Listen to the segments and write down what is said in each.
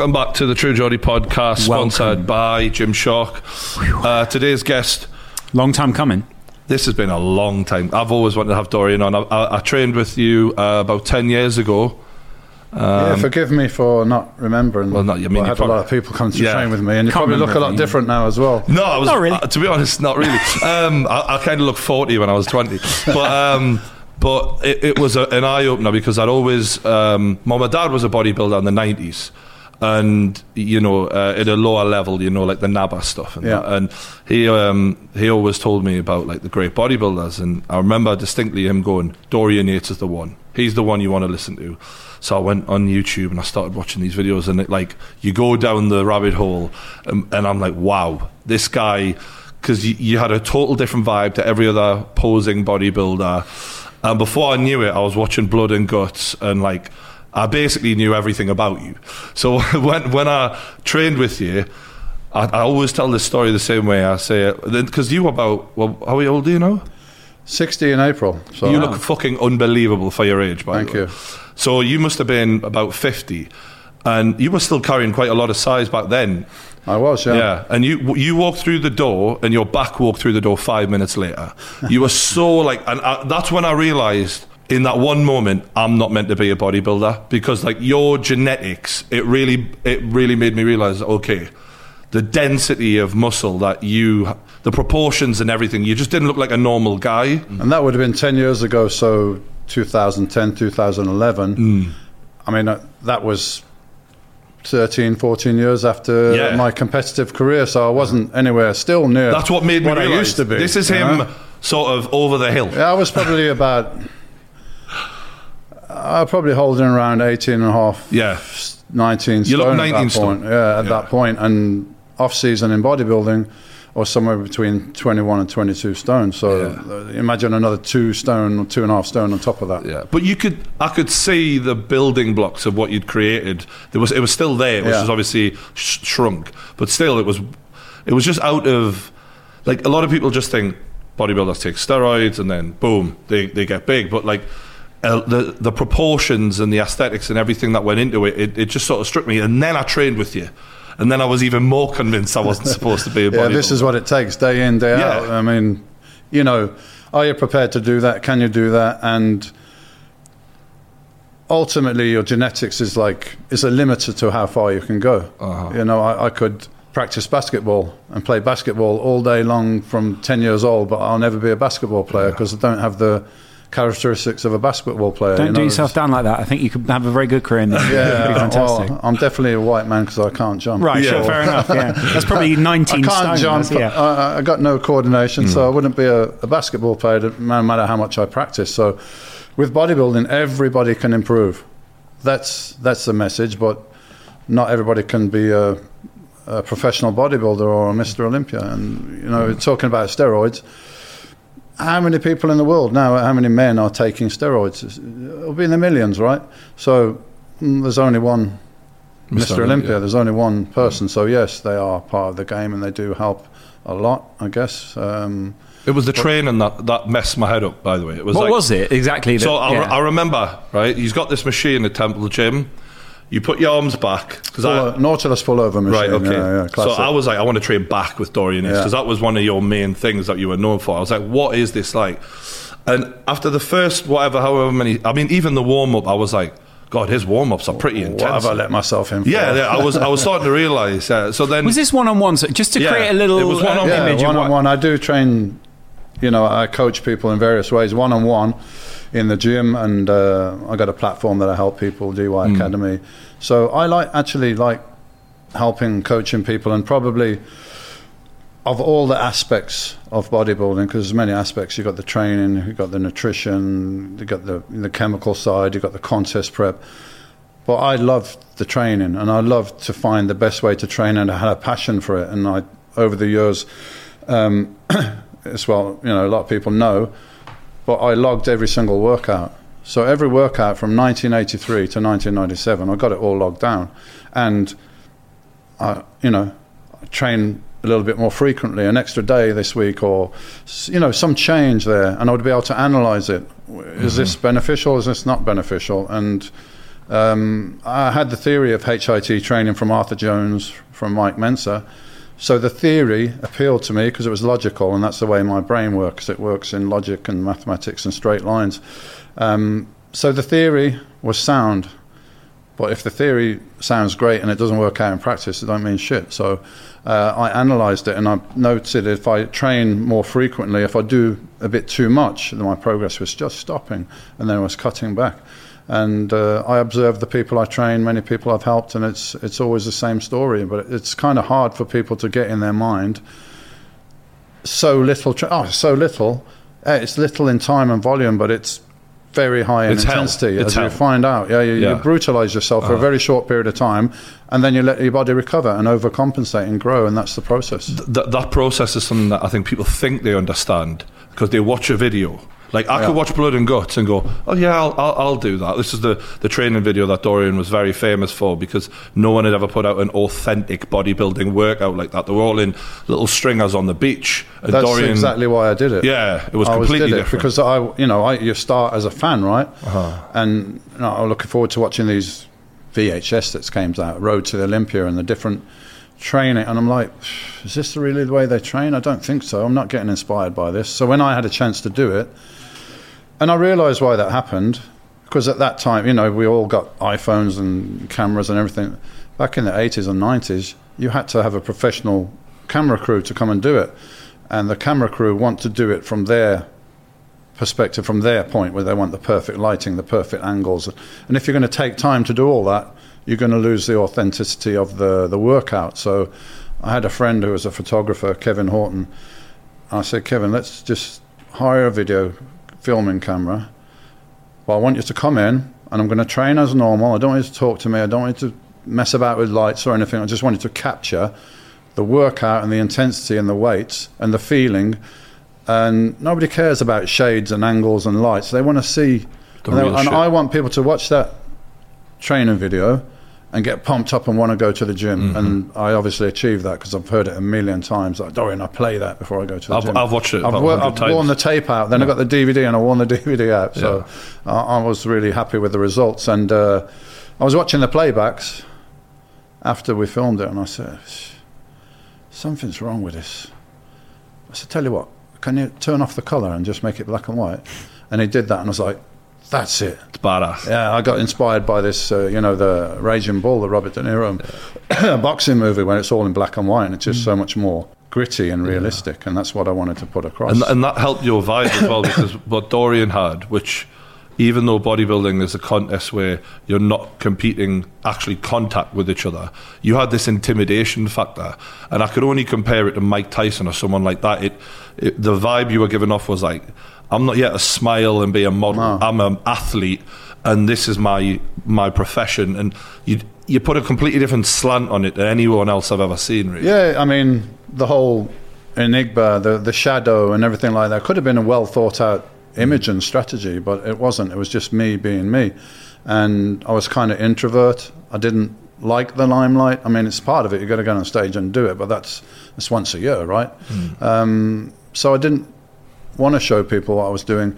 Welcome back to the True Geordie podcast, Welcome. sponsored by Jim Shock. Uh, today's guest, Long time coming. this has been a long time. I've always wanted to have Dorian on. I, I, I trained with you uh, about 10 years ago. yeah, forgive me for not remembering. Um, Well, not- I mean, Well, I you had probably- a lot of people come to Yeah. train with me, and you probably look a lot different now as well. No, I was Not really. uh, to be honest, not really. Um, I, I kind of looked forty when I was twenty, but um, but it, it was a, an eye opener because I'd always. Um, my dad was a bodybuilder in the nineties, and you know uh, at a lower level, you know, like the NABBA stuff, and, Yeah. and he um, he always told me about like the great bodybuilders, and I remember distinctly him going, "Dorian Yates is the one. He's the one you want to listen to." So I went on YouTube and I started watching these videos, and it like you go down the rabbit hole, and, and I'm like, wow, this guy, because you, you had a total different vibe to every other posing bodybuilder. And before I knew it, I was watching Blood and Guts, and like I basically knew everything about you. So when when I trained with you. I, I always tell this story the same way. I say it because you were about well, how old do you know? Sixty in April. So You look fucking unbelievable for your age, by Thank the way. you. So you must have been about 50, and you were still carrying quite a lot of size back then. I was, yeah. Yeah, and you you walked through the door, and your back walked through the door five minutes later. You were so like, and I, that's when I realised in that one moment I'm not meant to be a bodybuilder because like your genetics, it really it really made me realise okay, the density of muscle that you, the proportions and everything, you just didn't look like a normal guy. And that would have been 10 years ago, so 2010, 2011. Mm. I mean, uh, that was 13, 14 years after Yeah. my competitive career, so I wasn't anywhere still near That's what made me what I used to be. This is him know? sort of over the hill. Yeah, I was probably about. I probably holding around 18 and a half, Yeah. 19 You look stone 19 at that stone. point. Yeah, at Yeah. that point, and off season in bodybuilding, or somewhere between 21 and 22 stone. So uh, imagine another two stone or two and a half stone on top of that. Yeah, but you could, I could see the building blocks of what you'd created. There was, it was still there. It was Yeah. obviously sh- shrunk, but still, it was, it was just out of, like a lot of people just think bodybuilders take steroids and then boom, they they get big. But like uh, the the proportions and the aesthetics and everything that went into it, it, it just sort of struck me. And then I trained with you, and then I was even more convinced I wasn't supposed to be a Yeah, this is what it takes day in, day Yeah. out. I mean, you know, are you prepared to do that? Can you do that? And ultimately, your genetics is like is a limiter to how far you can go. Uh-huh. You know, I, I could practice basketball and play basketball all day long from 10 years old, but I'll never be a basketball player because I don't have the characteristics of a basketball player. Don't you do yourself down like that. I think you could have a very good career in this. Yeah, be fantastic. well, I'm definitely a white man because I can't jump. right, Yeah. sure, fair enough. Yeah. That's probably 19 I can't stone. jump. that's- Yeah. I, I got no coordination, so hmm. I wouldn't be a, a basketball player no matter how much I practice. So, with bodybuilding, everybody can improve. That's that's the message. But not everybody can be a, a professional bodybuilder or a Mr. Olympia. And you know, talking about steroids. How many people in the world now? How many men are taking steroids? It'll be in the millions, right? So mm, there's only one Mr. Olympia. Olympia. There's only one person, so yes, they are part of the game and they do help a lot, I guess. Um, It was the training that, that messed my head up. By the way, it was What like, was it exactly? That, So I, yeah. I remember, right? He's got this machine at Temple Gym. You put your arms back because full I o- Nautilus pullover machine. right, okay. Yeah, yeah, so. I was like, I want to train back with Dorian Yeah. because that was one of your main things that you were known for. I was like, what is this like? And after the first whatever, however many, I mean, even the warm up, I was like, God, his warm ups are pretty what intense. have I let myself in for? yeah, yeah, I was, I was starting to realize. Uh, so then, was this one on one? So just to Yeah, create a little it was uh, one-on-one. yeah, image of one what- on one. I do train. You know, I coach people in various ways, one on one, in the gym, and uh, I got a platform that I help people, DY Mm. Academy. So I like actually like helping, coaching people, and probably of all the aspects of bodybuilding, because there's many aspects. You've got the training, you've got the nutrition, you've got the the chemical side, you've got the contest prep. But I love the training, and I love to find the best way to train, and I had a passion for it. And I, over the years, um, as well, you know, a lot of people know, but I logged every single workout. So every workout from 1983 to 1997, I got it all logged down, and I, you know, I train a little bit more frequently, an extra day this week, or you know, some change there, and I would be able to analyze it. Is this beneficial? Is this not beneficial? And Um, I had the theory of HIT training from Arthur Jones, from Mike Mentzer. So the theory appealed to me because it was logical, and that's the way my brain works. It works in logic and mathematics and straight lines. Um, so the theory was sound, but if the theory sounds great and it doesn't work out in practice, it don't mean shit. So uh, I analysed it and I noted if I train more frequently, if I do a bit too much, then my progress was just stopping, and then I was cutting back. And uh, I observe the people I train, many people I've helped, and it's it's always the same story. But it's kind of hard for people to get in their mind so little. Tra- oh, so little. Eh, It's little in time and volume, but it's very high in It's intensity. It's as hell. you find out, yeah, you, Yeah. you brutalize yourself for a very short period of time, and then you let your body recover and overcompensate and grow, and that's the process. Th- that process is something that I think people think they understand because they watch a video. Like I Yeah. could watch Blood and Guts and go, "Oh yeah, I'll, I'll, I'll do that." This is the the training video that Dorian was very famous for because no one had ever put out an authentic bodybuilding workout like that. They were all in little stringers on the beach, and That's Dorian. exactly why I did it. Yeah, it was I completely did it different. because I, you know, I you start as a fan, right? Uh-huh. And you know, I'm looking forward to watching these VHS that came out, Road to the Olympia, and the different training. And I'm like, is this really the way they train? I don't think so. I'm not getting inspired by this. So when I had a chance to do it, and I realised why that happened, because at that time, you know, we all got iPhones and cameras and everything. Back in the 80s and 90s, you had to have a professional camera crew to come and do it. And the camera crew want to do it from their perspective, from their point, where they want the perfect lighting, the perfect angles. And if you're going to take time to do all that, you're going to lose the authenticity of the, the workout. So I had a friend who was a photographer, Kevin Horton. I said, Kevin, let's just hire a video filming camera. But I want you to come in and I'm going to train as normal. I don't want you to talk to me. I don't want you to mess about with lights or anything. I just want you to capture the workout and the intensity and the weights and the feeling. And nobody cares about shades and angles and lights. They want to see. The and they- and. I want people to watch that training video and get pumped up and want to go to the gym. Mm-hmm. And I obviously achieved that because I've heard it a million times. Like, Dorian, I play that before I go to the I've- gym. I've watched it I've, wor- I've worn the tape out. Then I got the DVD and I worn the DVD out. So I, I was really happy with the results. And uh, I was watching the playbacks after we filmed it, and I said, "Something's wrong with this." I said, "Tell you what, can you turn off the colour and just make it black and white?" And he did that, and I was like, "That's it." it's badass. Yeah, I got inspired by this, uh, you know, the Raging Bull, the Robert De Niro boxing movie, when it's all in black and white, and it's just so much more gritty and realistic, and that's what I wanted to put across. And, and that helped your vibe as well because what Dorian had, which even though bodybuilding is a contest where you're not competing actually contact with each other, you had this intimidation factor. And I could only compare it to Mike Tyson or someone like that. It, it the vibe you were giving off was like, I'm not yet a smile and be a model. I'm an athlete, and this is my my profession. And you you put a completely different slant on it than anyone else I've ever seen. Really. Yeah, I mean, the whole enigma, the the shadow, and everything like that could have been a well thought out image and strategy, but it wasn't. It was just me being me, and I was kind of introvert. I didn't like the limelight. I mean, it's part of it. You've got to go on stage and do it, but that's that's once a year, right? Um, so I didn't want to show people what I was doing.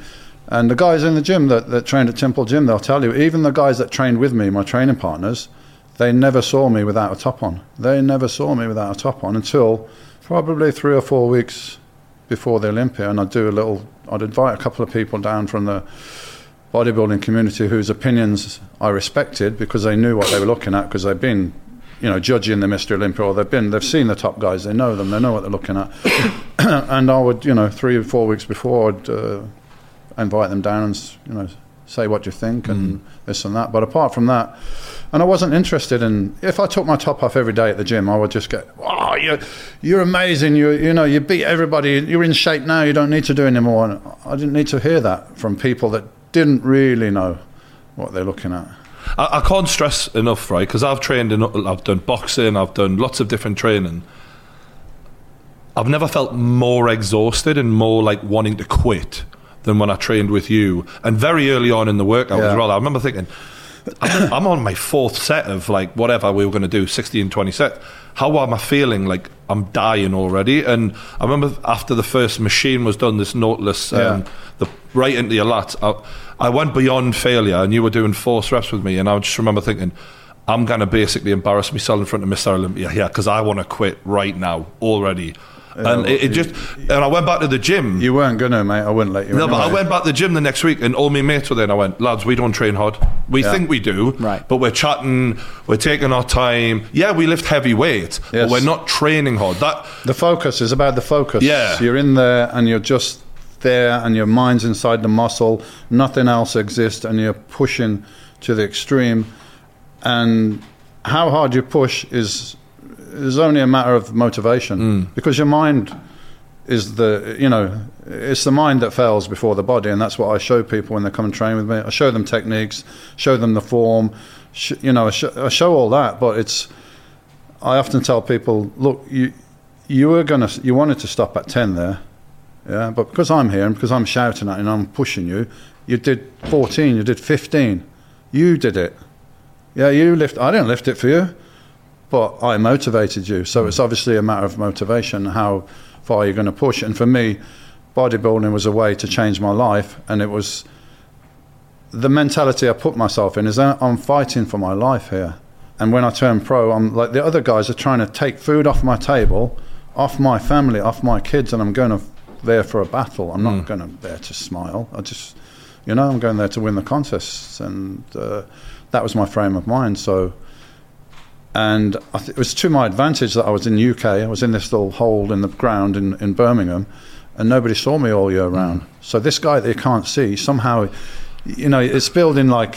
And the guys in the gym that, that trained at Temple Gym, they'll tell you, even the guys that trained with me, my training partners, they never saw me without a top on. They never saw me without a top on until probably three or four weeks before the Olympia. And I'd do a little, I'd invite a couple of people down from the bodybuilding community whose opinions I respected because they knew what they were looking at because they've been, you know, judging the Mr. Olympia or they've been, they've seen the top guys, they know them, they know what they're looking at. and I would, you know, three or four weeks before, I'd uh, invite them down and, you know, say what you think and this and that. But apart from that, and I wasn't interested in. If I took my top off every day at the gym, I would just go, "Wow, you're you're amazing! You you know you beat everybody. You're in shape now. You don't need to do anymore." And I didn't need to hear that from people that didn't really know what they're looking at. I, I can't stress enough, right? Because I've trained in, I've done boxing, I've done lots of different training. I've never felt more exhausted and more like wanting to quit than when I trained with you. And very early on in the workout as well, I remember thinking, I'm, I'm on my fourth set of like whatever we were going to do, 16, 20 sets. How am I feeling? Like I'm dying already. And I remember after the first machine was done, this Nautilus, um, Yeah. the right into your lats. I, I went beyond failure, and you were doing force reps with me, and I just remember thinking, I'm going to basically embarrass myself in front of Mr. Olympia here because I want to quit right now already. And it, it just, and I went back to the gym. You weren't gonna, mate. I wouldn't let you. No, but I went back to the gym the next week, and all my mates were there. And I went, lads, we don't train hard. We Yeah. think we do, Right. But we're chatting, we're taking our time. Yeah, we lift heavy weight, but Yes. we're not training hard. That The focus is about the focus. Yeah. You're in there and you're just there and your mind's inside the muscle. Nothing else exists and you're pushing to the extreme. And how hard you push is is only a matter of motivation mm. because your mind is the you know it's the mind that fails before the body and that's what I show people when they come and train with me. I show them techniques show them the form sh- you know I, sh- I show all that but it's I often tell people look you you were gonna you wanted to stop at 10 there yeah but because I'm here and because I'm shouting at you and I'm pushing you you did 14 you did 15 you did it. Yeah you lift I didn't lift it for you but I motivated you. So it's obviously a matter of motivation, how far you're going to push. And for me, bodybuilding was a way to change my life, and it was the mentality I put myself in is that I'm fighting for my life here. And when I turn pro, I'm like the other guys are trying to take food off my table, off my family, off my kids, and I'm going to there for a battle. I'm not going to there to smile. I just, you know, I'm going there to win the contests, and uh, that was my frame of mind. So and I th- it was to my advantage that I was in the UK. I was in this little hole in the ground in, in Birmingham, and nobody saw me all year round. Mm. So this guy that you can't see somehow, you know, it's building like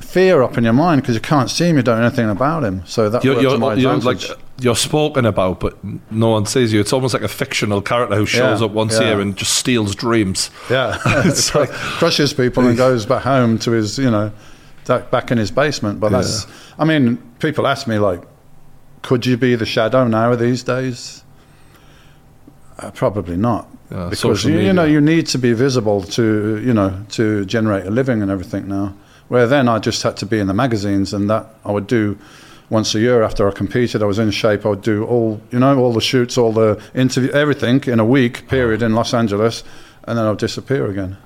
fear up in your mind because you can't see him, you don't know anything about him. So that you're, worked to my you're, you're like you're spoken about, but no one sees you. It's almost like a fictional character who shows Yeah, up once yeah. a year and just steals dreams. yeah, it's like crushes people and goes back home to his, you know, back in his basement. But that's, I mean, people ask me like, could you be the shadow now these days? Uh, probably not, Yeah, because you, you know you need to be visible to you know to generate a living and everything now. Where then I just had to be in the magazines, and that I would do once a year after I competed. I was in shape. I would do all you know all the shoots, all the interview, everything in a week period in Los Angeles, and then I'd disappear again.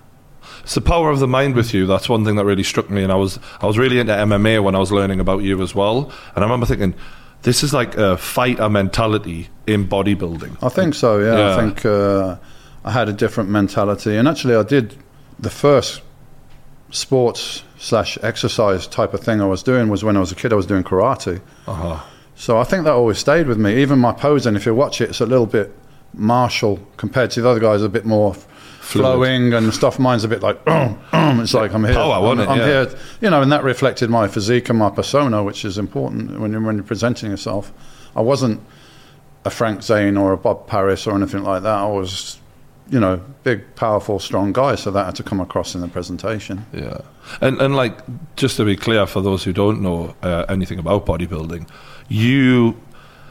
It's the power of the mind with you. That's one thing that really struck me. And I was I was really into MMA when I was learning about you as well. And I remember thinking, this is like a fighter mentality in bodybuilding. I think so. Yeah, Yeah. I think uh, I had a different mentality, and actually, I did the first sports slash exercise type of thing I was doing was when I was a kid. I was doing karate, Uh-huh. so I think that always stayed with me. Even my posing, if you watch it, it's a little bit martial compared to the other guys. A bit more flowing and stuff. Mine's a bit like it's like I'm here. Power, I'm, it? I'm Yeah. here, you know, and that reflected my physique and my persona, which is important when you're, when you're presenting yourself. I wasn't a Frank Zane or a Bob Paris or anything like that. I was, you know, big, powerful, strong guy, so that had to come across in the presentation. Yeah, and and like just to be clear for those who don't know uh, anything about bodybuilding, you,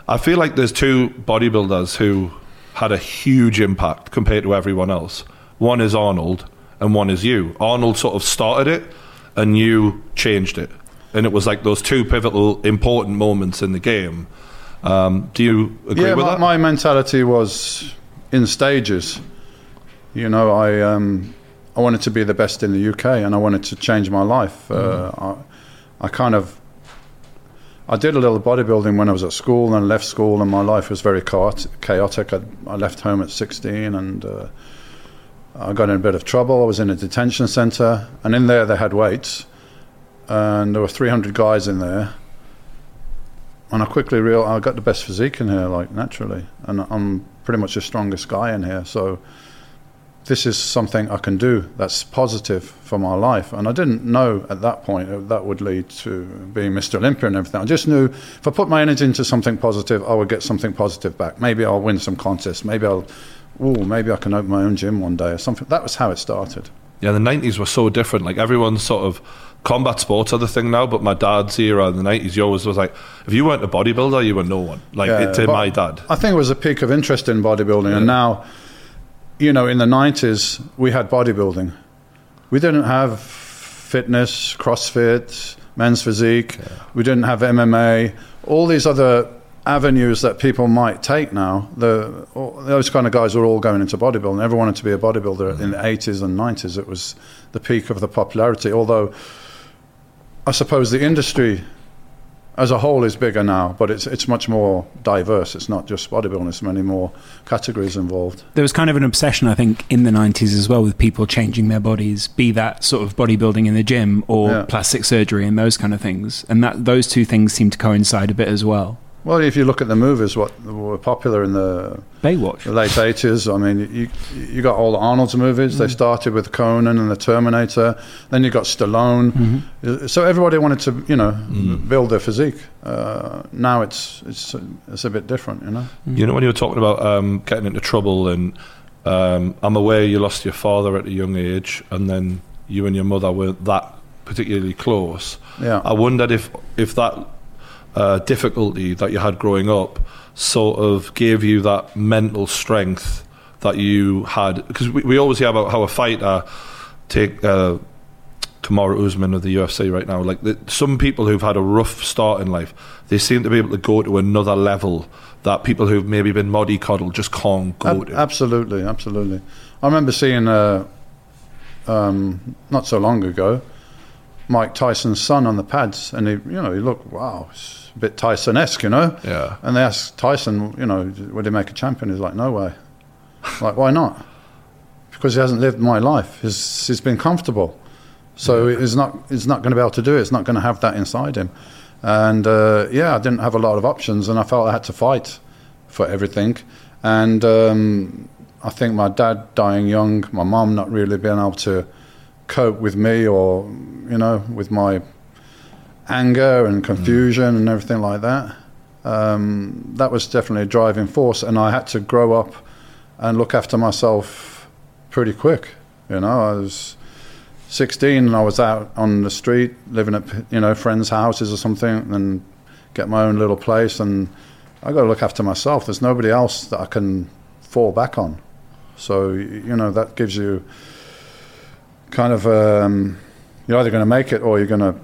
I feel like there's two bodybuilders who had a huge impact compared to everyone else. One is Arnold, and one is you. Arnold sort of started it, and you changed it, and it was like those two pivotal, important moments in the game. Um, do you agree yeah, with my, that? my mentality was in stages. You know, I um, I wanted to be the best in the UK, and I wanted to change my life. Uh, I, I kind of I did a little bodybuilding when I was at school, and left school, and my life was very chaotic. I, I left home at 16, and uh, I got in a bit of trouble. I was in a detention centre, and in there they had weights, and there were 300 guys in there. And I quickly realized I got the best physique in here, like naturally, and I'm pretty much the strongest guy in here. So this is something I can do that's positive for my life. And I didn't know at that point that would lead to being Mr. Olympia and everything. I just knew if I put my energy into something positive, I would get something positive back. Maybe I'll win some contest. Maybe I'll, ooh, maybe I can open my own gym one day or something. That was how it started. Yeah, the nineties were so different. Like everyone's sort of combat sports are the thing now, but my dad's era in the nineties, you always was like, if you weren't a bodybuilder, you were no one. Like Yeah, to my dad. I think it was a peak of interest in bodybuilding, and now, you know, in the nineties we had bodybuilding. We didn't have fitness, CrossFit, men's physique. We didn't have MMA. All these other avenues that people might take now. The all, those kind of guys are all going into bodybuilding. Everyone wanted to be a bodybuilder in the 80s and 90s. It was the peak of the popularity. Although I suppose the industry as a whole is bigger now, but it's it's much more diverse. It's not just bodybuilding; there's many more categories involved. There was kind of an obsession, I think, in the 90s as well with people changing their bodies, be that sort of bodybuilding in the gym or Yeah. plastic surgery and those kind of things. And that those two things seem to coincide a bit as well. Well, if you look at the movies, what were popular in the Baywatch. the late 80s. I mean, you you got all the Arnold's movies. They started with Conan and the Terminator. Then you got Stallone. Uh, So everybody wanted to, you know, build their physique. Uh, now it's it's it's a bit different, you know. You know, when you were talking about um, getting into trouble, and um, I'm aware you lost your father at a young age, and then you and your mother weren't that particularly close. Yeah. I wondered if if that uh, difficulty that you had growing up sort of gave you that mental strength that you had, because we, we always hear about how a fighter take. Uh, Kamaru Usman of the UFC right now. Like the, some people who've had a rough start in life, they seem to be able to go to another level that people who've maybe been mollycoddled just can't go Ab- to. absolutely, absolutely. I remember seeing uh, um, not so long ago Mike Tyson's son on the pads, and he, you know, he looked wow, bit Tyson-esque, you know. Yeah. And they asked Tyson, you know, would he make a champion? He's like, no way. like, why not? Because he hasn't lived my life. He's, he's been comfortable. So he's not, he's not going to be able to do it. He's not going to have that inside him. And uh, yeah, I didn't have a lot of options, and I felt I had to fight for everything. And um, I think my dad dying young, my mum not really being able to cope with me or, you know, with my anger and confusion and everything like that. Um, that was definitely a driving force, and I had to grow up and look after myself pretty quick. You know, I was 16 and I was out on the street living at you know friends' houses or something, and get my own little place, and I got to look after myself. There's nobody else that I can fall back on. So you know that gives you kind of um, you're either going to make it or you're going to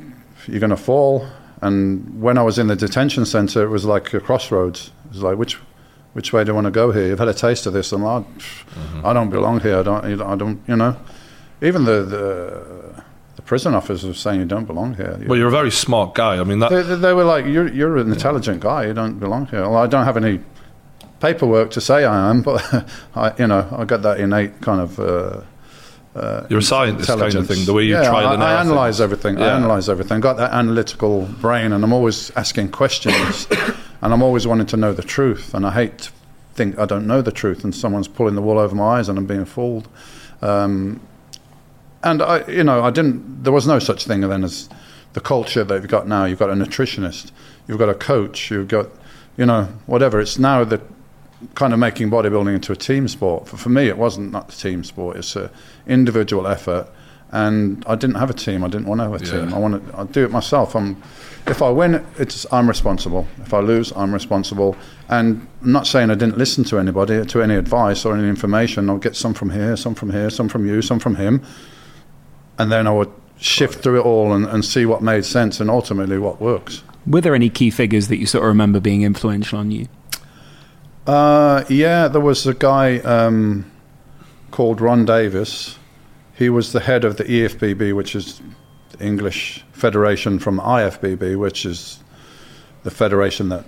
you're going to fall. And when I was in the detention centre, it was like a crossroads. It was like which which way do you want to go here? You've had a taste of this, and I, I don't belong here. I don't. I don't. You know, even the the, the prison officers were saying you don't belong here. You- Well, you're a very smart guy. I mean, that they, they- they were like, "You're you're an intelligent guy. You don't belong here." Well, I don't have any paperwork to say I am, but I, you know, I got that innate kind of. Uh, you're a scientist kind of thing. The way you yeah, I, and I analyze things. everything. I Yeah. analyze everything. Got that analytical brain, and I'm always asking questions, and I'm always wanting to know the truth. And I hate to think I don't know the truth, and someone's pulling the wool over my eyes, and I'm being fooled. Um, and I, you know, I didn't. There was no such thing then as the culture that you've got now. You've got a nutritionist, you've got a coach, you've got, you know, whatever. It's now that kind of making bodybuilding into a team sport. For, for me, it wasn't not a team sport. It's an individual effort, and I didn't have a team. I didn't want to have a Yeah. team. I want to. I do it myself. I'm. If I win, it's I'm responsible. If I lose, I'm responsible. And I'm not saying I didn't listen to anybody, to any advice or any information. I'll get some from here, some from here, some from you, some from him, and then I would shift through it all and, and see what made sense and ultimately what works. Were there any key figures that you sort of remember being influential on you? Uh, yeah, there was a guy um, called Ron Davis. He was the head of the EFBB, which is the English Federation from IFBB, which is the federation that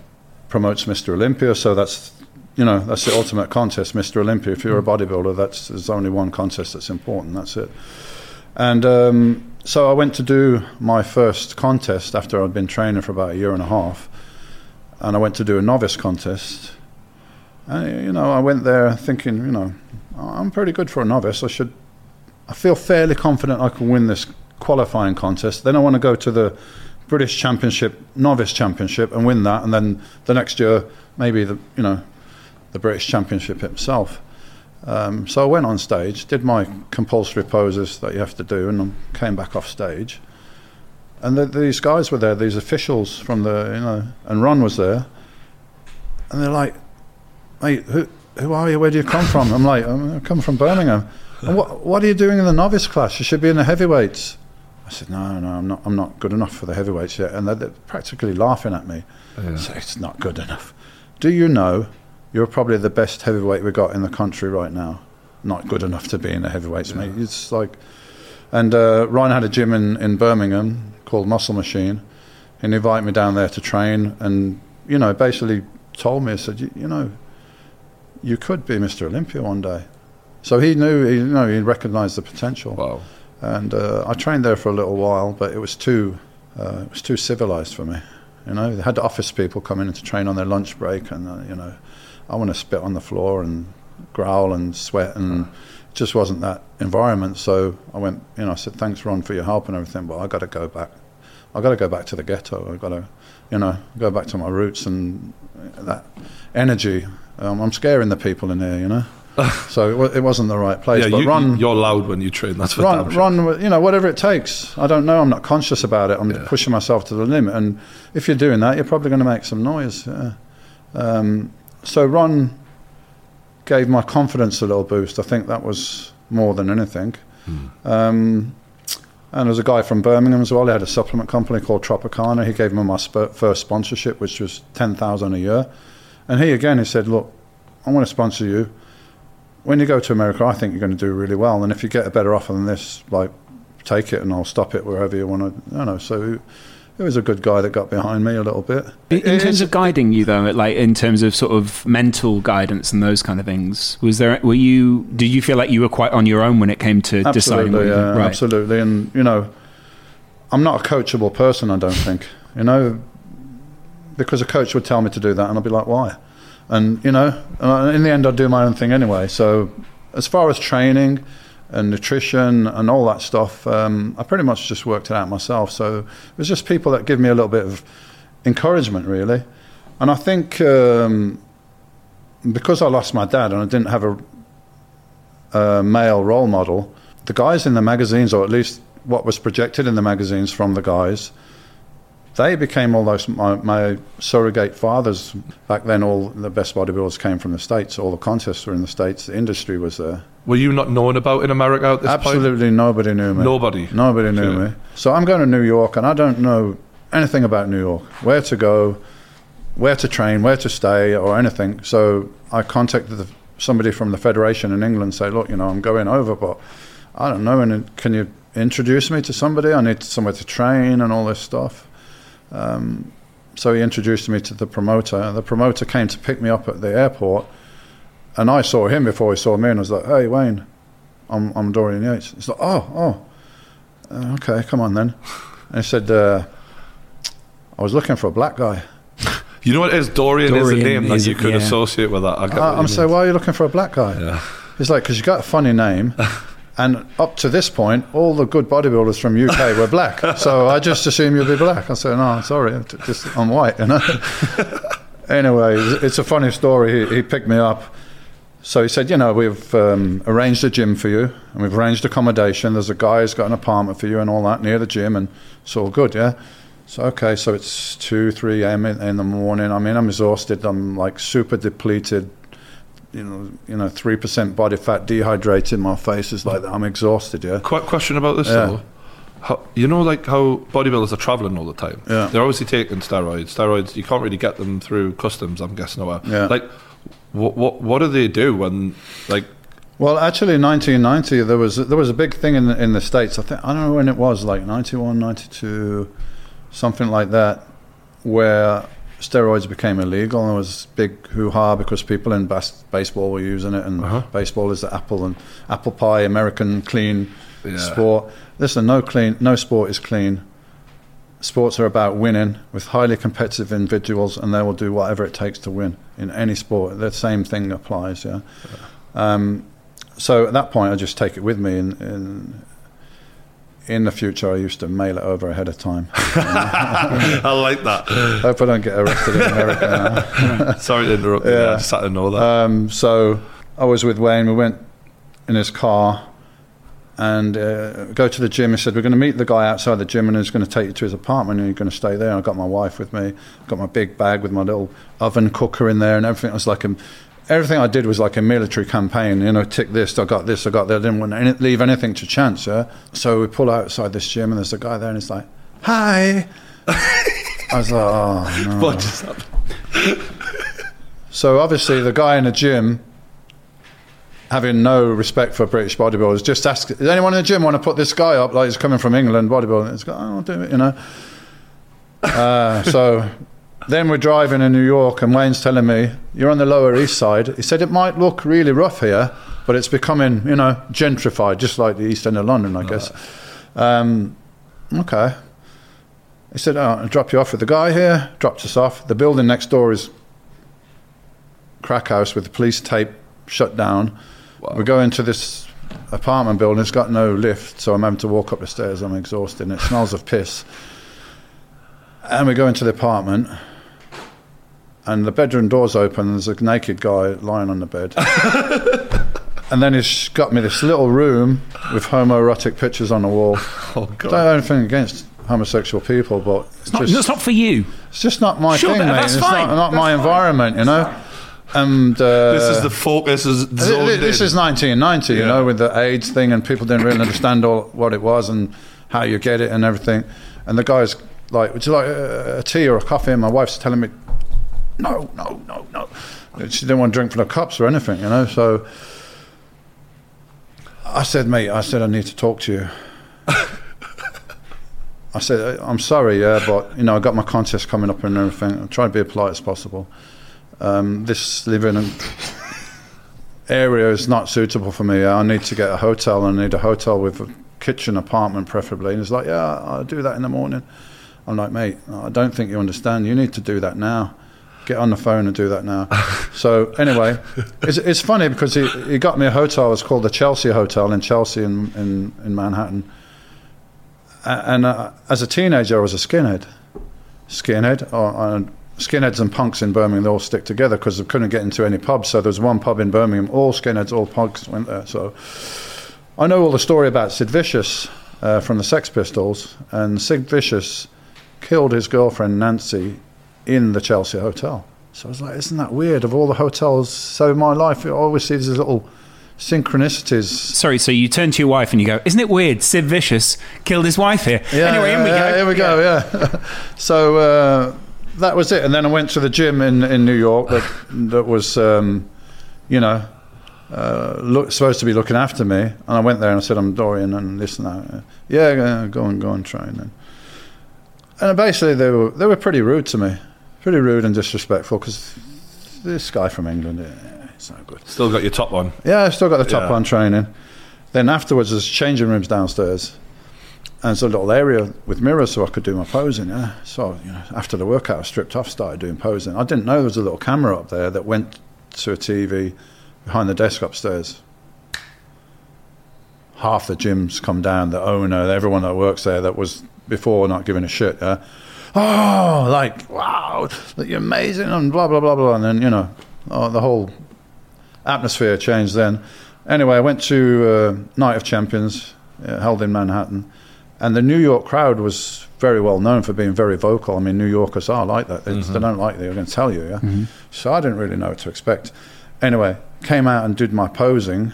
promotes Mr. Olympia. So that's you know that's the ultimate contest, Mr. Olympia. If you're a bodybuilder, that's there's only one contest that's important. That's it. And um, so I went to do my first contest after I'd been training for about a year and a half, and I went to do a novice contest. You know, I went there thinking, you know, I'm pretty good for a novice. I should, I feel fairly confident I can win this qualifying contest. Then I want to go to the British Championship, Novice Championship, and win that. And then the next year, maybe the, you know, the British Championship itself. Um, so I went on stage, did my compulsory poses that you have to do, and came back off stage. And the, these guys were there, these officials from the, you know, and Ron was there. And they're like, mate, who, who are you? Where do you come from? I'm like, "Um, I come from Birmingham. And what, what are you doing in the novice class? You should be in the heavyweights. I said, no, no, I'm not, I'm not good enough for the heavyweights yet. And they're, they're practically laughing at me. Yeah. So it's not good enough. Do you know you're probably the best heavyweight we got in the country right now? Not good enough to be in the heavyweights, mate. It's like, and uh, Ron had a gym in, in Birmingham called Muscle Machine. And he invited me down there to train, and you know, basically told me, I said, you, you know, you could be Mr. Olympia one day. So he knew, he, you know, he recognised the potential. Wow. And uh, I trained there for a little while, but it was too, uh, it was too civilized for me. You know, they had office people come in to train on their lunch break, and uh, you know, I want to spit on the floor and growl and sweat, and it just wasn't that environment. So I went, you know, I said, thanks, Ron, for your help and everything, but I got to go back. I got to go back to the ghetto. I got to, you know, go back to my roots and that energy. Um, I'm scaring the people in here, you know. so it, wa- it wasn't the right place. Yeah, but you, Ron, you're loud when you train. That's for run, sure. run, you know, whatever it takes. I don't know. I'm not conscious about it. I'm Yeah. pushing myself to the limit. And if you're doing that, you're probably going to make some noise. Yeah. Um, so Ron gave my confidence a little boost. I think that was more than anything. Um, and there's a guy from Birmingham as well. He had a supplement company called Tropicana. He gave me my sp- first sponsorship, which was ten thousand a year. And he again, he said, "Look, I want to sponsor you. When you go to America, I think you're going to do really well. And if you get a better offer than this, like, take it, and I'll stop it wherever you want to. You know." So he was a good guy that got behind me a little bit. In, in It- terms of guiding you, though, like in terms of sort of mental guidance and those kind of things, was there? Were you? Did you feel like you were quite on your own when it came to deciding? What Absolutely, yeah, right. absolutely. And you know, I'm not a coachable person. I don't think. You know, because a coach would tell me to do that, and I'd be like, why? And you know, in the end, I'd do my own thing anyway. So, as far as training and nutrition and all that stuff, um, I pretty much just worked it out myself. So it was just people that give me a little bit of encouragement, really. And I think um, because I lost my dad and I didn't have a uh, male role model, the guys in the magazines, or at least what was projected in the magazines from the guys, they became almost my, my surrogate fathers. Back then, all the best bodybuilders came from the States. All the contests were in the States. The industry was there. Were you not known about in America at this point? Absolutely nobody knew me. Nobody. Nobody knew Okay. me. So I'm going to New York, and I don't know anything about New York, where to go, where to train, where to stay, or anything. So I contacted the, somebody from the federation in England, say, look, you know, I'm going over, but I don't know, and can you introduce me to somebody? I need somewhere to train and all this stuff. Um, so he introduced me to the promoter. and The promoter came to pick me up at the airport, and I saw him before he saw me, and I was like, "Hey, Wayne, I'm I'm Dorian Yates." He's like, "Oh, oh, uh, okay, come on then." And he said, uh, "I was looking for a black guy." You know what it is? Dorian, is a name that you could yeah. associate with that. I I, I'm you saying, "Why are you looking for a black guy?" Yeah. He's like, "Because you got a funny name." And up to this point, all the good bodybuilders from UK were black, so I just assumed you'd be black. I said, "No, sorry, I'm t- just I'm white." You know. anyway, it's- a funny story. He, he picked me up. So he said, you know, we've um, arranged a gym for you, and we've arranged accommodation. There's a guy who's got an apartment for you and all that near the gym, and it's all good, yeah. So okay, so it's two, three a.m. In, in the morning. I mean, I'm exhausted. I'm like super depleted. You know, you know, three percent body fat, dehydrated. My face is like that. I'm exhausted, yeah. Quick question about this Yeah. though. How, you know, like how bodybuilders are traveling all the time. Yeah. They're obviously taking steroids. Steroids, you can't really get them through customs. I'm guessing. Or Yeah. Like, what what what do they do when like? Well, actually, in 1990, there was there was a big thing in the, in the states. I think I don't know when it was, like 91, 92, something like that, where steroids became illegal. And there was big hoo ha because people in bas- baseball were using it, and Uh-huh. baseball is the apple and apple pie, American clean Yeah. sport. Listen, no clean, no sport is clean. Sports are about winning with highly competitive individuals, and they will do whatever it takes to win in any sport. The same thing applies. Yeah. Um, so at that point, I just take it with me. In, in in the future, I used to mail it over ahead of time. I like that. Hope I don't get arrested in America now. Sorry to interrupt. you. Yeah. I just had to know that. Um, so I was with Wayne. We went in his car and uh, go to the gym. He said, "We're going to meet the guy outside the gym, and he's going to take you to his apartment, and you're going to stay there." And I got my wife with me. got my big bag with my little oven cooker in there, and everything. It was like a, everything I did was like a military campaign. You know, tick this, I got this, I got that. I didn't want to any, leave anything to chance. Yeah. So we pull outside this gym, and there's a guy there, and he's like, "Hi." I was like, "Oh no." what just? So obviously, the guy in the gym, having no respect for British bodybuilders, just asked, "Does anyone in the gym want to put this guy up? Like he's coming from England, bodybuilding." He's going, "Oh, I'll do it," you know. Uh, so then we're driving in New York, and Wayne's telling me, "You're on the Lower East Side." He said it might look really rough here, but it's becoming, you know, gentrified, just like the East End of London, I guess. Um, okay. He said, oh, I'll drop you off with the guy here. Dropped us off. The building next door is crack house with the police tape shut down. We go into this apartment building. It's got no lift, so I'm having to walk up the stairs. I'm exhausted. And it smells of piss. And we go into the apartment, and the bedroom door's open. And there's a naked guy lying on the bed. and then he's got me this little room with homoerotic pictures on the wall. Oh I god. don't have anything against homosexual people, but it's Not- just that's not for you. it's just not my Sure, thing, mate. that's it's fine. not, not my fine. environment, you know. And uh, This is the focus is Th- zoned th- this is 1990, you know, with the AIDS thing, and people didn't really understand all what it was and how you get it and everything. And the guy's like, "Would you like a, a tea or a coffee?" And my wife's telling me, "No, no, no, no." She didn't want to drink from the cups or anything, you know. So I said, "Mate," I said, "I need to talk to you." I said, "I'm sorry, yeah, but you know, I got my contest coming up and everything. I'm trying to be as polite as possible. Um, this living area is not suitable for me. I need to get a hotel. I need a hotel with a kitchen, apartment, preferably. And he's like, yeah, I'll do that in the morning. I'm like, mate, I don't think you understand. You need to do that now. Get on the phone and do that now. so anyway, it's, it's funny because he, he got me a hotel. It's called the Chelsea Hotel in Chelsea in, in, in Manhattan. And uh, as a teenager, I was a skinhead. Skinhead. Or, uh, skinheads and punks in Birmingham, they all stick together because they couldn't get into any pubs. So there was one pub in Birmingham, all skinheads, all punks went there. So I know all the story about Sid Vicious uh, from the Sex Pistols. And Sid Vicious killed his girlfriend, Nancy, in the Chelsea Hotel. So I was like, isn't that weird? Of all the hotels, so in my life, I always see these little synchronicities. Sorry, so you turn to your wife and you go, Isn't it weird? Sid Vicious killed his wife here. anyway, in we yeah, go. Here we go. Yeah. so uh, that was it, and then I went to the gym in, in New York that that was, um, you know, uh, look, supposed to be looking after me, and I went there and I said, "I'm Dorian," and this and that. Yeah, yeah, go and go and train. And, and basically, they were they were pretty rude to me, pretty rude and disrespectful because this guy from England, yeah, it's not good. Still got your top on. Yeah, I've still got the top Yeah. on training. Then afterwards, there's changing rooms downstairs. And there's a little area with mirrors so I could do my posing, yeah. So, you know, after the workout, I stripped off, started doing posing. I didn't know there was a little camera up there that went to a TV behind the desk upstairs. Half the gyms come down, the owner, everyone that works there that was before not giving a shit, yeah. Oh, like, wow, you're amazing, and blah, blah, blah, blah. And then, you know, oh, the whole atmosphere changed then. Anyway, I went to uh, Night of Champions, uh, held in Manhattan, and the New York crowd was very well known for being very vocal. I mean, New Yorkers are like that. They, they don't like it, they're going to tell you, yeah? So I didn't really know what to expect. Anyway, came out and did my posing,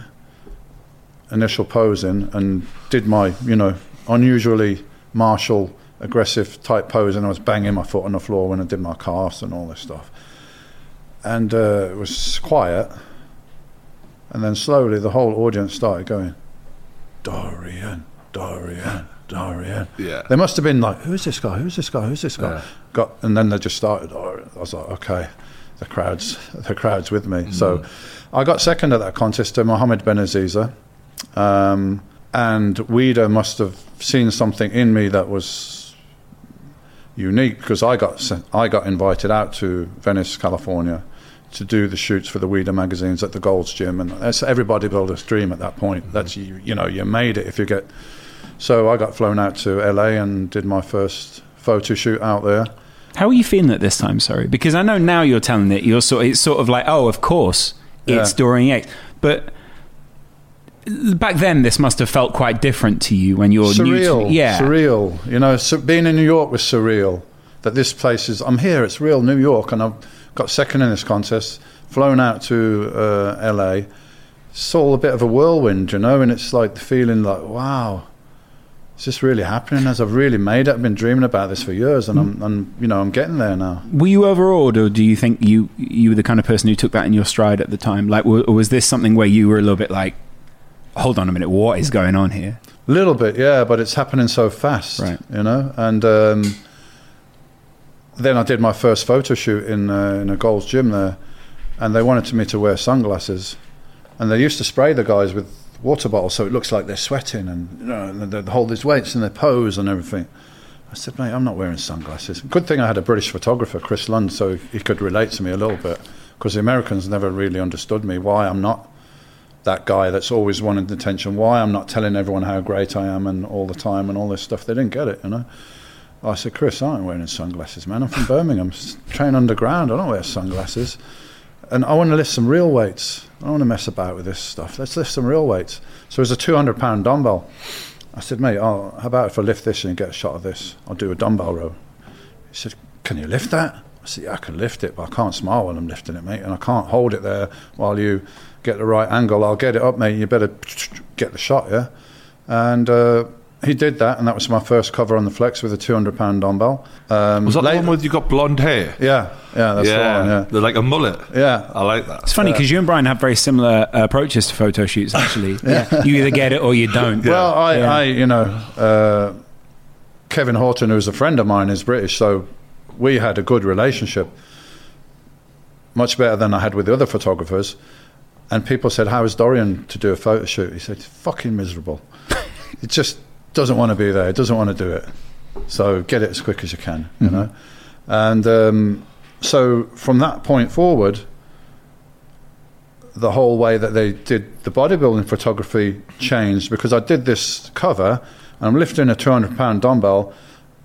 initial posing, and did my, you know, unusually martial, aggressive type pose, and I was banging my foot on the floor when I did my calves and all this stuff. And uh, it was quiet. And then slowly the whole audience started going, Dorian, Dorian, Dorian. Yeah. They must have been like, who's this guy? Who's this guy? Who's this guy? Yeah. Got, and then they just started. Dorian. I was like, okay, the crowd's the crowd's with me. So I got second at that contest to Mohammed Benaziza, um, and Weider must have seen something in me that was unique because I got sent, I got invited out to Venice, California, to do the shoots for the Weider magazines at the Gold's Gym, and that's every bodybuilder's dream at that point. Mm-hmm. That's you, you know, you made it if you get. So I got flown out to LA and did my first photo shoot out there. How are you feeling at this time? Sorry, because I know now you're telling it. You're sort. It's sort of like, oh, of course, it's Yeah. Dorian Yates. But back then, this must have felt quite different to you when you're new surreal, to. Yeah, surreal. You know, so being in New York was surreal. That this place is, I'm here. It's real New York, and I've got second in this contest. Flown out to uh, LA. It's all a bit of a whirlwind, you know, and it's like the feeling like, wow, Is this really happening? As I've really made it, I've been dreaming about this for years, and I'm, I'm, you know, I'm getting there now. Were you overawed, or do you think you you were the kind of person who took that in your stride at the time? Like, or was this something where you were a little bit like, "Hold on a minute, what is going on here?" A little bit, yeah, but it's happening so fast, Right. you know. And um, then I did my first photo shoot in uh, in a Gold's gym there, and they wanted me to wear sunglasses, and they used to spray the guys with water bottles so it looks like they're sweating, and you know, and they hold these weights and they pose and everything. I said, mate, I'm not wearing sunglasses. Good thing I had a British photographer, Chris Lund, so he could relate to me a little bit, because the Americans never really understood me. Why I'm not that guy that's always wanted attention. Why I'm not telling everyone how great I am and all the time and all this stuff. They didn't get it, you know. I said, Chris, I ain't wearing sunglasses, man. I'm from Birmingham, train underground. I don't wear sunglasses. And I want to lift some real weights. I don't want to mess about with this stuff. Let's lift some real weights. So it was a 200 pound dumbbell. I said, mate, oh, how about if I lift this and get a shot of this? I'll do a dumbbell row. He said, can you lift that? I said, yeah, I can lift it, but I can't smile while I'm lifting it, mate. And I can't hold it there while you get the right angle. I'll get it up, mate. You better get the shot, yeah? And uh, he did that, and that was my first cover on the flex with a 200 pound dumbbell. Um, Was that later- the one with you got blonde hair? Yeah, yeah, that's the one, yeah. They're like a mullet. Yeah. I like that. It's funny because you and Brian have very similar uh, approaches to photo shoots. Actually, yeah. you either get it or you don't. Well, I, Yeah. I you know, uh, Kevin Horton, who's a friend of mine, is British, so we had a good relationship, much better than I had with the other photographers. And people said, "How is Dorian to do a photo shoot?" He said, "Fucking miserable. it just doesn't want to be there. It doesn't want to do it. So get it as quick as you can, you know." And um, so from that point forward, the whole way that they did the bodybuilding photography changed because I did this cover and I'm lifting a 200 pound dumbbell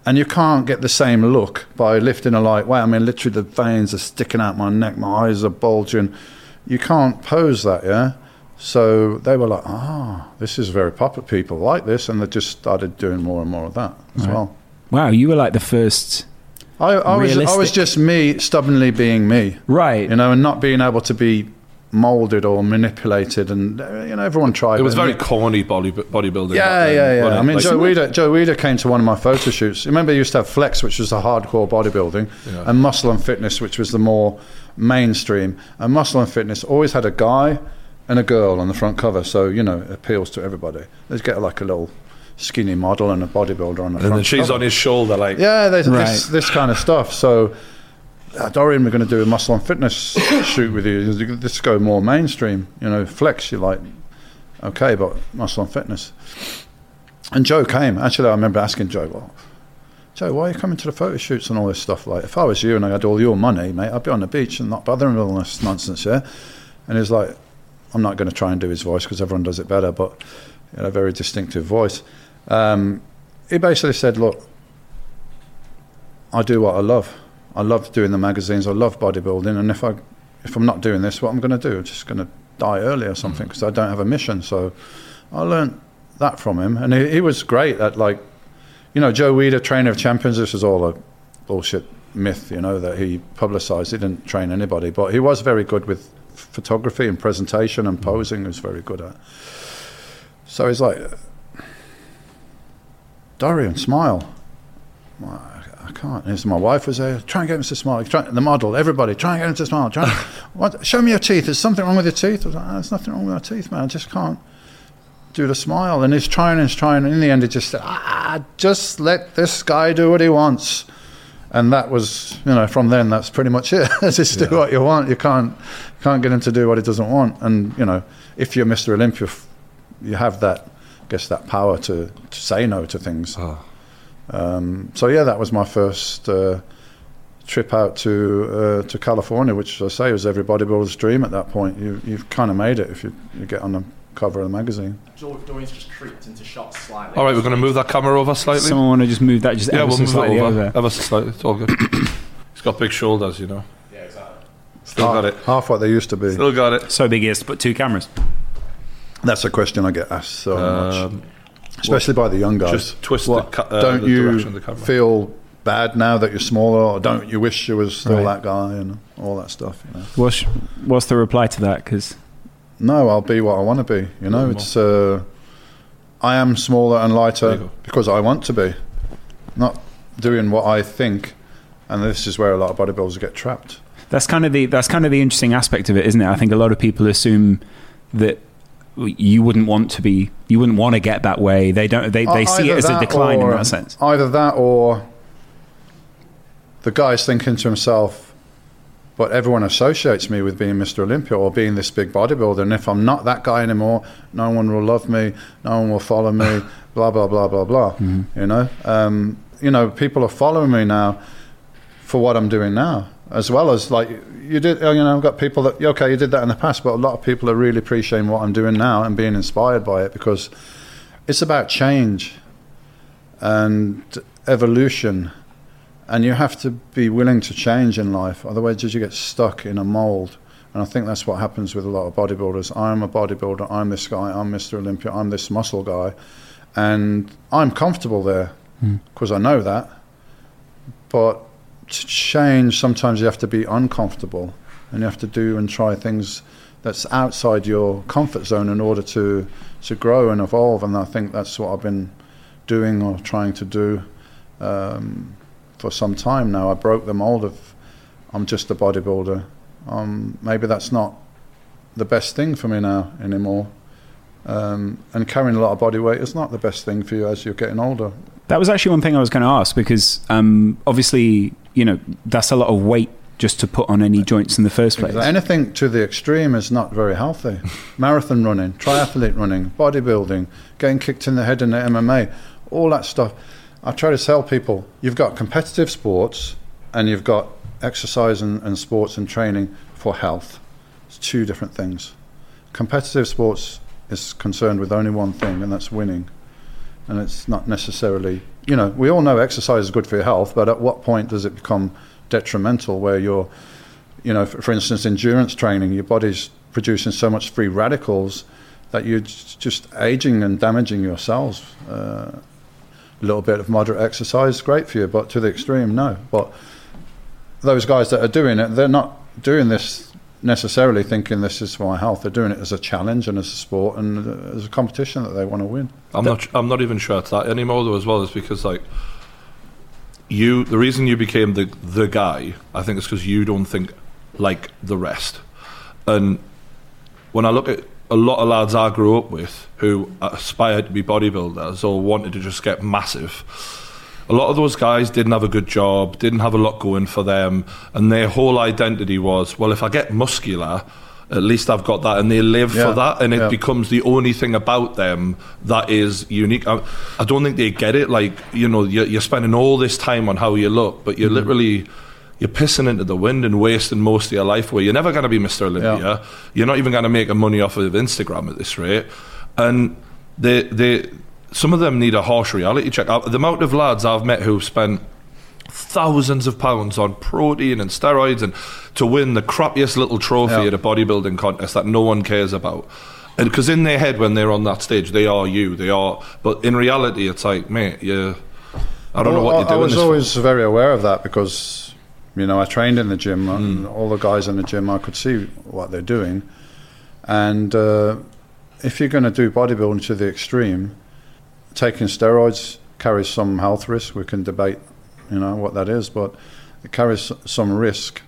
and you can't get the same look by lifting a light weight. I mean, literally the veins are sticking out my neck, my eyes are bulging. You can't pose that, yeah? So they were like, ah, this is very popular. People like this. And they just started doing more and more of that as Right. well. Wow, you were like the first. I, I, was, I was just me stubbornly being me Right. you know, and not being able to be molded or manipulated, and uh, you know, everyone tried. It was it. very corny body bodybuilding. Yeah, then, yeah, yeah. wasn't I mean, Like- Joe Weider, Joe Weider came to one of my photo shoots. Remember, he used to have Flex, which was the hardcore bodybuilding, Yeah. and Muscle and Fitness, which was the more mainstream. And Muscle and Fitness always had a guy and a girl on the front cover, so you know, it appeals to everybody. Let's get like a little skinny model and a bodybuilder on the and front then she's cover. on his shoulder, like, Yeah, there's Right. this, this kind of stuff. So, uh, Dorian, we're going to do a muscle and fitness shoot with you. Let's go more mainstream. You know, flex, you like, okay, but muscle and fitness. And Joe came. Actually, I remember asking Joe, well, Joe, why are you coming to the photo shoots and all this stuff? Like, if I was you and I had all your money, mate, I'd be on the beach and not bothering all this nonsense, yeah? And he's like, I'm not going to try and do his voice because everyone does it better, but he had a very distinctive voice. Um, he basically said, look, I do what I love. I love doing the magazines. I love bodybuilding, and if I if I'm not doing this, what I'm going to do? I'm just going to die early or something because I don't have a mission. So I learned that from him, and he, he was great at like, you know, Joe Weider, trainer of champions. This was all a bullshit myth, you know, that he publicised. He didn't train anybody, but he was very good with photography and presentation and posing. He was very good at. So he's like, Dorian, smile. I can't. And my wife was there. Try and get him to smile. Try, the model, everybody, try and get him to smile. Try. what? Show me your teeth. There's something wrong with your teeth. I was like, "Ah, there's nothing wrong with my teeth, man. I just can't do the smile. And he's trying and he's trying. And in the end, he just said, ah, just let this guy do what he wants. And that was, you know, from then, that's pretty much it. just do what you want. You can't, can't get him to do what he doesn't want. And you know, if you're Mr. Olympia, you have that, I guess, that power to, to say no to things. Oh. Um, so yeah, that was my first uh, trip out to uh, to California, which I say was every bodybuilder's dream at that point. You you've kind of made it if you, you get on the cover of the magazine. Dorian's just creeped into shots slightly. all right, we're going to move that camera over slightly. Someone want to just move that just yeah, ever we'll so move it slightly over. over. Ever so slightly. It's all good. He's got big shoulders, you know. Yeah, exactly. Still got it. Half what they used to be. Still got it. So big is to put two cameras. That's a question I get asked so much, Um, especially by the young guys. just twist What, the, ca- uh, don't the you of the camera. feel bad now that you're smaller, or don't you wish you was still Right. that guy and all that stuff? You know? What's what's the reply to that? Because No, I'll be what I want to be. You know, it's uh, I am smaller and lighter because I want to be, not doing what I think. And this is where a lot of bodybuilders get trapped. That's kind of the that's kind of the interesting aspect of it, isn't it? I think a lot of people assume that you wouldn't want to be, you wouldn't want to get that way. They don't. They, they see it as a that decline in that sense. Either that or the guy's thinking to himself, but everyone associates me with being Mr. Olympia or being this big bodybuilder. And if I'm not that guy anymore, no one will love me, no one will follow me, blah, blah, blah, blah, blah. Mm-hmm. You know? Um, you know, people are following me now for what I'm doing now, as well as like you did. You know, I've got people that okay, you did that in the past, but a lot of people are really appreciating what I'm doing now and being inspired by it because it's about change and evolution, and you have to be willing to change in life. Otherwise, you get stuck in a mold. And I think that's what happens with a lot of bodybuilders. I'm a bodybuilder. I'm this guy. I'm Mr. Olympia. I'm this muscle guy, and I'm comfortable there because I know that. But to change, sometimes you have to be uncomfortable, and you have to do and try things that's outside your comfort zone in order to to grow and evolve. And I think that's what I've been doing or trying to do um, for some time now. I broke the mold of I'm just a bodybuilder. Um, maybe that's not the best thing for me now anymore. Um, and carrying a lot of body weight is not the best thing for you as you're getting older. That was actually one thing I was going to ask because um, obviously, you know, that's a lot of weight just to put on any joints in the first place. Anything to the extreme is not very healthy. Marathon running, triathlete running, bodybuilding, getting kicked in the head in the MMA, all that stuff. I try to tell people you've got competitive sports and you've got exercise and, and sports and training for health. It's two different things. Competitive sports is concerned with only one thing, and that's winning. And it's not necessarily, you know, we all know exercise is good for your health, but at what point does it become detrimental where you're, you know, for, for instance, endurance training, your body's producing so much free radicals that you're just aging and damaging your cells. Uh, a little bit of moderate exercise is great for you, but to the extreme, no. But those guys that are doing it, they're not doing this necessarily thinking this is for my health. They're doing it as a challenge and as a sport and as a competition that they want to win. I'm not. I'm not even sure it's that anymore though. As well, is because like you, the reason you became the the guy, I think, is because you don't think like the rest. And when I look at a lot of lads I grew up with who aspired to be bodybuilders or wanted to just get massive, a lot of those guys didn't have a good job, didn't have a lot going for them, and their whole identity was, well, if I get muscular, at least I've got that, and they live Yeah, for that, and it yeah. becomes the only thing about them that is unique. I, I don't think they get it. Like you know, you're, you're spending all this time on how you look, but Mm-hmm. you're literally you're pissing into the wind and wasting most of your life away. You're never going to be Mr. Olympia. Yeah. You're not even going to make a money off of Instagram at this rate, and they they some of them need a harsh reality check. Uh, The amount of lads I've met who've spent thousands of pounds on protein and steroids and to win the crappiest little trophy Yeah. at a bodybuilding contest that no one cares about. And because in their head, when they're on that stage, they are you. They are, but in reality, it's like, mate, you. I don't know what Well, you're doing. I was this for. always very aware of that because, you know, I trained in the gym and Mm. all the guys in the gym, I could see what they're doing. And uh, if you're going to do bodybuilding to the extreme, taking steroids carries some health risk. We can debate, you know, what that is, but it carries some risk.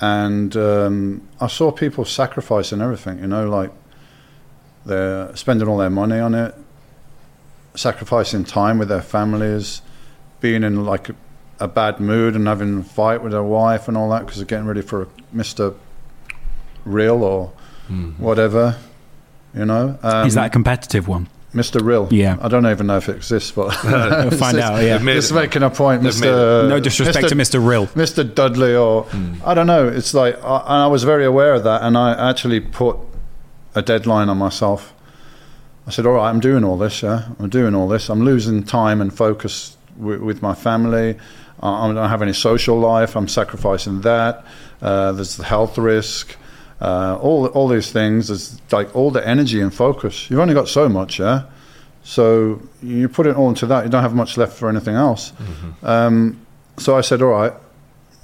And um, I saw people sacrificing everything, you know, like they're spending all their money on it, sacrificing time with their families, being in like a, a bad mood and having a fight with their wife and all that because they're getting ready for Mr. Real or whatever, you know. Um, Is that a competitive one? Mr. Real? Yeah. I don't even know if it exists, but We'll find out. Yeah. They've made it's making a point, They've Mr. No disrespect Mr. to Mr. Rill. Mr. Dudley, or I don't know. It's like, I, and I was very aware of that, and I actually put a deadline on myself. I said, "All right, I'm doing all this. Yeah, I'm doing all this. I'm losing time and focus with, with my family. I, don't have any social life. I'm sacrificing that. Uh, there's the health risk." Uh, all all these things, there's like all the energy and focus. You've only got so much, yeah. So you put it all into that. You don't have much left for anything else. Um, so I said, all right,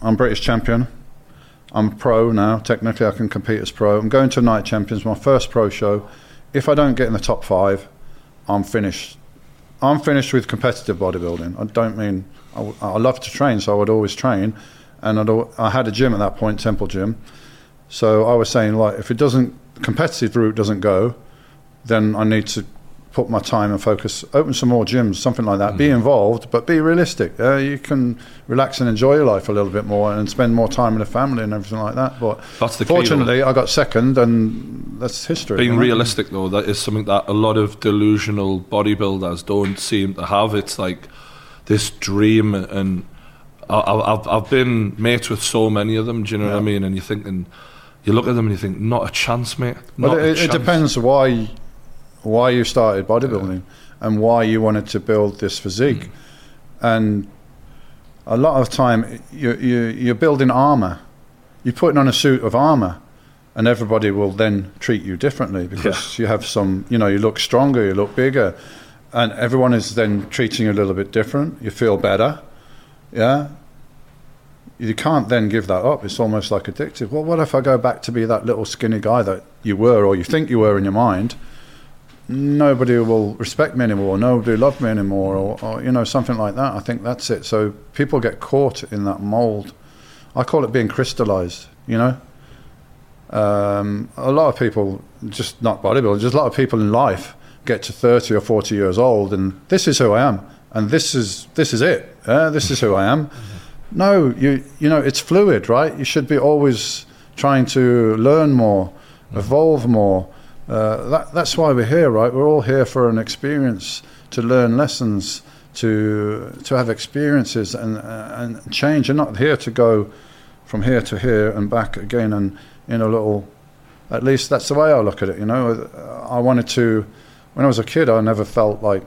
I'm British champion. I'm pro now. Technically, I can compete as pro. I'm going to Night Champions, my first pro show. If I don't get in the top five, I'm finished. I'm finished with competitive bodybuilding. I don't mean I, w- I love to train, so I would always train, and I'd, al- I had a gym at that point, Temple Gym. So I was saying, like, if it doesn't competitive route doesn't go, then I need to put my time and focus, open some more gyms, something like that. Be involved, but be realistic. Uh, you can relax and enjoy your life a little bit more and spend more time with the family and everything like that. But That's the key, fortunately, I got second, and that's history. Being realistic though, that is something that a lot of delusional bodybuilders don't seem to have. It's like this dream, and I, I- I've I've been mates with so many of them. Do you know what I mean? And you're thinking, you look at them and you think, not a chance, mate. Well, Not a it, it depends why why you started bodybuilding and why you wanted to build this physique. Mm. And a lot of time, you, you, you're building armor. You're putting on a suit of armor, and everybody will then treat you differently because you have some, you know, you look stronger, you look bigger, and everyone is then treating you a little bit different. You feel better, yeah. You can't then give that up. It's almost like addictive. Well, what if I go back to be that little skinny guy that you were, or you think you were in your mind? Nobody will respect me anymore. Nobody will love me anymore, or, or you know something like that. I think that's it. So people get caught in that mold. I call it being crystallized. You know, um, a lot of people, just not bodybuilders, just a lot of people in life get to 30 or 40 years old and this is who I am and this is this is it. Uh, this is who I am. No, you you know it's fluid, right? You should be always trying to learn more, evolve more. Uh, that, that's why we're here, right? We're all here for an experience to learn lessons, to to have experiences and uh, and change. You're not here to go from here to here and back again and in a little. At least that's the way I look at it. You know, I wanted to. When I was a kid, I never felt like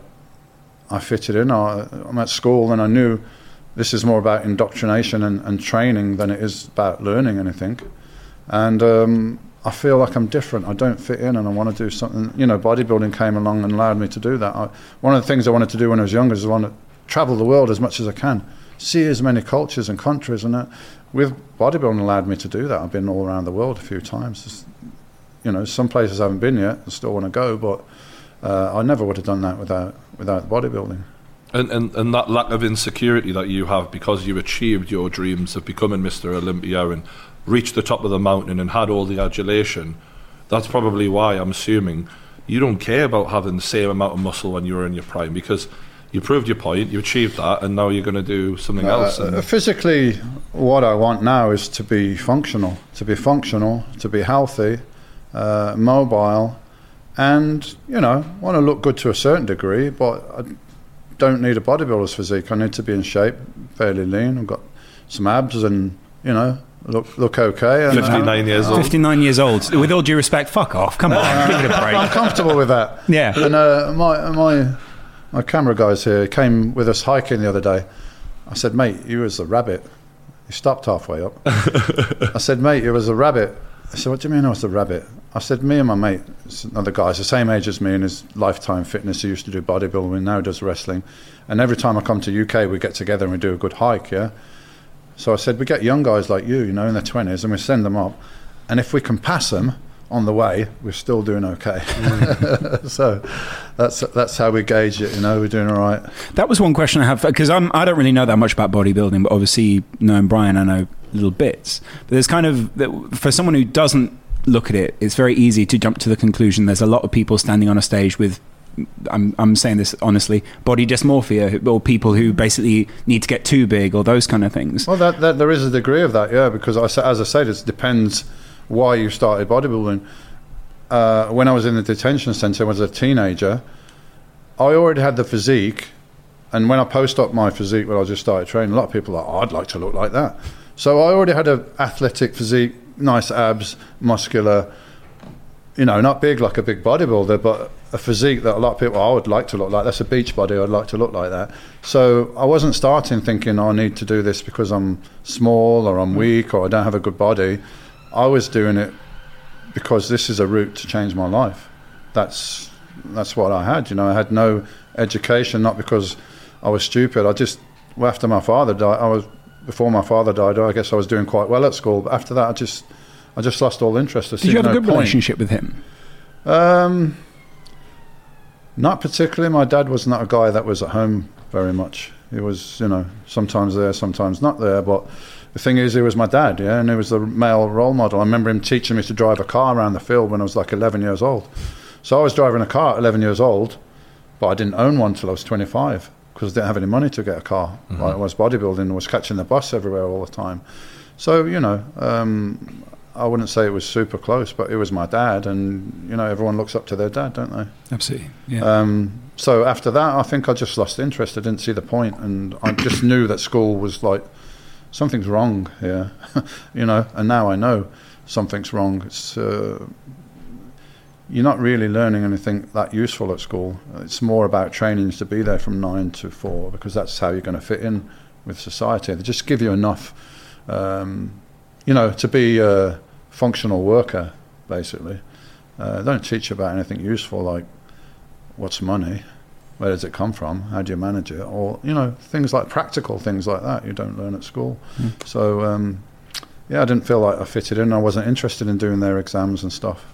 I fitted in. I, I'm at school and I knew this is more about indoctrination and, and training than it is about learning anything. And um, I feel like I'm different. I don't fit in and I want to do something. You know, bodybuilding came along and allowed me to do that. I, one of the things I wanted to do when I was younger is I want to travel the world as much as I can, see as many cultures and countries. And that, with bodybuilding allowed me to do that. I've been all around the world a few times. Just, you know, some places I haven't been yet. I still want to go, but uh, I never would have done that without without bodybuilding. And, and and that lack of insecurity that you have because you achieved your dreams of becoming Mr. Olympia and reached the top of the mountain and had all the adulation, that's probably why I'm assuming you don't care about having the same amount of muscle when you were in your prime because you proved your point, you achieved that, and now you're going to do something else. Uh, physically, what I want now is to be functional, to be functional, to be healthy, uh, mobile, and you know, want to look good to a certain degree, but I don't need a bodybuilder's physique. I need to be in shape, fairly lean. I've got some abs, and you know, look look okay. And, uh, 59 years old. 59 years old. With all due respect, fuck off. Come on, give it a I'm comfortable with that. Yeah. And uh, my my my camera guys here came with us hiking the other day. I said, mate, you was a rabbit. He stopped halfway up. I said, mate, you was a rabbit. I said, what do you mean I was a rabbit? I said, me and my mate, another guy's the same age as me in his lifetime fitness. He used to do bodybuilding, now does wrestling. And every time I come to UK, we get together and we do a good hike, yeah? So I said, we get young guys like you, you know, in their 20s, and we send them up. And if we can pass them on the way, we're still doing okay. so that's that's how we gauge it, you know, we're doing all right. That was one question I have because I'm I don't really know that much about bodybuilding, but obviously knowing Brian, I know little bits. But there's kind of for someone who doesn't look at it, it's very easy to jump to the conclusion. There's a lot of people standing on a stage with. I'm, I'm saying this honestly, body dysmorphia, or people who basically need to get too big, or those kind of things. Well, that, that there is a degree of that, yeah, because I, as I said, it depends why you started bodybuilding. Uh, when I was in the detention I was a teenager, I already had the physique, and when I post up my physique when I just started training, a lot of people are like, oh, I'd like to look like that. So I already had an athletic physique, nice abs, muscular, you know, not big like a big bodybuilder, but a physique that a lot of people, oh, I would like to look like. That's a beach body. I'd like to look like that. So I wasn't starting thinking oh, I need to do this because I'm small or I'm weak or I don't have a good body. I was doing it because this is a route to change my life. That's that's what I had. You know, I had no education, not because I was stupid. I just well, after my father died, I was before my father died. I guess I was doing quite well at school, but after that, I just I just lost all interest. I Did you have a good point. relationship with him? Um, Not particularly. My dad was not a guy that was at home very much. He was, you know, sometimes there, sometimes not there. But the thing is, he was my dad, yeah, and he was the male role model. I remember him teaching me to drive a car around the field when I was like 11 years old. So I was driving a car at 11 years old, but I didn't own one till I was 25 because I didn't have any money to get a car. Like, I was bodybuilding, I was catching the bus everywhere all the time. So you know, um, I wouldn't say it was super close, but it was my dad, and you know, everyone looks up to their dad, don't they? Absolutely. Yeah. Um, so after that, I think I just lost interest. I didn't see the point, and I just knew that school was like something's wrong here, you know. And now I know something's wrong. It's uh, you're not really learning anything that useful at school. It's more about training to be there from nine to four because that's how you're going to fit in with society. They just give you enough, um, you know, to be a functional worker, basically. Uh, they don't teach you about anything useful like what's money, where does it come from, how do you manage it, or you know things like practical things like that you don't learn at school. So um, yeah, I didn't feel like I fitted in. I wasn't interested in doing their exams and stuff.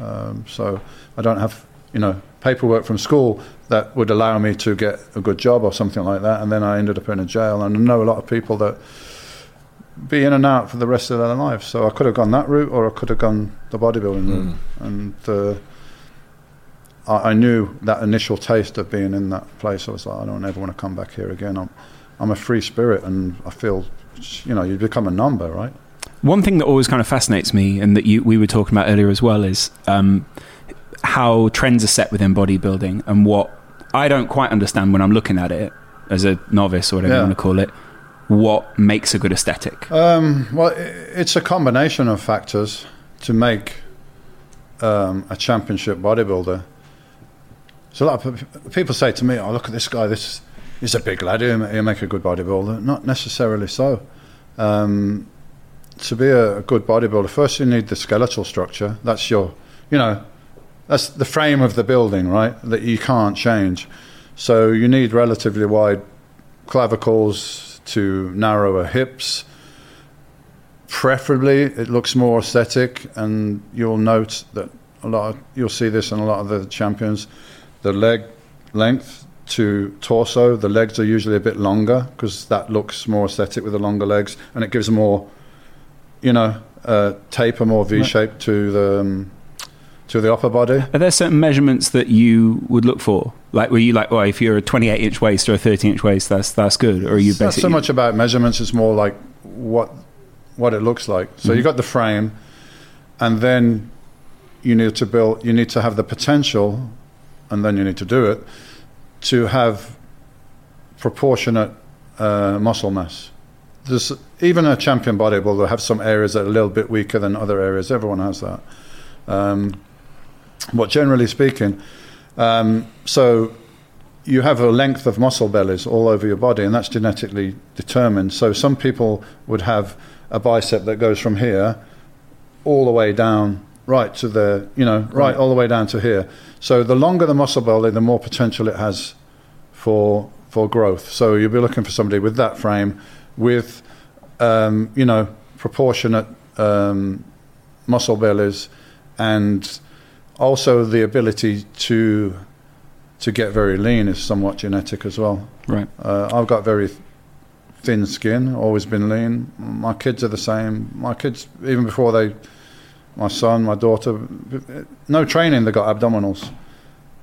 Um, so I don't have you know paperwork from school that would allow me to get a good job or something like that. And then I ended up in a jail, and I know a lot of people that be in and out for the rest of their lives. So I could have gone that route, or I could have gone the bodybuilding route. And uh, I, I knew that initial taste of being in that place. I was like, I don't ever want to come back here again. I'm, I'm a free spirit, and I feel, you know, you become a number, right? One thing that always kind of fascinates me, and that you, we were talking about earlier as well, is um, how trends are set within bodybuilding, and what I don't quite understand when I'm looking at it as a novice or whatever Yeah. you want to call it. What makes a good aesthetic? Um, well, it's a combination of factors to make um, a championship bodybuilder. So a lot of people say to me, "Oh, look at this guy. This is a big lad. He'll, he'll make a good bodybuilder." Not necessarily so. Um, to be a, a good bodybuilder, first you need the skeletal structure. That's your, you know, that's the frame of the building, right? That you can't change. So you need relatively wide clavicles to narrower hips. Preferably, it looks more aesthetic, and you'll note that a lot. Of, you'll see this in a lot of the champions. The leg length to torso, the legs are usually a bit longer because that looks more aesthetic with the longer legs, and it gives a more, you know, uh, taper, more V shape to the um, to the upper body. Are there certain measurements that you would look for? Like, were you like, well, if you're a 28 inch waist or a 30 inch waist, that's that's good, or are you It's not so much about measurements; it's more like what what it looks like. So you've got the frame, and then you need to build. You need to have the potential, and then you need to do it to have proportionate uh, muscle mass. There's even a champion bodybuilder have some areas that are a little bit weaker than other areas. Everyone has that. Um, but generally speaking, um, so you have a length of muscle bellies all over your body, and that's genetically determined. So some people would have a bicep that goes from here all the way down, right to the, you know, right, Right. all the way down to here. So the longer the muscle belly, the more potential it has for for growth. So you'll be looking for somebody with that frame, with, um, you know, proportionate um, muscle bellies, and also the ability to to get very lean is somewhat genetic as well. right? Uh, I've got very thin skin, always been lean. My kids are the same. My kids, even before they, my son, my daughter, no training, they got abdominals.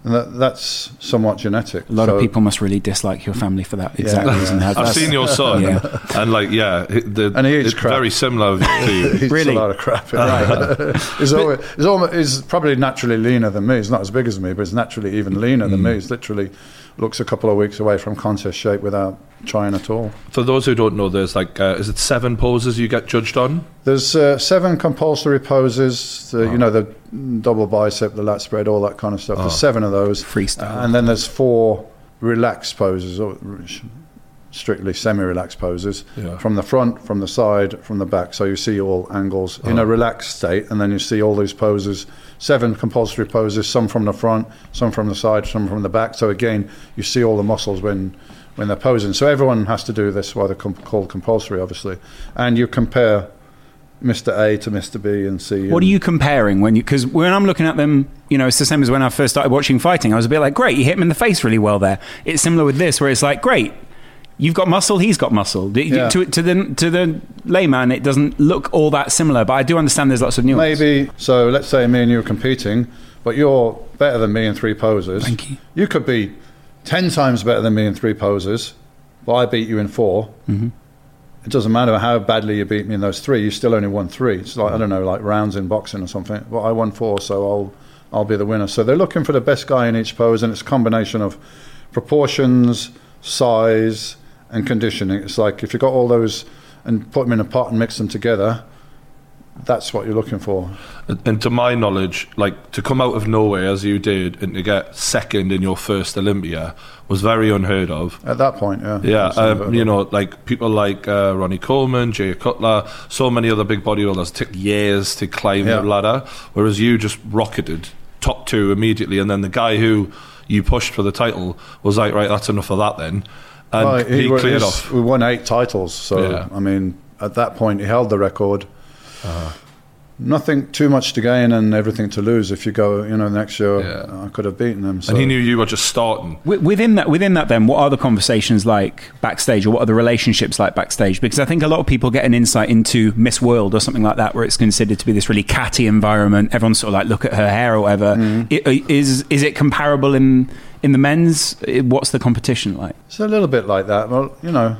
And that, that's somewhat genetic. A lot So- of people must really dislike your family for that exact Yeah. reason. I've seen your son, Yeah. and like, yeah, the, And he eats it's crap. very similar to you. He eats Really? a lot of crap. he's, always, he's, almost, he's probably naturally leaner than me. He's not as big as me, but he's naturally even leaner than mm. me. He's literally looks a couple of weeks away from contest shape without trying at all. For those who don't know, there's like, uh, is it seven poses you get judged on? There's uh, seven compulsory poses. The, You know, the double bicep, the lat spread, all that kind of stuff. There's seven of those. Freestyle. And then there's four relaxed poses, or strictly semi-relaxed poses, Yeah. from the front, from the side, from the back. So you see all angles in a relaxed state, and then you see all these poses, seven compulsory poses, some from the front, some from the side, some from the back. So again, you see all the muscles when when they're posing. So everyone has to do this, why they're com- called compulsory, obviously, and you compare Mr. A to Mr. B and C. What are you comparing when you? Because when I'm looking at them, you know, it's the same as when I first started watching fighting. I was a bit like, great, you hit him in the face really well there. It's similar with this, where it's like, great, you've got muscle, he's got muscle. Yeah. To, to the to the layman, it doesn't look all that similar, but I do understand there's lots of nuance. Maybe so. Let's say me and you are competing, but you're better than me in three poses. Thank you. You could be ten times better than me in three poses, but I beat you in 4 Mm-hmm. It doesn't matter how badly you beat me in those three. You still only won three. It's like I don't know, like rounds in boxing or something. But I won four, so I'll I'll be the winner. So they're looking for the best guy in each pose, and it's a combination of proportions, size, and conditioning. It's like if you've got all those and put them in a pot and mix them together, that's what you're looking for. And to my knowledge, like to come out of nowhere as you did and to get second in your first Olympia was very unheard of. At that point, yeah. Yeah, um, you know, like people like uh, Ronnie Coleman, Jay Cutler, so many other big bodybuilders took years to climb Yeah. the ladder, whereas you just rocketed top two immediately, and then the guy who you pushed for the title was like, right, that's enough of that then, and Well, he, wa- cleared he's- off. We won eight titles, so Yeah. I mean, at that point, he held the record. Uh-huh. Nothing too much to gain and everything to lose. If you go, you know, next year, Yeah. I could have beaten him. So. And he knew you were just starting. Within that, within that, then, what are the conversations like backstage, or what are the relationships like backstage? Because I think a lot of people get an insight into Miss World or something like that, where it's considered to be this really catty environment. Everyone's sort of like, look at her hair or whatever. I- is is it comparable in in the men's? What's the competition like? It's a little bit like that. Well, you know,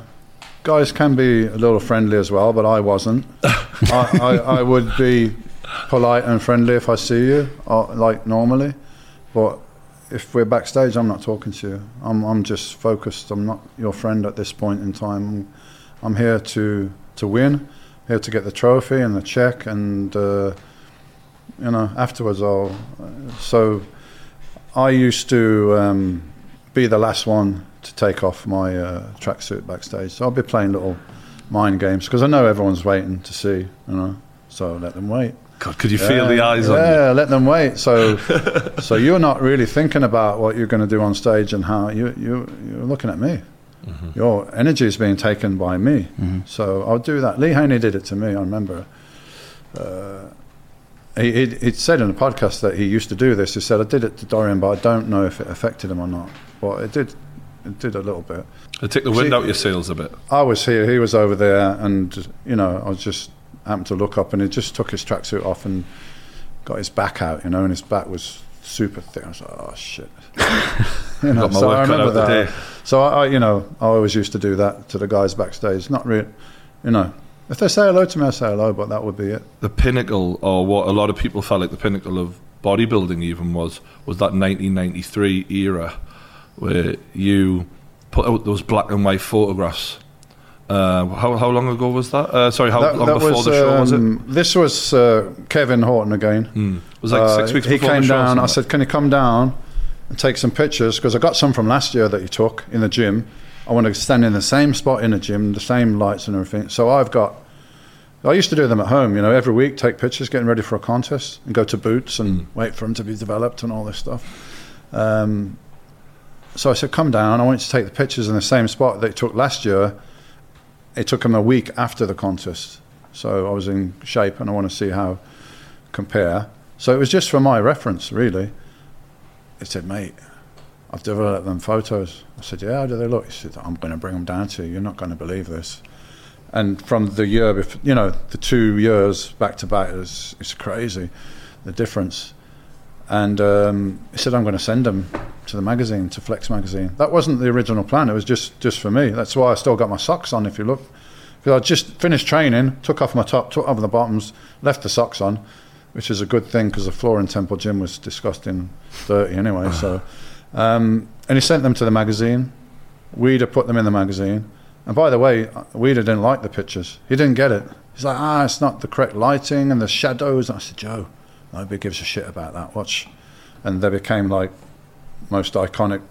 guys can be a little friendly as well, but I wasn't. I, I, I would be polite and friendly if I see you, uh, like normally. But if we're backstage, I'm not talking to you. I'm, I'm just focused. I'm not your friend at this point in time. I'm, I'm here to, to win, here to get the trophy and the check, and, uh, you know, afterwards I'll. So I used to um, be the last one to take off my uh, tracksuit backstage. So I'll be playing little mind games because I know everyone's waiting to see, you know. So let them wait. God, could you feel the eyes on you? Yeah, let them wait. So, so you're not really thinking about what you're going to do on stage and how you you you're looking at me. Mm-hmm. Your energy is being taken by me. So I'll do that. Lee Haney did it to me. I remember. Uh, he, he, he said in a podcast that he used to do this. He said, "I did it to Dorian, but I don't know if it affected him or not." Well, it did. It did a little bit. It took the wind See- out your sails a bit. I was here, he was over there, and you know, I was just happened to look up, and he just took his tracksuit off and got his back out, you know, and his back was super thick. I was like, oh shit. you know, Got my so work I cut remember that. So I, I, you know, I always used to do that to the guys backstage. Not really, you know, if they say hello to me, I say hello, but that would be it. the pinnacle, or what a lot of people felt like the pinnacle of bodybuilding even was, was that 1993 era where you put out those black and white photographs. Uh, how, how long ago was that? Uh, sorry, how that, long that before was, the show was it? um, This was uh, Kevin Horton again. Hmm. It was like six Uh, weeks he before came the show. down. I said, "Can you come down and take some pictures? Because I got some from last year that you took in the gym. I want to stand in the same spot in the gym, the same lights and everything. So I've got. I used to do them at home. You know, every week take pictures, getting ready for a contest, and go to boots and Mm. wait for them to be developed and all this stuff. Um, so I said, "Come down. I want you to take the pictures in the same spot that you took last year." It took them a week after the contest, so I was in shape, and I want to see how compare. So it was just for my reference, really. He said, mate, I've developed them photos. I said, yeah, how do they look? He said, I'm going to bring them down to you. You're not going to believe this. And from the year before, you know, the two years back to back, is it's crazy, the difference. And um, he said, I'm going to send them to the magazine, to Flex magazine. That wasn't the original plan. It was just, just for me. That's why I still got my socks on, if you look. Because I just finished training, took off my top, took off the bottoms, left the socks on, which is a good thing because the floor in Temple Gym was disgusting, dirty anyway. so, um, and he sent them to the magazine. Weider put them in the magazine. And by the way, Weider didn't like the pictures. He didn't get it. He's like, ah, it's not the correct lighting and the shadows. And I said, Joe, nobody gives a shit about that. Watch. And they became like most iconic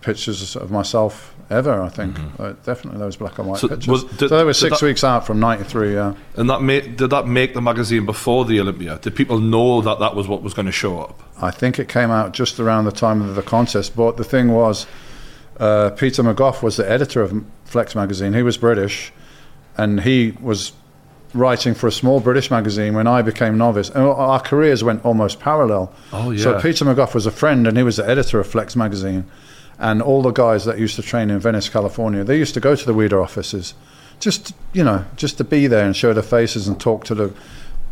pictures of myself ever, I think. Uh, definitely those black and white So pictures. was- did- so they were six that- weeks out from 93, yeah. And that made, did that make the magazine before the Olympia? Did people know that that was what was going to show up? I think it came out just around the time of the contest. But the thing was, uh, Peter McGough was the editor of Flex magazine. He was British, and he was writing for a small British magazine when I became novice. And our careers went almost parallel. Oh, yeah. So. Peter McGough was a friend, and he was the editor of Flex magazine. And all the guys that used to train in Venice, California, they used to go to the Weider offices, just you know, just to be there and show their faces and talk to the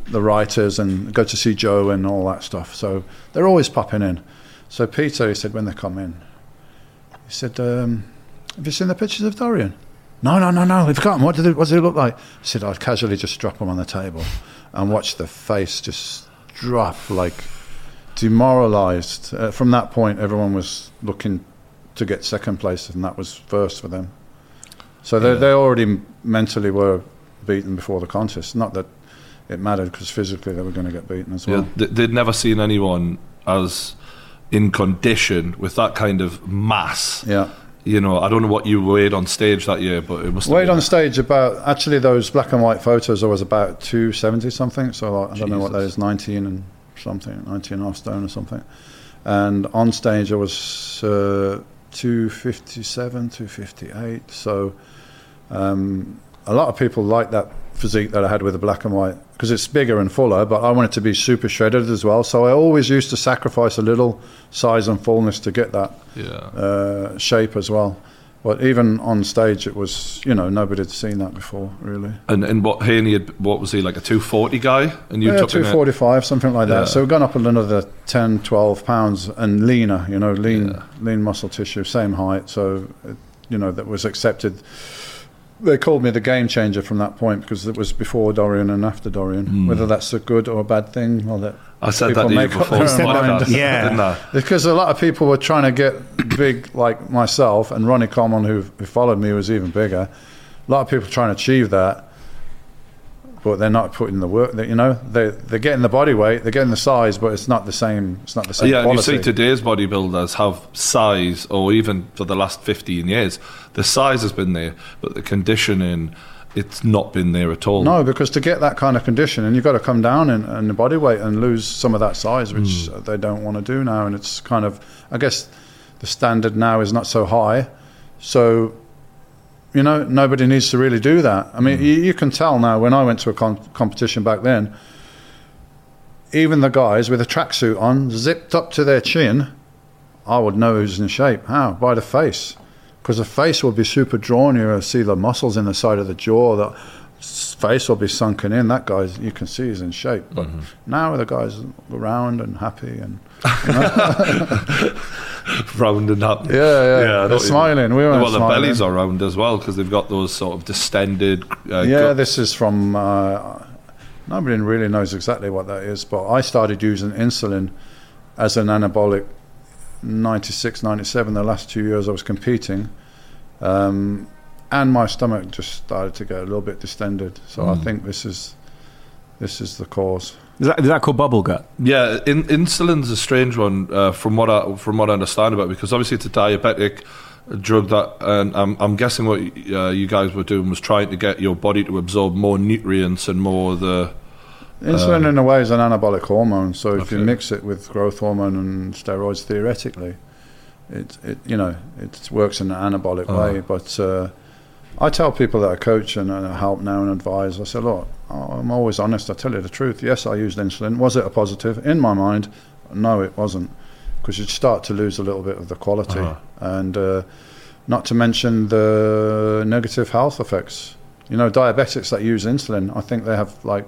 the writers and go to see Joe and all that stuff. So they're always popping in. So Peter, he said when they come in, he said, um, "Have you seen the pictures of Dorian?" No, no, no, no. We've got him. What what does he look like? I said, I'd casually just drop him on the table and watch the face just drop like demoralised. Uh, from that point, everyone was looking to get second place, and that was first for them. So they, Yeah. they already mentally were beaten before the contest. Not that it mattered because physically they were going to get beaten as well. Yeah, they'd never seen anyone as in condition with that kind of mass. Yeah. You know, I don't know what you weighed on stage that year, but it must Weighed on stage about actually those black and white photos I was about 270 something so like, I don't know what that is, 19 and something 19 and a stone or something and on stage I was uh, 257 258 so um, a lot of people like that physique that I had with the black and white because it's bigger and fuller but I want it to be super shredded as well so I always used to sacrifice a little size and fullness to get that Yeah. uh, shape as well. But even on stage, it was you know nobody had seen that before really. And and what Haney had, what was he like a two forty guy? And you yeah, took two forty five, something like that. Yeah. So we've gone up another 10, 12 pounds and leaner. You know, lean Yeah. lean muscle tissue, same height. So it, you know that was accepted. They called me the game changer from that point because it was before Dorian and after Dorian. Hmm. Whether that's a good or a bad thing, well, that I said people that to you before their the own mind. podcast, Yeah. didn't I? Because a lot of people were trying to get big, like myself, and Ronnie Coleman, who, who followed me, was even bigger. A lot of people trying to achieve that, but they're not putting the work. That you know, they they're getting the body weight, they're getting the size, but it's not the same. It's not the same yeah, and you see today's bodybuilders have size, or even for the last 15 years, the size has been there, but the conditioning, it's not been there at all. no, because to get that kind of condition, and you've got to come down in, in the body weight and lose some of that size, which Hmm. they don't want to do now. And it's kind of, I guess, the standard now is not so high, so you know nobody needs to really do that. I mean, you, you can tell now. When I went to a con- competition back then, even the guys with a tracksuit on, zipped up to their chin, I would know who's in shape. How? By the face. Because the face will be super drawn. You'll see the muscles in the side of the jaw. The face will be sunken in. That guy's, you can see he's in shape. But now the guys are round and happy. and round and up. Yeah, yeah. Know They're you smiling. We well, the bellies are round as well because they've got those sort of distended. Uh, yeah, gut- this is from. Uh, nobody really knows exactly what that is, but I started using insulin as an anabolic 96, 97, the last two years I was competing. Um, and my stomach just started to get a little bit distended. So I Mm. think this is this is the cause. Is that, is that called bubble gut? Yeah, in, insulin's a strange one uh, from what I from what I understand about it, because obviously it's a diabetic drug that, and I'm, I'm guessing what uh, you guys were doing was trying to get your body to absorb more nutrients and more of the. Insulin, in a way, is an anabolic hormone. So if you mix it with growth hormone and steroids, theoretically, it, it you know it works in an anabolic Oh. way. But uh, I tell people that I coach and uh, help now and advise. I say, look, I'm always honest. I tell you the truth. Yes, I used insulin. Was it a positive in my mind? No, it wasn't, because you'd start to lose a little bit of the quality, Uh-huh. and uh, not to mention the negative health effects. You know, diabetics that use insulin, I think they have like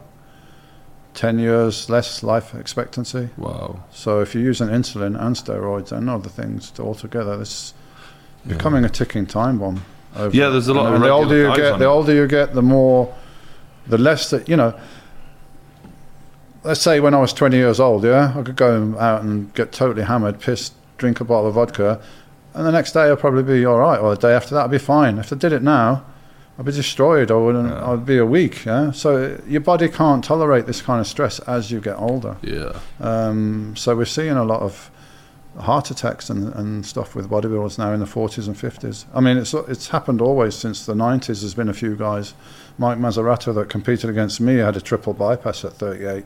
10 years less life expectancy. Wow. So if you're using insulin and steroids and other things to altogether, this is Yeah. becoming a ticking time bomb. Over, Yeah, there's a lot and, of and the older you get, the older you get, the more, the less that you know. Let's say when I was 20 years old, yeah, I could go out and get totally hammered, pissed, drink a bottle of vodka, and the next day I'll probably be all right, or the day after that I'll be fine. If I did it now, I'd be destroyed. I wouldn't. Yeah. I'd be a week. Yeah. So your body can't tolerate this kind of stress as you get older. Yeah. Um, so we're seeing a lot of heart attacks and, and stuff with bodybuilders now in the 40s and 50s. I mean, it's it's happened always since the 90s. There's been a few guys, Mike Matarazzo, that competed against me, had a triple bypass at 38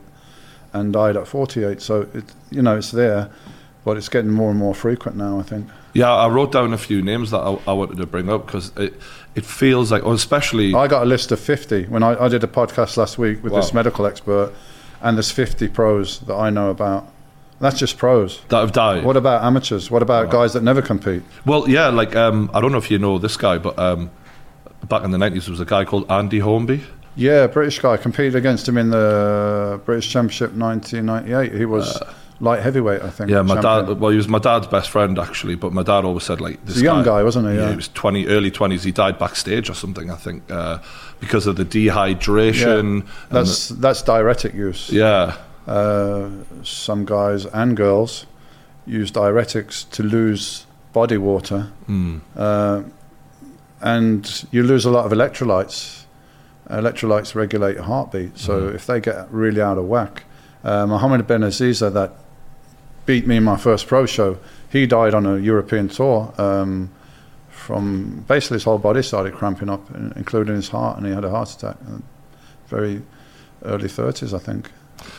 and died at 48. So it, you know, it's there. But it's getting more and more frequent now. I think. Yeah, I wrote down a few names that I, I wanted to bring up because it it feels like, especially I got a list of 50 when I, I did a podcast last week with Wow. this medical expert, and there's 50 pros that I know about. That's just pros. that have died. What about amateurs? What about guys that never compete? Well, yeah, like um, I don't know if you know this guy, but um, back in the nineties, there was a guy called Andy Hornby. Yeah, British guy competed against him in the British Championship 1998. He was light heavyweight, I think. Yeah, my champion. dad. Well, he was my dad's best friend actually, but my dad always said like this young guy, wasn't he? Yeah, Yeah. he was twenty, early twenties. He died backstage or something, I think, uh, because of the dehydration. and That's that's diuretic use. yeah, Uh, some guys and girls use diuretics to lose body water, mm. uh, and you lose a lot of electrolytes. Electrolytes regulate your heartbeat, so Mm-hmm. if they get really out of whack, uh, Mohammed Benaziza that beat me in my first pro show, he died on a European tour. Um, from basically his whole body started cramping up, including his heart, and he had a heart attack. uh, Very early thirties, I think.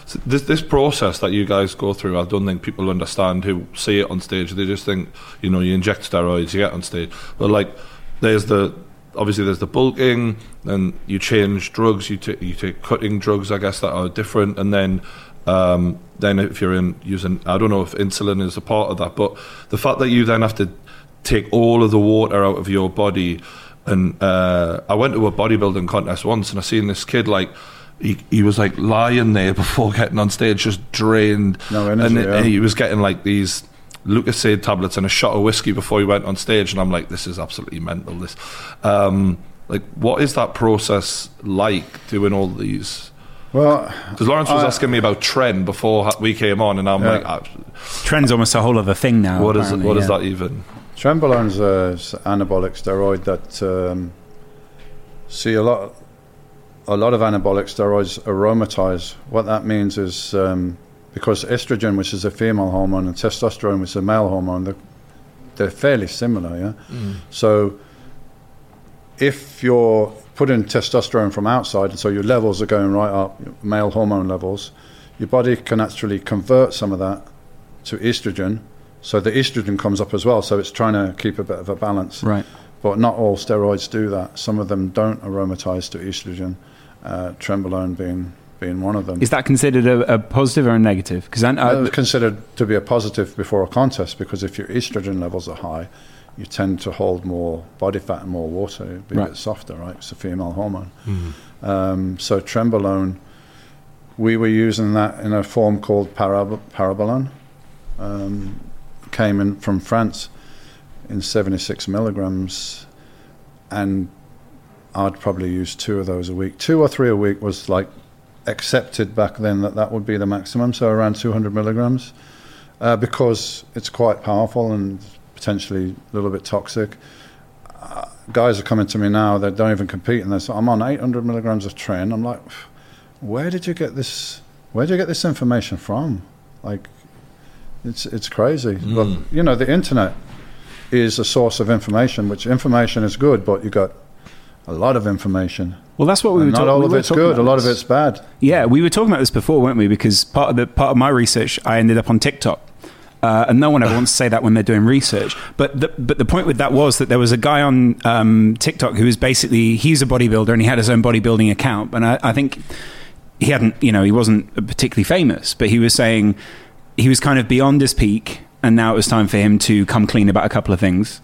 So this this process that you guys go through, I don't think people understand who see it on stage. They just think, you know, you inject steroids, you get on stage. But like, there's the obviously there's the bulking, and you change drugs. You take you take cutting drugs, I guess that are different, and then. Um, then if you're in using, I don't know if insulin is a part of that, but the fact that you then have to take all of the water out of your body, and uh, I went to a bodybuilding contest once, and I seen this kid like he, he was like lying there before getting on stage, just drained. No energy, and, yeah. and he was getting like these Lucozade tablets and a shot of whiskey before he went on stage, and I'm like, this is absolutely mental. This, um, like, what is that process like doing all these? Well, Because Laurence was I- asking me about Tren before we came on, and I'm Yeah. like, ah, Tren's almost a whole other thing now. what is apparently, what is yeah. that even? Trenbolone's a s- anabolic steroid that um, see a lot. A lot of anabolic steroids aromatize. What that means is um, because estrogen, which is a female hormone, and testosterone, which is a male hormone, they're, they're fairly similar. Yeah. So if you're putting testosterone from outside, and so your levels are going right up, male hormone levels, your body can actually convert some of that to estrogen. So the estrogen comes up as well. So it's trying to keep a bit of a balance. Right. But not all steroids do that. Some of them don't aromatize to estrogen. Uh, Trenbolone being being one of them. Is that considered a, a positive or a negative? Because I, Uh, considered to be a positive before a contest because if your estrogen levels are high, you tend to hold more body fat and more water, be a bit softer, right? It's a female hormone. Um, so Trenbolone, we were using that in a form called parab- Parabolan. Um, came in from France in 76 milligrams, and I'd probably use two of those a week. Two or three a week was like accepted back then that that would be the maximum, so around 200 milligrams, uh, because it's quite powerful and potentially a little bit toxic. Uh, guys are coming to me now that don't even compete, and they say, "I'm on 800 milligrams of Tren." I'm like, "Where did you get this? Where did you get this information from?" Like, it's it's crazy. But you know, the internet is a source of information, which information is good, but you got a lot of information. well, that's what we were And not talking all we of it's good. A lot of it's bad. Yeah, we were talking about this before, weren't we? Because part of the part of my research, I ended up on TikTok, uh, and no one ever wants to say that when they're doing research. But the, but the point with that was that there was a guy on um, TikTok who was basically he's a bodybuilder and he had his own bodybuilding account, and I, I think he hadn't, you know, he wasn't particularly famous, but he was saying he was kind of beyond his peak, and now it was time for him to come clean about a couple of things.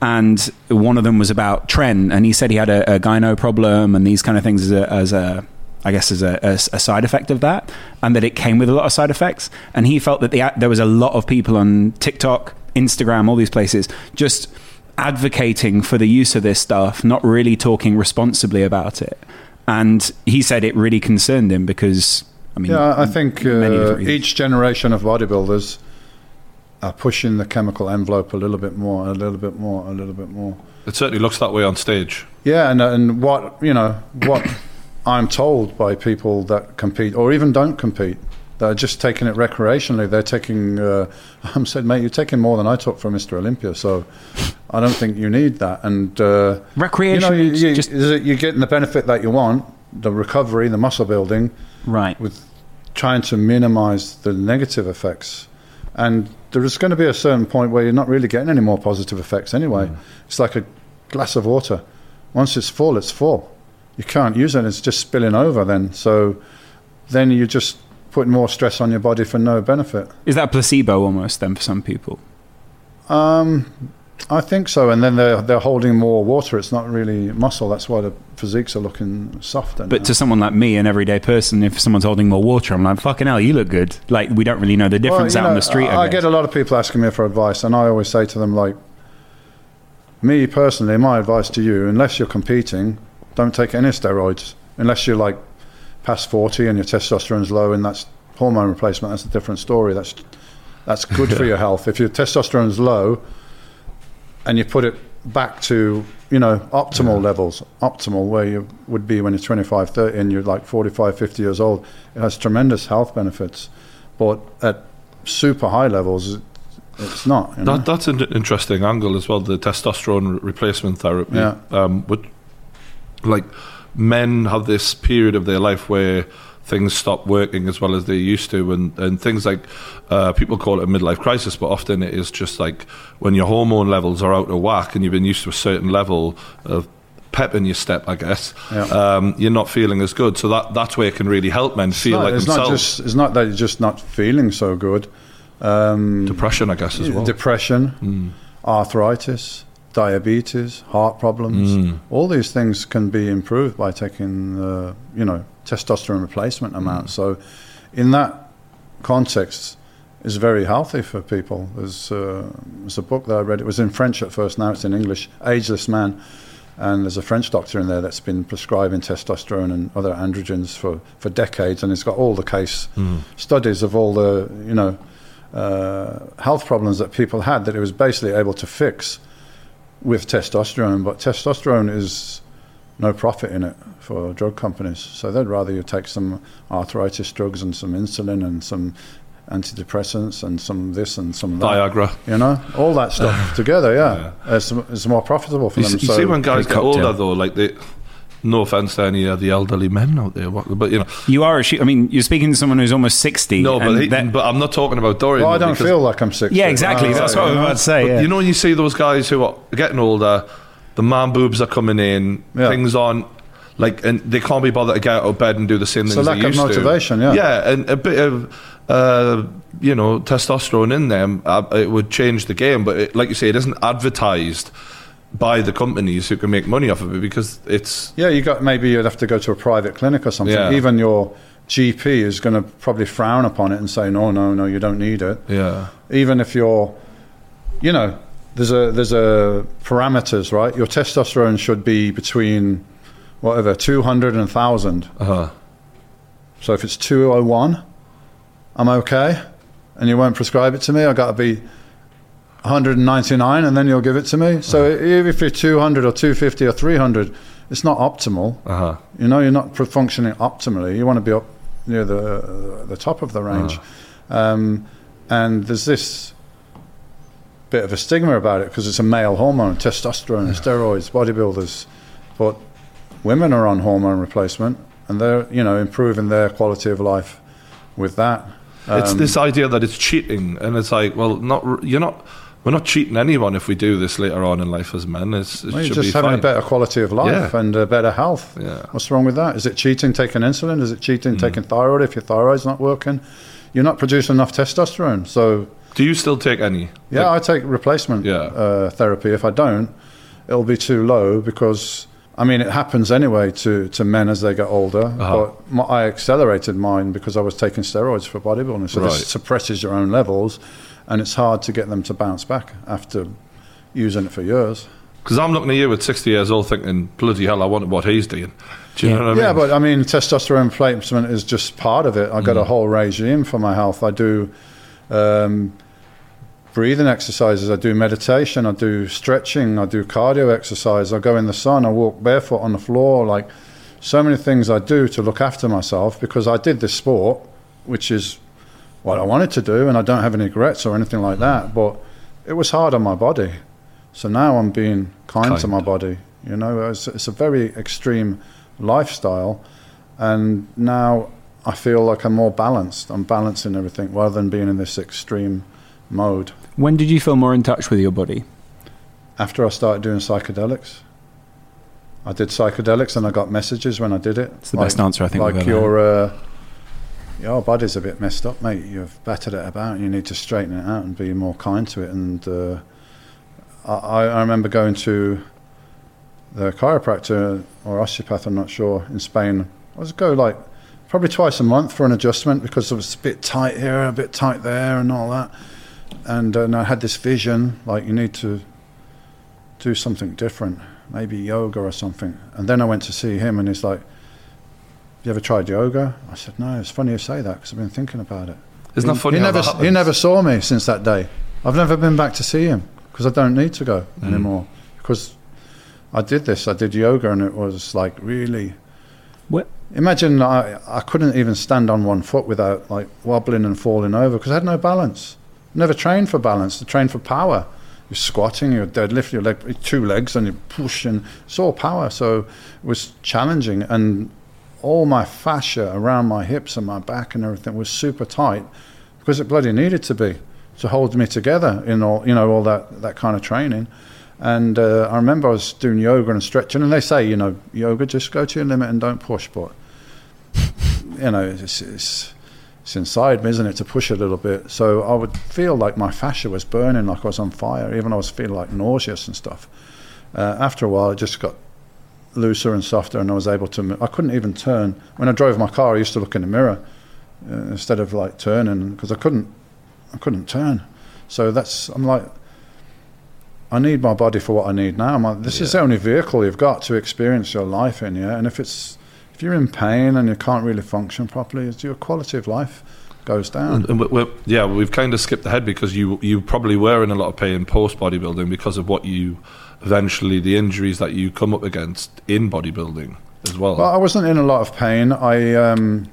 And one of them was about Tren, and he said he had a, a gyno problem and these kind of things as a, as a I guess as a, a, a side effect of that, and that it came with a lot of side effects. And he felt that the, there was a lot of people on TikTok, Instagram, all these places, just advocating for the use of this stuff, not really talking responsibly about it. And he said it really concerned him because, I mean, Yeah, I think uh, each generation of bodybuilders are pushing the chemical envelope a little bit more, a little bit more, a little bit more. It certainly looks that way on stage. Yeah, and and what you know, what I'm told by people that compete or even don't compete, that are just taking it recreationally. They're taking. Uh, I'm said, mate, you're taking more than I took from Mr. Olympia, so I don't think you need that. And uh, Recreation, you know, you, you, just- you're getting the benefit that you want, the recovery, the muscle building, right. with trying to minimize the negative effects. And there is going to be a certain point where you're not really getting any more positive effects anyway. It's like a glass of water. Once it's full, it's full. You can't use it; it's just spilling over. Then, so then you're just putting more stress on your body for no benefit. Is that placebo almost then for some people? Um, I think so. And then they're they're holding more water. It's not really muscle. That's why the physiques are looking softer. But now. to someone like me, an everyday person, if someone's holding more water, I'm like, fucking hell, you look good. Like, we don't really know the difference Well, you out on the street. I, I, get a lot of people asking me for advice, and I always say to them, like, me personally, my advice to you, unless you're competing, don't take any steroids. Unless you're like past 40 and your testosterone's low, and that's hormone replacement, that's a different story. That's that's good for your health. If your testosterone's low and you put it back to, you know, optimal levels, optimal where you would be when you're 25, 30 and you're like 45, 50 years old, it has tremendous health benefits. But at super high levels, it's not. You know? That, that's an interesting angle as well. The testosterone replacement therapy. Yeah. Um, would, like men have this period of their life where things stop working as well as they used to, and, and things like uh, people call it a midlife crisis, but often it is just like when your hormone levels are out of whack and you've been used to a certain level of pep in your step, I guess. Yeah. Um, you're not feeling as good, so that that's where it can really help men feel No, like it's themselves. not just it's not that you're just not feeling so good. Um, Depression, I guess, as well. Depression, Mm. arthritis, diabetes, heart problems. Mm. All these things can be improved by taking, uh, you know, testosterone replacement amount. So, in that context, is very healthy for people. There's, uh, there's a book that I read. It was in French at first. Now it's in English. Ageless Man. And there's a French doctor in there that's been prescribing testosterone and other androgens for, for decades, and it's got all the case Mm. studies of all the you know uh, health problems that people had that it was basically able to fix with testosterone. But testosterone is no profit in it for drug companies, so they'd rather you take some arthritis drugs and some insulin and some antidepressants and some this and some that. Viagra. You know, all that stuff together. Yeah, It's, it's more profitable for You, them. s- you so see when guys get older, though, like they. No offense to any of the elderly men out there, but you know, You are a shoe. I mean, you're speaking to someone who's almost 60. no, but, he, that- but I'm not talking about Dorian. well, I don't feel like I'm sick. yeah, exactly. Uh, That's what I was about to say. Yeah. You know, when you see those guys who are getting older, the man boobs are coming in, Yeah. things on, like, and they can't be bothered to get out of bed and do the same It's things a they lack of used to. motivation, yeah. yeah, and a bit of. Uh, you know, testosterone in them, uh, it would change the game. But it, like you say, it isn't advertised by the companies who can make money off of it because it's Yeah, you got maybe you'd have to go to a private clinic or something. Yeah. Even your GP is going to probably frown upon it and say, no, no, no, you don't need it. yeah, Even if you're, you know, there's a there's a parameters, right? Your testosterone should be between whatever 200 and 1000. uh-huh. So if it's 201, I'm okay, and you won't prescribe it to me. I got to be 199, and then you'll give it to me. So even if you're 200 or 250 or 300, it's not optimal. Uh-huh. You know, you're not functioning optimally. You want to be up near the uh, the top of the range. Um, and there's this bit of a stigma about it because it's a male hormone, testosterone, steroids, bodybuilders. But women are on hormone replacement, and they're you know improving their quality of life with that. it's Um, this idea that it's cheating, and it's like, well, not you're not. We're not cheating anyone if we do this later on in life as men. It's, it well, you're should just be having fine. a better quality of life Yeah. and a better health. Yeah. What's wrong with that? Is it cheating taking insulin? Is it cheating taking thyroid if your thyroid's not working? You're not producing enough testosterone. So, Do you still take any? yeah, Like, I take replacement Yeah. uh, therapy. If I don't, it'll be too low because, I mean, it happens anyway to, to men as they get older. Uh-huh. But my, I accelerated mine because I was taking steroids for bodybuilding. So Right. this suppresses your own levels and it's hard to get them to bounce back after using it for years. Because I'm looking at you at 60 years old thinking, bloody hell, I wonder what he's doing. Do you know what I mean? Yeah, but I mean, testosterone replacement is just part of it. I've got a whole regime for my health. I do um, breathing exercises. I do meditation. I do stretching. I do cardio exercise. I go in the sun. I walk barefoot on the floor. Like so many things I do to look after myself because I did this sport, which is what I wanted to do, and I don't have any regrets or anything like that. But it was hard on my body. So now I'm being kind, to my body. You know, it's, it's a very extreme lifestyle, and now I feel like I'm more balanced. I'm balancing everything rather than being in this extreme mode. When did you feel more in touch with your body? After I started doing psychedelics, I did psychedelics and I got messages when I did it. It's the best answer I think Like we've ever your uh, your body's a bit messed up, mate. You've battered it about. You need to straighten it out and be more kind to it. And uh, I, I remember going to the chiropractor or osteopath, I'm not sure, in Spain. I was go like probably twice a month for an adjustment because it was a bit tight here, a bit tight there, and all that. And, uh, and I had this vision like you need to do something different, maybe yoga or something. And then I went to see him, and he's like, "You ever tried yoga?" I said, "No." It's funny you say that because I've been thinking about it. Isn't that He- funny? He never, that he never saw me since that day. I've never been back to see him because I don't need to go Mm. anymore. Because I did this, I did yoga, and it was like really. What? Imagine I, I couldn't even stand on one foot without like wobbling and falling over because I had no balance. Never trained for balance. I trained for power. You're squatting, you're deadlift, your leg, two legs, and you push, and it's all power. So it was challenging, and all my fascia around my hips and my back and everything was super tight because it bloody needed to be to hold me together in all you know all that that kind of training. And uh, I remember I was doing yoga and stretching, and they say you know yoga just go to your limit and don't push, but you know it's, it's it's inside me, isn't it, to push a little bit. So I would feel like my fascia was burning, like I was on fire, even I was feeling like nauseous and stuff. Uh, after a while, it just got looser and softer, and I was able to. I couldn't even turn. When I drove my car, I used to look in the mirror uh, instead of like turning because I couldn't. I couldn't turn. So that's. I'm like. I need my body for what I need now. I'm like, this is the only vehicle you've got to experience your life in, yeah. And if it's if you're in pain and you can't really function properly, it's your quality of life goes down. And, and we- we're, yeah, we've kind of skipped ahead because you you probably were in a lot of pain post bodybuilding because of what you eventually the injuries that you come up against in bodybuilding as well. Well, I wasn't in a lot of pain. I um,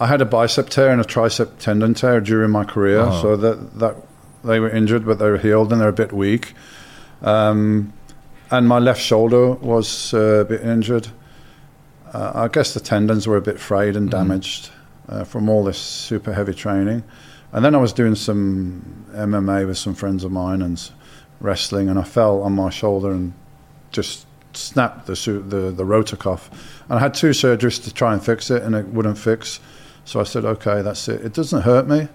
I had a bicep tear and a tricep tendon tear during my career, Oh. so that that they were injured, but they were healed and they're a bit weak. Um, and my left shoulder was uh, a bit injured. Uh, I guess the tendons were a bit frayed and damaged uh, from all this super heavy training. And then I was doing some MMA with some friends of mine and wrestling, and I fell on my shoulder and just snapped the the the rotor cuff. And I had two surgeries to try and fix it, and it wouldn't fix. So I said, okay, that's it. It doesn't hurt me.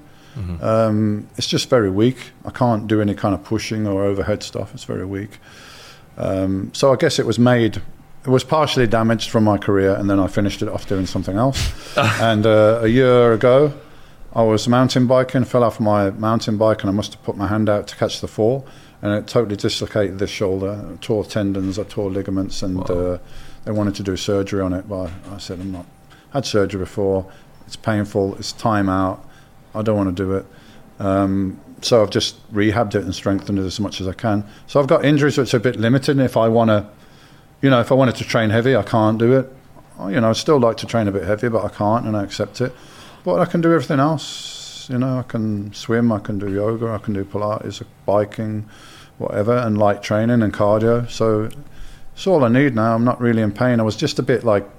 Um, it's just very weak. I can't do any kind of pushing or overhead stuff. It's very weak. Um, so I guess it was made. It was partially damaged from my career, and then I finished it off doing something else. and uh, a year ago, I was mountain biking, fell off my mountain bike, and I must have put my hand out to catch the fall, and it totally dislocated this shoulder, tore tendons, I tore ligaments, and uh, they wanted to do surgery on it, but I said I'm not. Had surgery before. It's painful. It's time out. I don't want to do it. Um, so I've just rehabbed it and strengthened it as much as I can. So I've got injuries which are a bit limited. And if I want to, you know, if I wanted to train heavy, I can't do it. Oh, You know, I still like to train a bit heavy, but I can't, and I accept it. But I can do everything else. You know, I can swim, I can do yoga, I can do Pilates, biking, whatever, and light training and cardio. So it's all I need now. I'm not really in pain. I was just a bit like,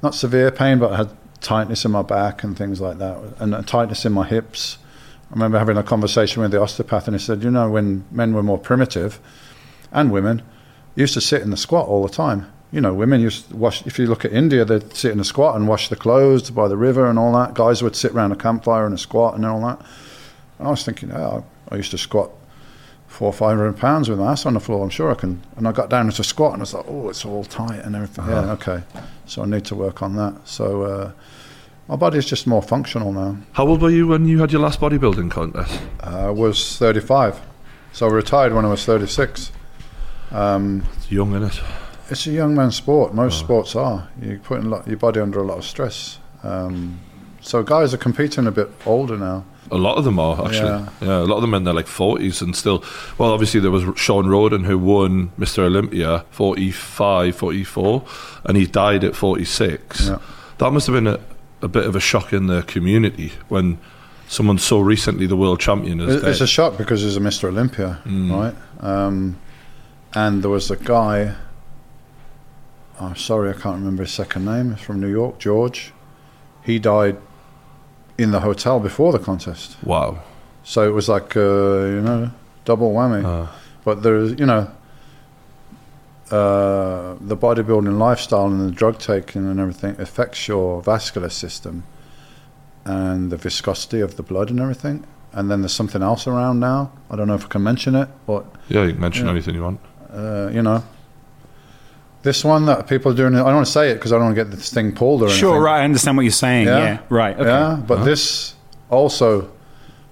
not severe pain, but I had tightness in my back and things like that, and tightness in my hips. I remember having a conversation with the osteopath, and he said, you know, when men were more primitive, and women, used to sit in the squat all the time. You know, women used to wash. If you look at India, they'd sit in a squat and wash the clothes by the river and all that. Guys would sit around a campfire in a squat and all that. And I was thinking, oh, I used to squat four or five hundred pounds with my ass on the floor. I'm sure I can. And I got down into squat and I was like, oh, it's all tight and everything. Yeah, okay. So I need to work on that. So uh, my body's just more functional now. How old were you when you had your last bodybuilding contest? I was 35, so I retired when I was 36. Um, It's young, isn't it? it's a young man's sport. Most sports are. You're putting lot, your body under a lot of stress. Um, so guys are competing a bit older now. A lot of them are actually. Yeah. Yeah, a lot of them in their like forties and still. Well, obviously there was Shawn Rhoden who won Mr. Olympia 45, 44, and he died at forty six. Yeah. That must have been a, a bit of a shock in the community when someone so recently the world champion is It's dead. a shock because he's a Mr. Olympia, right? Um, and there was a guy. I'm sorry, I can't remember his second name. From New York, George. He died in the hotel before the contest. wow. So it was like uh, you know double whammy. Uh, But there's, you know, uh, the bodybuilding lifestyle and the drug taking and everything affects your vascular system and the viscosity of the blood and everything. And then there's something else around now. I don't know if I can mention it, but yeah, you can mention Yeah. anything you want. Uh, you know, this one that people are doing. I don't want to say it because I don't want to get this thing pulled or anything. Sure, right. I understand what you're saying. Yeah. Yeah, right. Okay. Yeah, but this also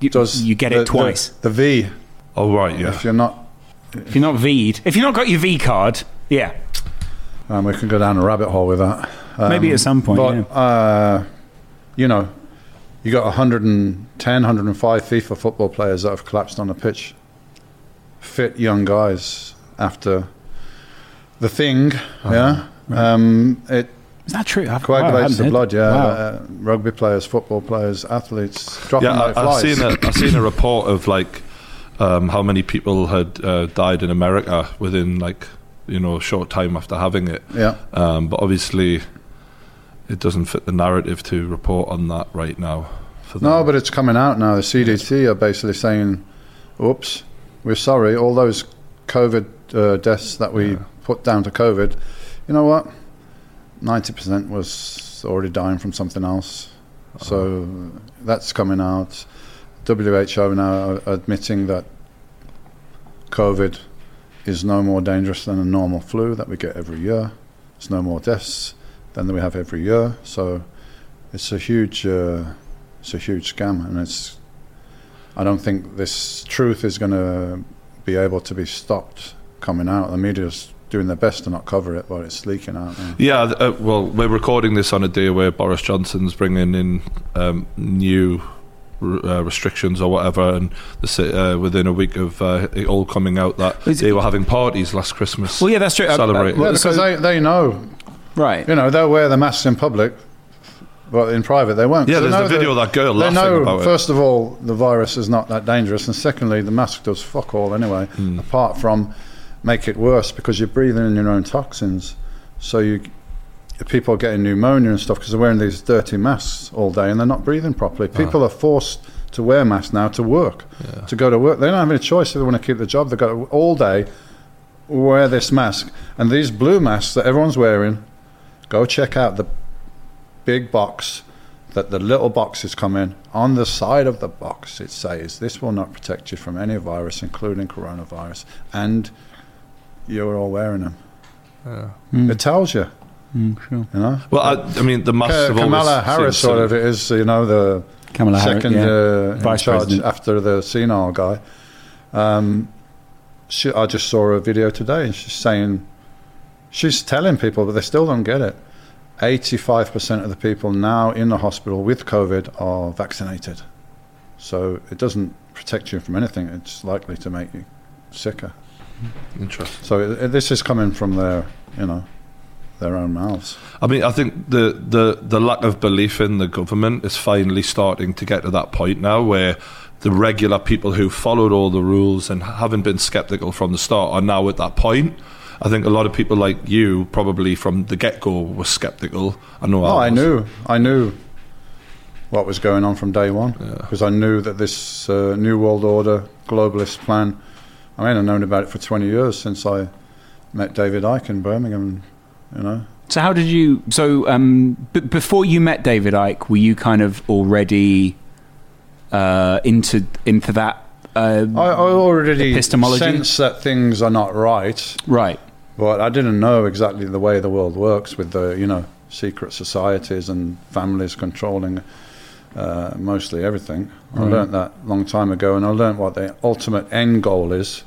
You, does you get the- it twice. The, the V. Oh right, yeah. If you're not, if you're not V'd, if you're not got your V card, yeah, um, we can go down a rabbit hole with that. Um, maybe at some point. But, yeah. uh, you know, you got 110, 105 FIFA football players that have collapsed on the pitch. Fit young guys after the thing, Uh-huh. yeah. Um, it Is that true? I've, wow, I coagulates hadn't the heard- blood, yeah. Wow. Uh, rugby players, football players, athletes, dropping Yeah, like I, I've seen a I've seen a report of like um, how many people had uh, died in America within like you know a short time after having it. Yeah, Um, but obviously, it doesn't fit the narrative to report on that right now. For no, but it's coming out now. The CDC are basically saying, "Oops, we're sorry. All those COVID uh, deaths that we Yeah. put down to COVID, you know what? Ninety percent was already dying from something else. So that's coming out. WHO now are admitting that COVID is no more dangerous than a normal flu that we get every year. It's no more deaths than we have every year. So it's a huge, uh, it's a huge scam, and it's. I don't think this truth is going to be able to be stopped coming out. The media's doing their best to not cover it, but it's leaking out. now. Yeah, uh, well, we're recording this on a day where Boris Johnson's bringing in um, new uh, restrictions or whatever, and the, uh, within a week of uh, it all coming out that Is it- they were having parties last Christmas. Well, yeah, that's true. Uh, uh, well, because so- they, they know, right. you know, they'll wear the masks in public, but in private they won't. yeah, there's know the video of that girl They laughing know, about first of all, the virus is not that dangerous, and secondly, the mask does fuck all anyway, Hmm. apart from make it worse because you're breathing in your own toxins. So you, people are getting pneumonia and stuff because they're wearing these dirty masks all day and they're not breathing properly. Ah. People are forced to wear masks now to work, to go to work. They don't have any choice if they want to keep the job. They've got to all day wear this mask. And these blue masks that everyone's wearing, go check out the big box that the little boxes come in. On the side of the box, it says, This will not protect you from any virus, including coronavirus. And you're all wearing them. Yeah. Mm, It tells you, mm, sure. you know. Well, I, I mean, the masks Ka- have Kamala always Harris, sort so- of, it is, you know, the Kamala Harris, second yeah. uh, in Vice charge President. after the senile guy. Um, she, I just saw a video today, and she's saying, she's telling people, but they still don't get it. 85% of the people now in the hospital with COVID are vaccinated. So it doesn't protect you from anything, it's likely to make you sicker. Interesting. So it, it- this is coming from their, you know, their own mouths. I mean, I think the, the, the lack of belief in the government is finally starting to get to that point now where the regular people who followed all the rules and haven't been skeptical from the start are now at that point. I think a lot of people like you probably from the get go were skeptical. I know Oh, I was. knew, I knew what was going on from day one Yeah. because I knew that this uh, new world order globalist plan. I mean, I've known about it for twenty years since I met David Icke in Birmingham. You know, So how did you? So um, b- before you met David Icke, were you kind of already uh, into into that? Uh, I, I already Epistemology? sense that things are not right, right. but I didn't know exactly the way the world works with the you know secret societies and families controlling uh, mostly everything. I learned learnt that long time ago, and I learned what the ultimate end goal is: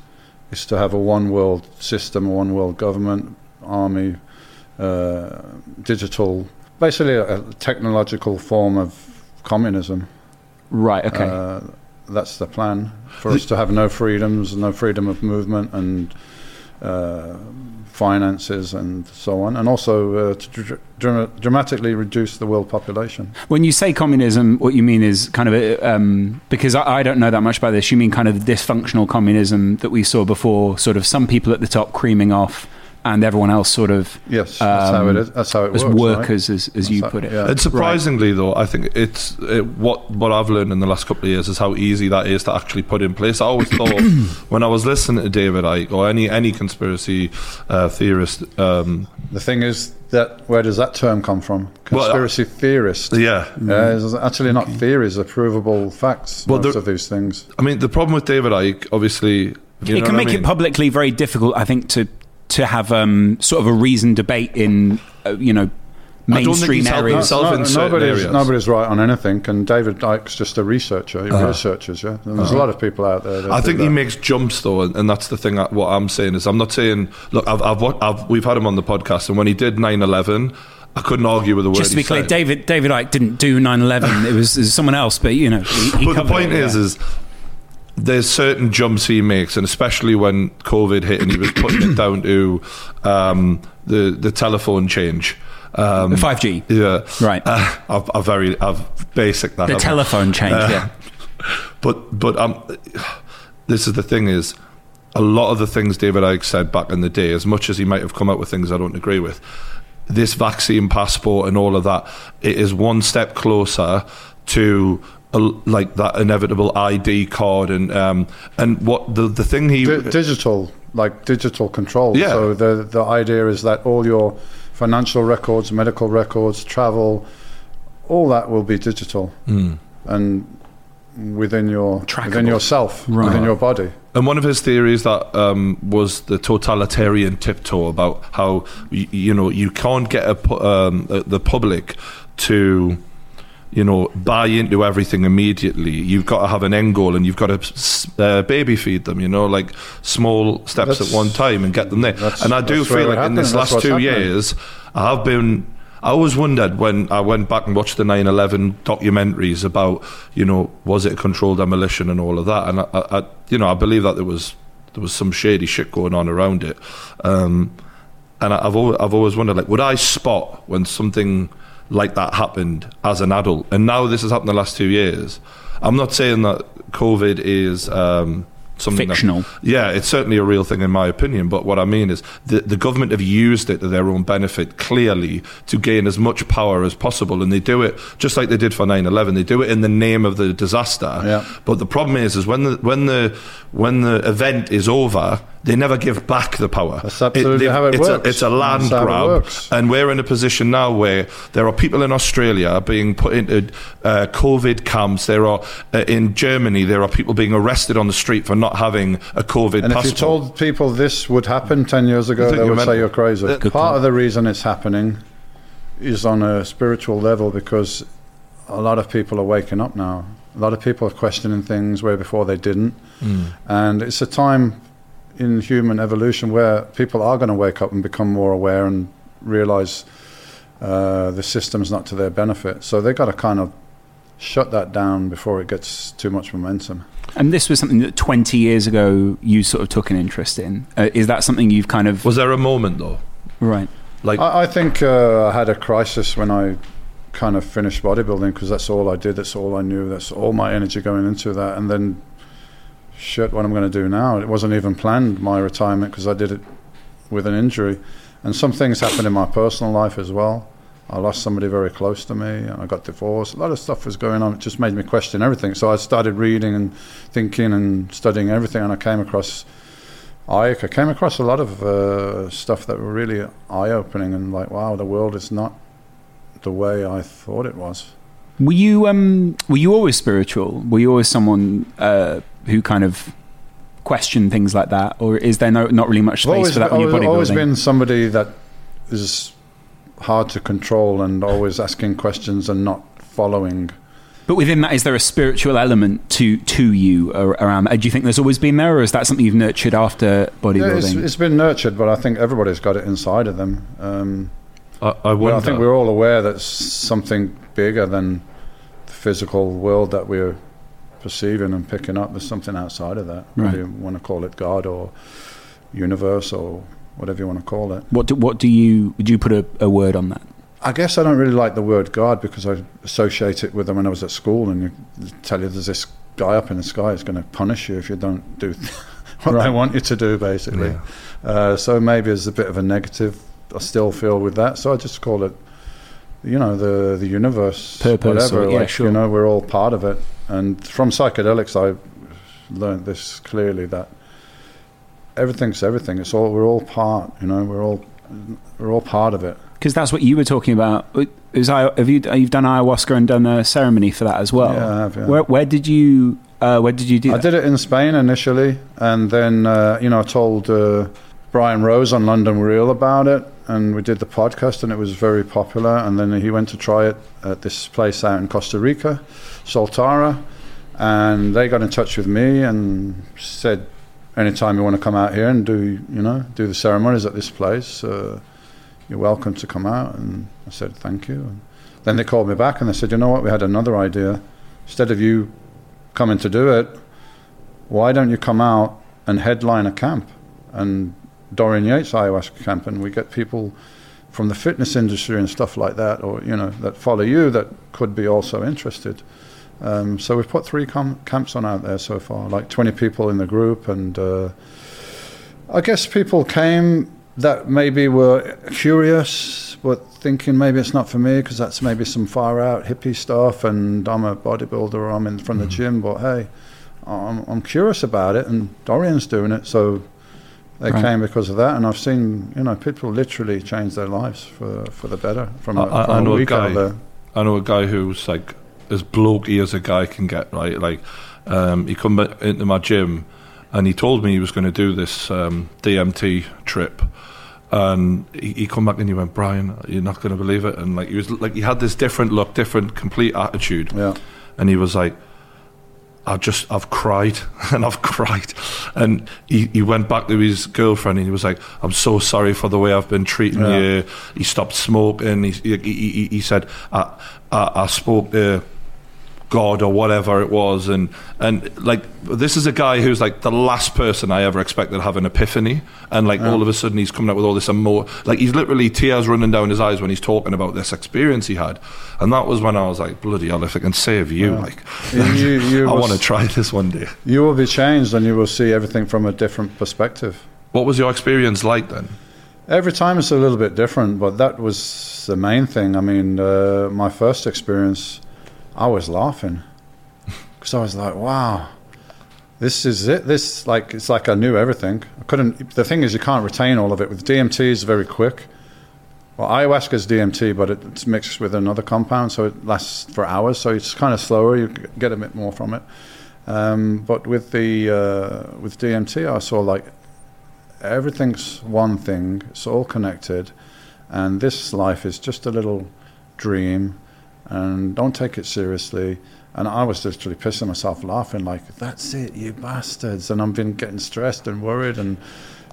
is to have a one world system, a one world government, army, uh, digital, basically a, a technological form of communism. Right. Okay. Uh, that's the plan for us to have no freedoms, no freedom of movement, and uh, finances, and so on, and also uh, to dr- dra- dramatically reduce the world population. when you say communism, what you mean is kind of a, um, because I, I don't know that much about this. You mean kind of dysfunctional communism that we saw before, sort of some people at the top creaming off and everyone else sort of Yes, that's how it Um. That's how it as works. right? workers, as, as you That's put it. yeah. And surprisingly, though, I think it's it, what what I've learned in the last couple of years is how easy that is to actually put in place. I always thought when I was listening to David Icke or any any conspiracy uh, theorist, um, The thing is that where does that term come from? Well, uh, Conspiracy theorist. yeah, Uh, it's actually not theories, they're provable facts. Well, most there- of these things. I mean the problem with David Icke, obviously, you it can make I mean? it publicly very difficult, I think, to to have um, sort of a reasoned debate in uh, you know I don't think mainstream areas. himself in certain nobody's, areas. nobody's right on anything, and David Icke's just a researcher. He Uh-huh. researches, yeah. And there's a lot of people out there. That I do think he makes jumps though, and, and that's the thing. That, what I'm saying is, I'm not saying. Look, I've, I've, I've we've had him on the podcast, and when he did 9/11, I couldn't argue with the word. Just to be he clear, said. David David Icke didn't do 9/11. it, was, it was someone else, but you know. He, he but the point it, is, yeah. is there's certain jumps he makes, and especially when COVID hit, and he was putting it down to um, the the telephone change. Um, 5G, yeah, Right. Uh, I've, I've very, I've basic that. the I? telephone change. Uh, yeah, But but um, this is the thing is, a lot of the things David Icke said back in the day, as much as he might have come out with things I don't agree with, this vaccine passport and all of that, it is one step closer to. A, like that inevitable ID card and um, and what the the thing he Di- digital, like digital control. Yeah. So the the idea is that all your financial records, medical records, travel, all that will be digital Mm. and within your Trackable. within yourself, Right. within your body. And one of his theories that um, was the totalitarian tiptoe about how y- you know you can't get a, pu- um, the the public to you know buy into everything immediately. You've got to have an end goal, and you've got to uh, baby feed them. You know, like small steps That's- at one time, and get them there. And I do feel like in this last two happening. years, I have been. I always wondered when I went back and watched the 9/11 documentaries about, you know, was it a controlled demolition and all of that, and I, I, you know, I believe that there was there was some shady shit going on around it, um, and I, I've always, I've always wondered, like, would I spot when something like that happened as an adult? And now this has happened the last two years. I'm not saying that COVID is um, something that- fictional. yeah, it's certainly a real thing in my opinion. But what I mean is the, the government have used it to their own benefit clearly to gain as much power as possible. And they do it just like they did for 9 11. They do it in the name of the disaster. Yeah. But the problem is, is when the, when the, when the event is over, they never give back the power. That's absolutely they- how it it's works. A, it's a land grab. And we're in a position now where there are people in Australia being put into uh, COVID camps. There are uh, in Germany. There are people being arrested on the street for not having a COVID And if you told people this would happen 10 years ago, they would say you're crazy. Uh, Part point. of the reason it's happening is on a spiritual level because a lot of people are waking up now. A lot of people are questioning things where before they didn't. Mm. And it's a time in human evolution where people are going to wake up and become more aware and realize uh, the system's not to their benefit. So they've got to kind of shut that down before it gets too much momentum. And this was something that 20 years ago you sort of took an interest in. Uh, is that something you've kind of Was there a moment though? right? Like I, I think uh, I had a crisis when I kind of finished bodybuilding because that's all I did. That's all I knew. That's all my energy going into that. And then, shit, what I'm going to do now? It wasn't even planned my retirement because I did it with an injury, and some things happened in my personal life as well. I lost somebody very close to me, and I got divorced. A lot of stuff was going on. It just made me question everything. So I started reading and thinking and studying everything, and I came across. I came across a lot of uh, stuff that were really eye-opening and like, wow, the world is not the way I thought it was. Were you um were you always spiritual? Were you always someone uh, who kind of question things like that, or is there no, not really much space always, for that when you're always, bodybuilding? always been somebody that is hard to control and always asking questions and not following. But within that, is there a spiritual element to to you around? that? Do you think there's always been there, or is that something you've nurtured after Yeah, it's, bodybuilding? it's been nurtured, but I think everybody's got it inside of them. Um, I, I well, wonder. I think we're all aware that s- something bigger than the physical world that we're perceiving and picking up. There's something outside of that. Right. Whether you want to call it God or universe or whatever you want to call it. what do, what do you would you put a, a word on that? I guess I don't really like the word God because I associate it with them when I was at school and you tell you there's this guy up in the sky who's going to punish you if you don't do what they want you to do, basically. Yeah. Uh, so maybe it's a bit of a negative. I still feel with that, so I just call it, you know, the the universe, Purpose whatever. or- yeah, like, sure. You know, we're all part of it. And from psychedelics, I learned this clearly that everything's everything. It's all we're all part. You know, we're all we're all part of it. Because that's what you were talking about. Is I have you you've done ayahuasca and done a ceremony for that as well? Yeah, I have, yeah. Where where did you uh, where did you do I that? did it in Spain initially, and then uh, you know I told uh, Brian Rose on London Real about it, and we did the podcast, and it was very popular. And then he went to try it at this place out in Costa Rica, Soltara, and they got in touch with me and said, anytime you want to come out here and do you know do the ceremonies at this place, uh, you're welcome to come out. And I said thank you. And then they called me back and they said, you know what, we had another idea. Instead of you coming to do it, why don't you come out and headline a camp? And Dorian Yates ayahuasca camp, and we get people from the fitness industry and stuff like that, or you know, that follow you that could be also interested. Um, so we've put three com- camps on out there so far, like 20 people in the group, and uh, I guess people came that maybe were curious, but thinking maybe it's not for me because that's maybe some far out hippie stuff, and I'm a bodybuilder or I'm in from the gym, but hey, I'm, I'm curious about it, and Dorian's doing it, so they Right. came because of that, and I've seen you know people literally change their lives for for the better from, I- a, from I know a week out guy-. I know a guy who's like as blokey as a guy can get. Right, like um, he come into my gym, and he told me he was going to do this um, DMT trip. And he, he come back and he went, Brian, you're not going to believe it. And like he was like he had this different look, different, complete attitude. Yeah. and he was like, I just, I've cried and I've cried. And he, he went back to his girlfriend and he was like, I'm so sorry for the way I've been treating Yeah. you. He stopped smoking. He, he, he, he said, I, I, I spoke to God or whatever it was. And, and like, this is a guy who's like the last person I ever expected to have an epiphany. And like, all of a sudden he's coming out with all this emo, like he's literally tears running down his eyes when he's talking about this experience he had. And that was when I was like, bloody hell, if it can save you, like, You- you- you I want to try this one day. You will be changed, and you will see everything from a different perspective. What was your experience like then? Every time it's a little bit different, but that was the main thing. I mean, uh, my first experience, I was laughing because I was like, "Wow, this is it." This like it's like I knew everything. I couldn't. The thing is, you can't retain all of it. With DMT, is very quick. Well, ayahuasca is DMT, but it's mixed with another compound, so it lasts for hours. So it's kind of slower. You get a bit more from it. Um, but with the uh, with DMT, I saw like everything's one thing. It's all connected, and this life is just a little dream. And don't take it seriously. And I was literally pissing myself laughing, like, "That's it, you bastards!" And I've been getting stressed and worried, and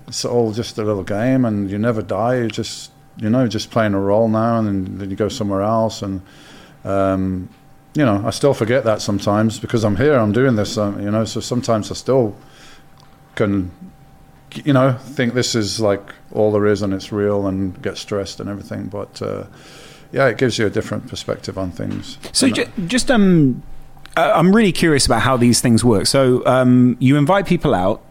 it's all just a little game, and you never die. You're just, you know, just playing a role now, and then, you go somewhere else, and um, you know, I still forget that sometimes because I'm here, I'm doing this, um, you know. So sometimes I still can, you know, think this is like all there is and it's real, and get stressed and everything. But uh, yeah, it gives you a different perspective on things. So ju- just um, I'm really curious about how these things work. So um, you invite people out,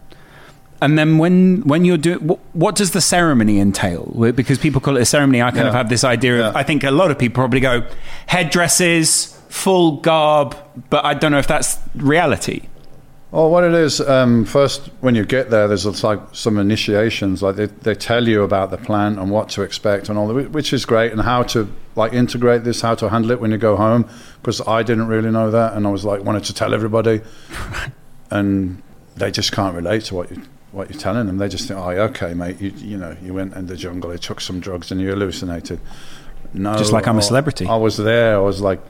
and then when when you're doing, what, what does the ceremony entail? Because people call it a ceremony. I kind of have this idea of. I think a lot of people probably go headdresses, full garb, but I don't know if that's reality. Well, what it is, um, first when you get there, there's like some initiations. Like they, they tell you about the plant and what to expect and all that, which is great, and how to like integrate this, how to handle it when you go home. Because I didn't really know that, and I was like wanted to tell everybody, and they just can't relate to what you what you're telling them. They just think, oh, okay, mate, you you know, you went in the jungle, you took some drugs, and you hallucinated. No, Just like I'm a celebrity. I was there. I was like,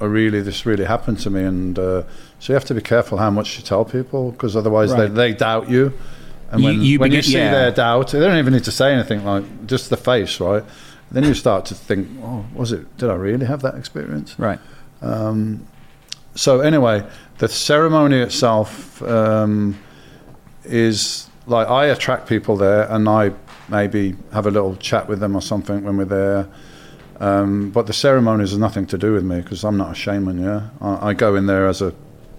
oh, really, this really happened to me, and uh, so you have to be careful how much you tell people because otherwise Right. they, they doubt you. And when you when you see yeah. their doubt, they don't even need to say anything. Like just the face, right? Then you start to think, oh, was it? Did I really have that experience? Right. so anyway, the ceremony itself um, is like I attract people there, and I maybe have a little chat with them or something when we're there. Um, but the ceremonies has nothing to do with me because I'm not a shaman. Yeah, I, I go in there as a,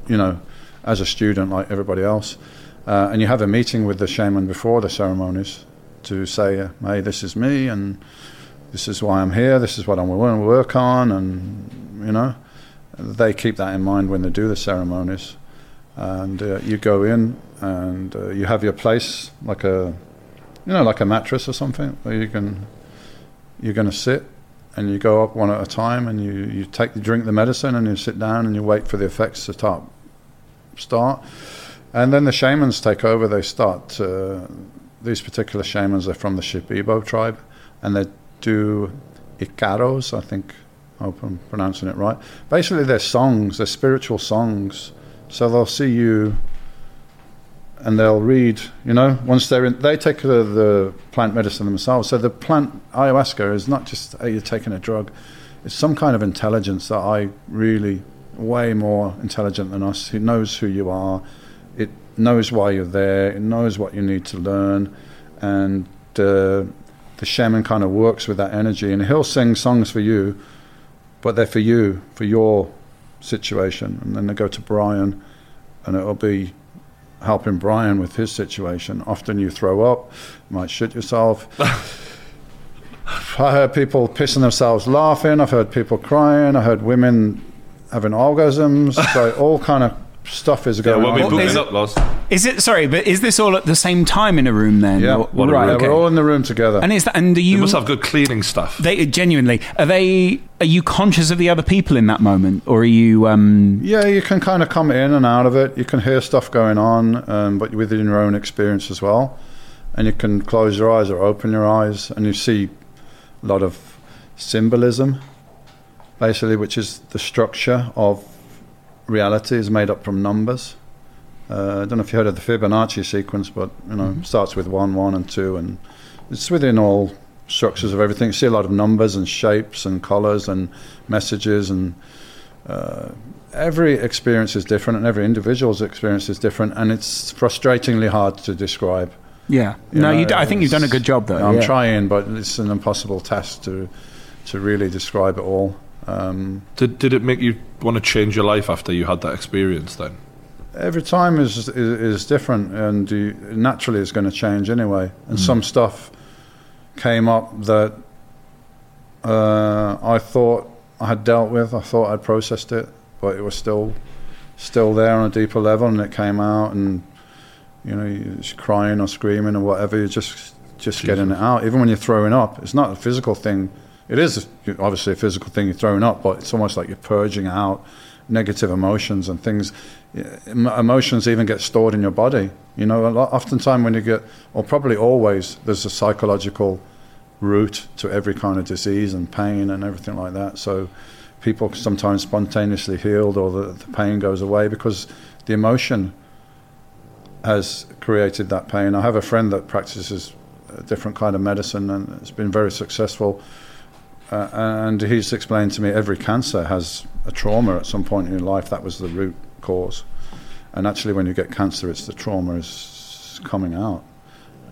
you know, as a student like everybody else. uh, and you have a meeting with the shaman before the ceremonies to say, "Hey, this is me, and this is why I'm here. This is what I'm going to work on," and you know, they keep that in mind when they do the ceremonies. And uh, you go in, and uh, you have your place like a, you know, like a mattress or something, where you can, you're going to sit, and you go up one at a time, and you you take you drink the medicine, and you sit down, and you wait for the effects to start, start, and then the shamans take over. They start. Uh, these particular shamans are from the Shipibo tribe, and they do icaros. I think I hope I'm pronouncing it right. Basically, they're songs. They're spiritual songs. So they'll see you, and they'll read. You know, once they're in, they take the, the plant medicine themselves. So the plant ayahuasca is not just you're taking a drug. It's some kind of intelligence that I really way more intelligent than us. Who knows who you are. It knows why you're there. It knows what you need to learn, and uh, the shaman kind of works with that energy, and he'll sing songs for you, but they're for you, for your situation. And then they go to Brian, and it'll be helping Brian with his situation. Often you throw up, you might shit yourself. I heard people pissing themselves laughing. I've heard people crying. I heard women having orgasms. so all kind of stuff is Yeah, going when we on. book is it it- up, Loz. Is it sorry? But is this all at the same time in a room then? Yeah. Or- What right. Yeah, Okay. we're all in the room together. and is that? And do You you? must have good cleaning stuff. They genuinely are they? Are you conscious of the other people in that moment, or are you? Um, Yeah, you can kind of come in and out of it. You can hear stuff going on, um, but within your own experience as well. And you can close your eyes or open your eyes, and you see a lot of symbolism, basically, which is the structure of reality is made up from numbers. Uh, I don't know if you heard of the Fibonacci sequence, but you know, starts with one, one, and two, and it's within all structures of everything. You see a lot of numbers and shapes and colors and messages and uh, every experience is different and every individual's experience is different and it's frustratingly hard to describe yeah. You no, know, you. d- I think you've done a good job though. i'm yeah. trying but it's an impossible task to to really describe it all um, Did, did it make you want to change your life after you had that experience then? every time is is, is different and you, naturally it's going to change anyway. And some stuff came up that uh, I thought I had dealt with I thought I'd processed it but it was still still there on a deeper level and it came out and you know you're crying or screaming or whatever you're just just getting it out. Even when you're throwing up it's not a physical thing it is obviously a physical thing you're throwing up but it's almost like you're purging out negative emotions and things. Emotions even get stored in your body. You know a lot oftentimes when you get or probably always there's a psychological root to every kind of disease and pain and everything like that. So people sometimes spontaneously healed or the, the pain goes away because the emotion has created that pain. I have a friend that practices a different kind of medicine and it's been very successful uh, and he's explained to me every cancer has a trauma at some point in your life. That was the root cause. And actually when you get cancer it's the trauma is coming out.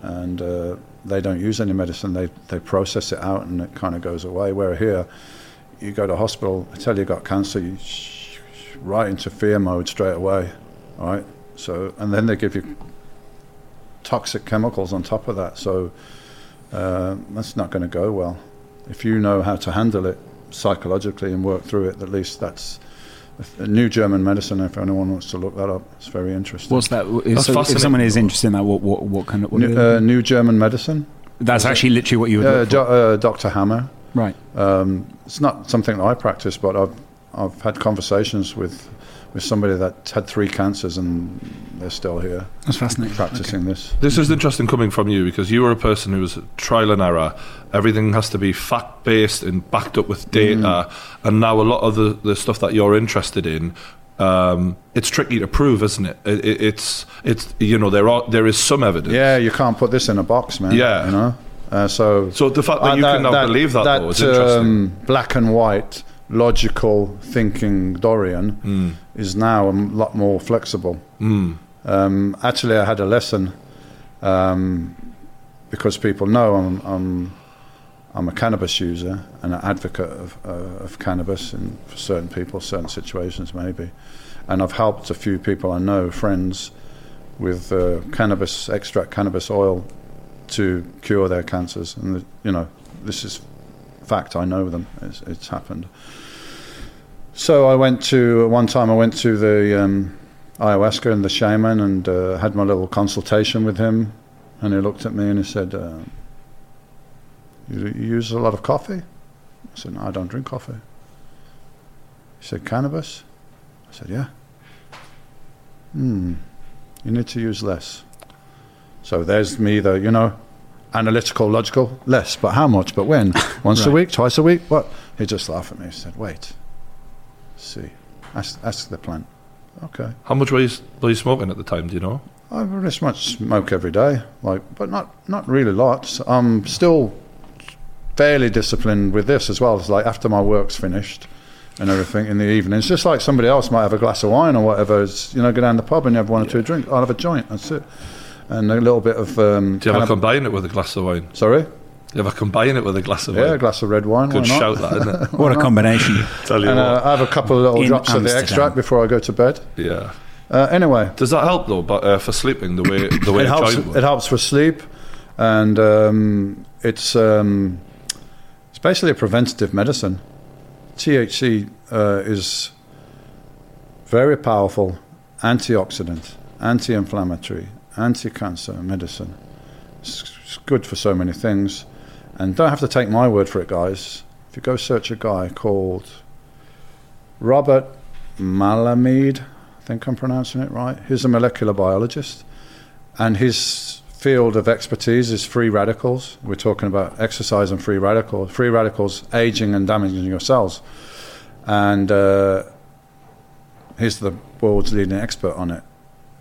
And uh, they don't use any medicine. They, they process it out and it kind of goes away. Where here you go to hospital they tell you got cancer you right into fear mode straight away right? So and then they give you toxic chemicals on top of that. So uh, that's not going to go well if you know how to handle it psychologically and work through it, at least that's a new German medicine. If anyone wants to look that up, it's very interesting. What's that? If, That's so, if someone is interested in that, what what, what kind of? What new, uh, new German medicine? that's actually literally what you would. Uh, do, uh, Dr. Hammer. right. Um, it's not something that I practice, but I've I've had conversations with with somebody that had three cancers and they're still here That's fascinating. practicing this. This is interesting coming from you because you are a person who was trial and error. Everything has to be fact based and backed up with data. And now a lot of the, the stuff that you're interested in, um, it's tricky to prove, isn't it? it, it it's it's you know there are there is some evidence. Yeah, you can't put this in a box, man. Yeah. you know. Uh, so So the fact that Uh, you can now believe that, though is interesting. um, black and white, logical thinking Dorian Hmm. is now a lot more flexible. Um, actually, I had a lesson um, because people know I'm, I'm I'm a cannabis user and an advocate of, uh, of cannabis in for certain people, certain situations maybe, and I've helped a few people I know, friends, with uh, cannabis extract, cannabis oil to cure their cancers. And you know, this is fact. I know them. It's, it's happened. So I went to one time. I went to the um, ayahuasca and the shaman and uh, had my little consultation with him. And he looked at me and he said, uh, you, "You use a lot of coffee?" I said, "No, I don't drink coffee." He said, "Cannabis?" I said, "Yeah." Hmm. You need to use less. So there's me, the you know, analytical, logical, less, but how much? But when? Once a week, twice a week? What? He just laughed at me. He said, "Wait, see, ask, ask the plant." Okay. How much were you, were you smoking at the time? Do you know? I pretty much smoke every day, like, but not not really lots. I'm still fairly disciplined with this as well. It's like after my work's finished and everything in the evening. It's just like somebody else might have a glass of wine or whatever. It's, you know, go down the pub and you have one or two drinks. I'll have a joint. That's it, and a little bit of. Um, Do you ever combine it with a glass of wine? Sorry. Do you ever combine it with a glass of Yeah, a glass of red wine. Good why not? shout, that isn't it? What a combination. Tell you And uh, what. I have a couple of little In drops of the extract before I go to bed. Yeah. Uh, anyway, Does that help though? But uh, for sleeping, the way the way it helps. It helps for sleep, and um, it's um, it's basically a preventative medicine. THC uh, is very powerful antioxidant, anti-inflammatory, anti-cancer medicine. It's, good for so many things, and don't have to take my word for it, guys. If you go search a guy called Robert Melamede, I think I'm pronouncing it right. He's a molecular biologist, and his field of expertise is free radicals. We're talking about exercise and free radicals. Free radicals aging and damaging your cells, and uh, he's the world's leading expert on it.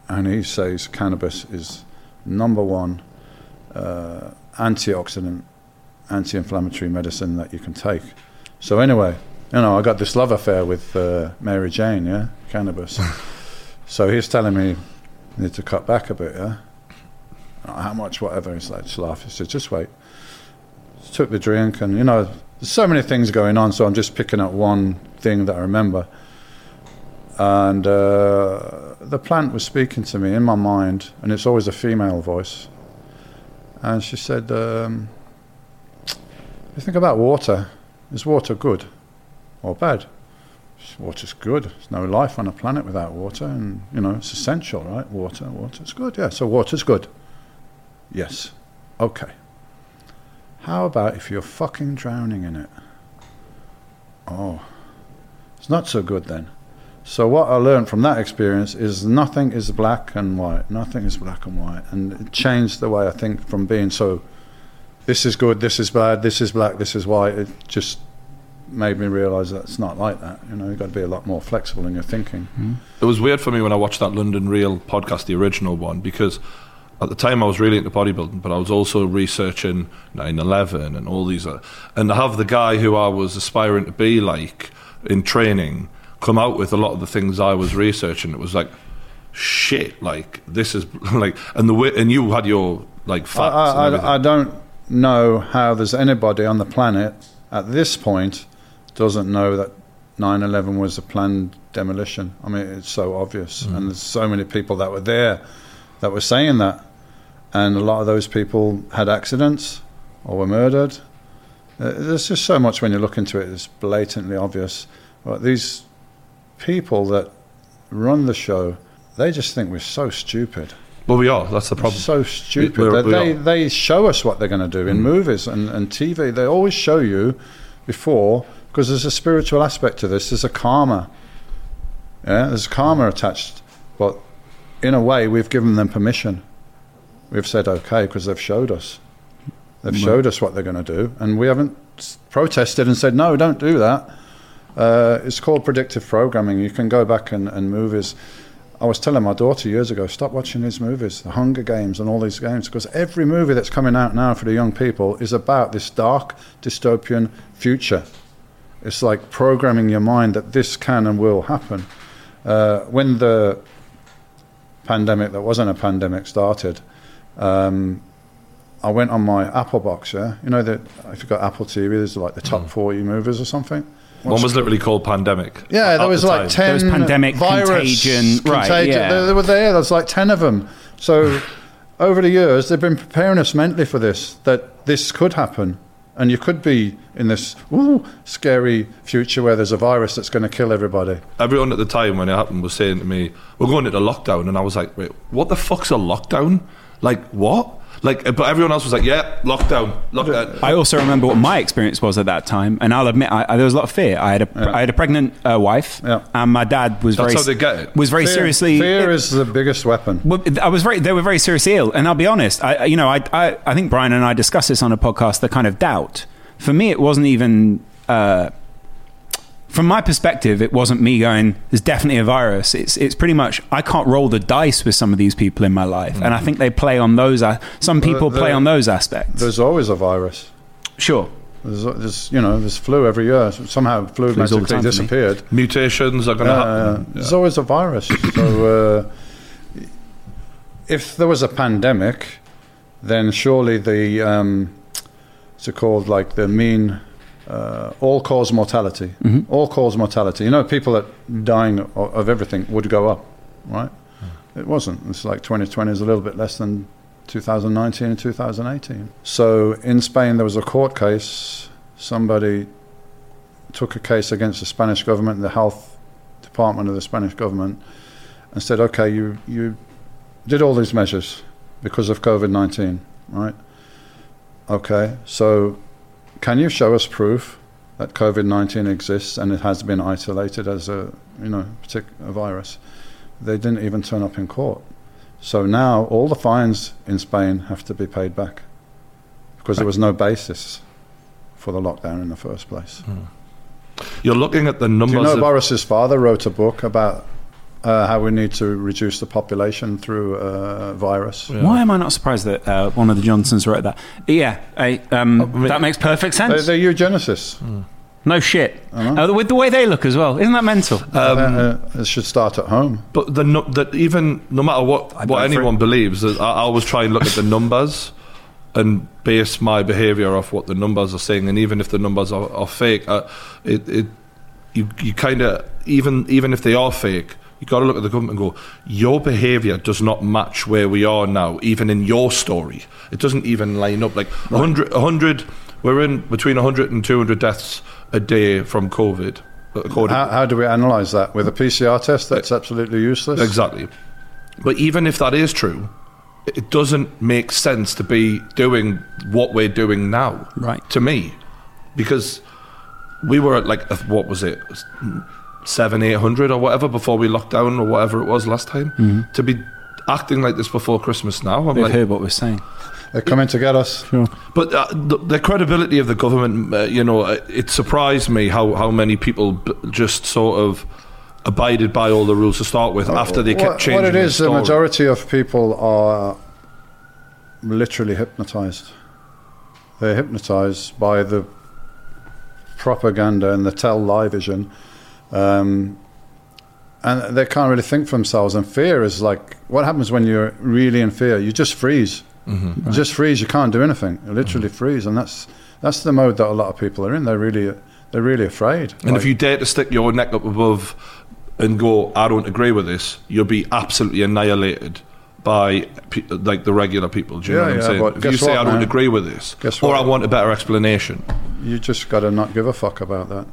And he says cannabis is number one uh, antioxidant, anti-inflammatory medicine that you can take. So anyway, you know, I got this love affair with uh, Mary Jane, yeah, cannabis. so he's telling me you need to cut back a bit, yeah. How much, whatever. He's like, just laugh. He said, just wait. Just took the drink, and you know, there's so many things going on. So I'm just picking up one thing that I remember. And uh, the plant was speaking to me in my mind, and it's always a female voice. And she said, um, "You think about water? Is water good or bad?" Water's good. There's no life on a planet without water, and you know it's essential, right? Water, water's good. Yeah, so water's good. Yes. Okay. How about if you're fucking drowning in it? Oh, it's not so good then. So what I learned from that experience is nothing is black and white. Nothing is black and white, and it changed the way I think from being so. This is good. This is bad. This is black. This is white. It just made me realise that it's not like that. You know, you've got to be a lot more flexible in your thinking. It was weird for me when I watched that London Real podcast, the original one, because at the time I was really into bodybuilding, but I was also researching 9/11 and all these, uh, and to have the guy who I was aspiring to be like in training come out with a lot of the things I was researching, it was like shit. Like this is like, and the way, and you had your like facts. I, I. I, don't know how there's anybody on the planet at this point doesn't know that 9/11 was a planned demolition. I mean, it's so obvious, and there's so many people that were there that were saying that, and a lot of those people had accidents or were murdered. Uh, there's just so much when you look into it; it's blatantly obvious. But these people that run the show, they just think we're so stupid. well, we are. That's the problem. So stupid. We- we're- that we they, are. they show us what they're going to do in mm. movies and, and TV. They always show you before, because there's a spiritual aspect to this. There's a karma. Yeah, there's karma attached. But in a way, we've given them permission. We've said okay because they've showed us. They've showed us what they're going to do, and we haven't protested and said no, don't do that. Uh, it's called predictive programming. You can go back and, and movies. I was telling my daughter years ago, stop watching these movies, the Hunger Games and all these games, because every movie that's coming out now for the young people is about this dark dystopian future. It's like programming your mind that this can and will happen. Uh, when the pandemic that wasn't a pandemic started, um, I went on my Apple box, yeah? You know, that if you've got Apple TV, there's like the top 40 movies or something. One was literally called Pandemic. Yeah, at there was the like time. ten There was pandemic, virus, contagion, right, contagion. yeah. They, they were there. There was like ten of them. So, over the years, they've been preparing us mentally for this, that this could happen. And you could be in this ooh, scary future where there's a virus that's going to kill everybody. Everyone at the time when it happened was saying to me, "We're going into lockdown," and I was like, "Wait, what the fuck's a lockdown? Like what?" Like, but everyone else was like, "Yeah, lockdown, lockdown." I also remember what my experience was at that time, and I'll admit I, I, there was a lot of fear. I had a I had a pregnant uh, wife, Yeah. and my dad was That's very how they get it. was very Fear- seriously Fear is the biggest weapon. I was very. They were very seriously ill, and I'll be honest. I, I- you know, I, I, I think Brian and I discussed this on a podcast. The kind of doubt for me, it wasn't even. Uh, from my perspective, it wasn't me going. There's definitely a virus. It's it's pretty much I can't roll the dice with some of these people in my life, and I think they play on those. a- Some people the- play on those aspects. There's always a virus. Sure, There's, there's you know, there's flu every year. Somehow flu Flu's magically time for me. disappeared. Mutations are going to Uh, happen. There's always a virus. so, uh, if there was a pandemic, then surely the um, what's it called? Like the mean uh, all cause mortality, Mhm. all cause mortality. You know, people that dying of, of everything would go up, right? It wasn't. It's like 2020 is a little bit less than 2019 and 2018. So in Spain, there was a court case. Somebody took a case against the Spanish government, the health department of the Spanish government, and said, "Okay, you you did all these measures because of COVID 19, right? Okay, so can you show us proof that COVID 19 exists and it has been isolated as a you know particular virus?" They didn't even turn up in court. So now all the fines in Spain have to be paid back because there was no basis for the lockdown in the first place. Hmm. You're looking at the numbers. Do you know of, Boris's father wrote a book about uh, how we need to reduce the population through uh, virus? Yeah. why am I not surprised that uh, one of the Johnsons wrote that? Yeah, I, um, I that makes perfect They, sense. they're eugenicists. no shit. I know. Uh, with the way they look as well, isn't that mental? um, uh, it should start at home. But the nu- that even no matter what I'd what anyone believes, I, I always try and look at the numbers and base my behaviour off what the numbers are saying. And even if the numbers are, are fake, uh, it, it you you kind of even even if they are fake. You got to look at the government and go, your behaviour does not match where we are now, even in your story. It doesn't even line up. Like 100, 100 we're in between 100 and 200 deaths a day from COVID. According How, how do we analyse that? With a PCR test that's eh, absolutely useless? Exactly. But even if that is true, it doesn't make sense to be doing what we're doing now. Right. To me. Because we were at like, what was it? Seven, eight hundred or whatever before we locked down or whatever it was last time. To be acting like this before Christmas now, I'm They've like, heard what we're saying. They're coming to get us. Sure. but uh, the, the credibility of the government, uh, you know, uh, it surprised me how, how many people b- just sort of abided by all the rules to start with after they kept what, changing what it is, the majority of people are literally hypnotized. They're hypnotized by the propaganda and the tell lie vision. Um, and they can't really think for themselves. And fear is like what happens when you're really in fear? You just freeze. Mm-hmm. You just freeze. You can't do anything. You literally freeze, and that's that's the mode that a lot of people are in. They're really they're really afraid. And Like- if you dare to stick your neck up above and go, I don't agree with this, you'll be absolutely annihilated by pe- like the regular people. Do you Yeah, know what yeah, I'm saying? If you say what, I don't man? agree with this, Guess what? or? I want a better explanation, you just got to not give a fuck about that.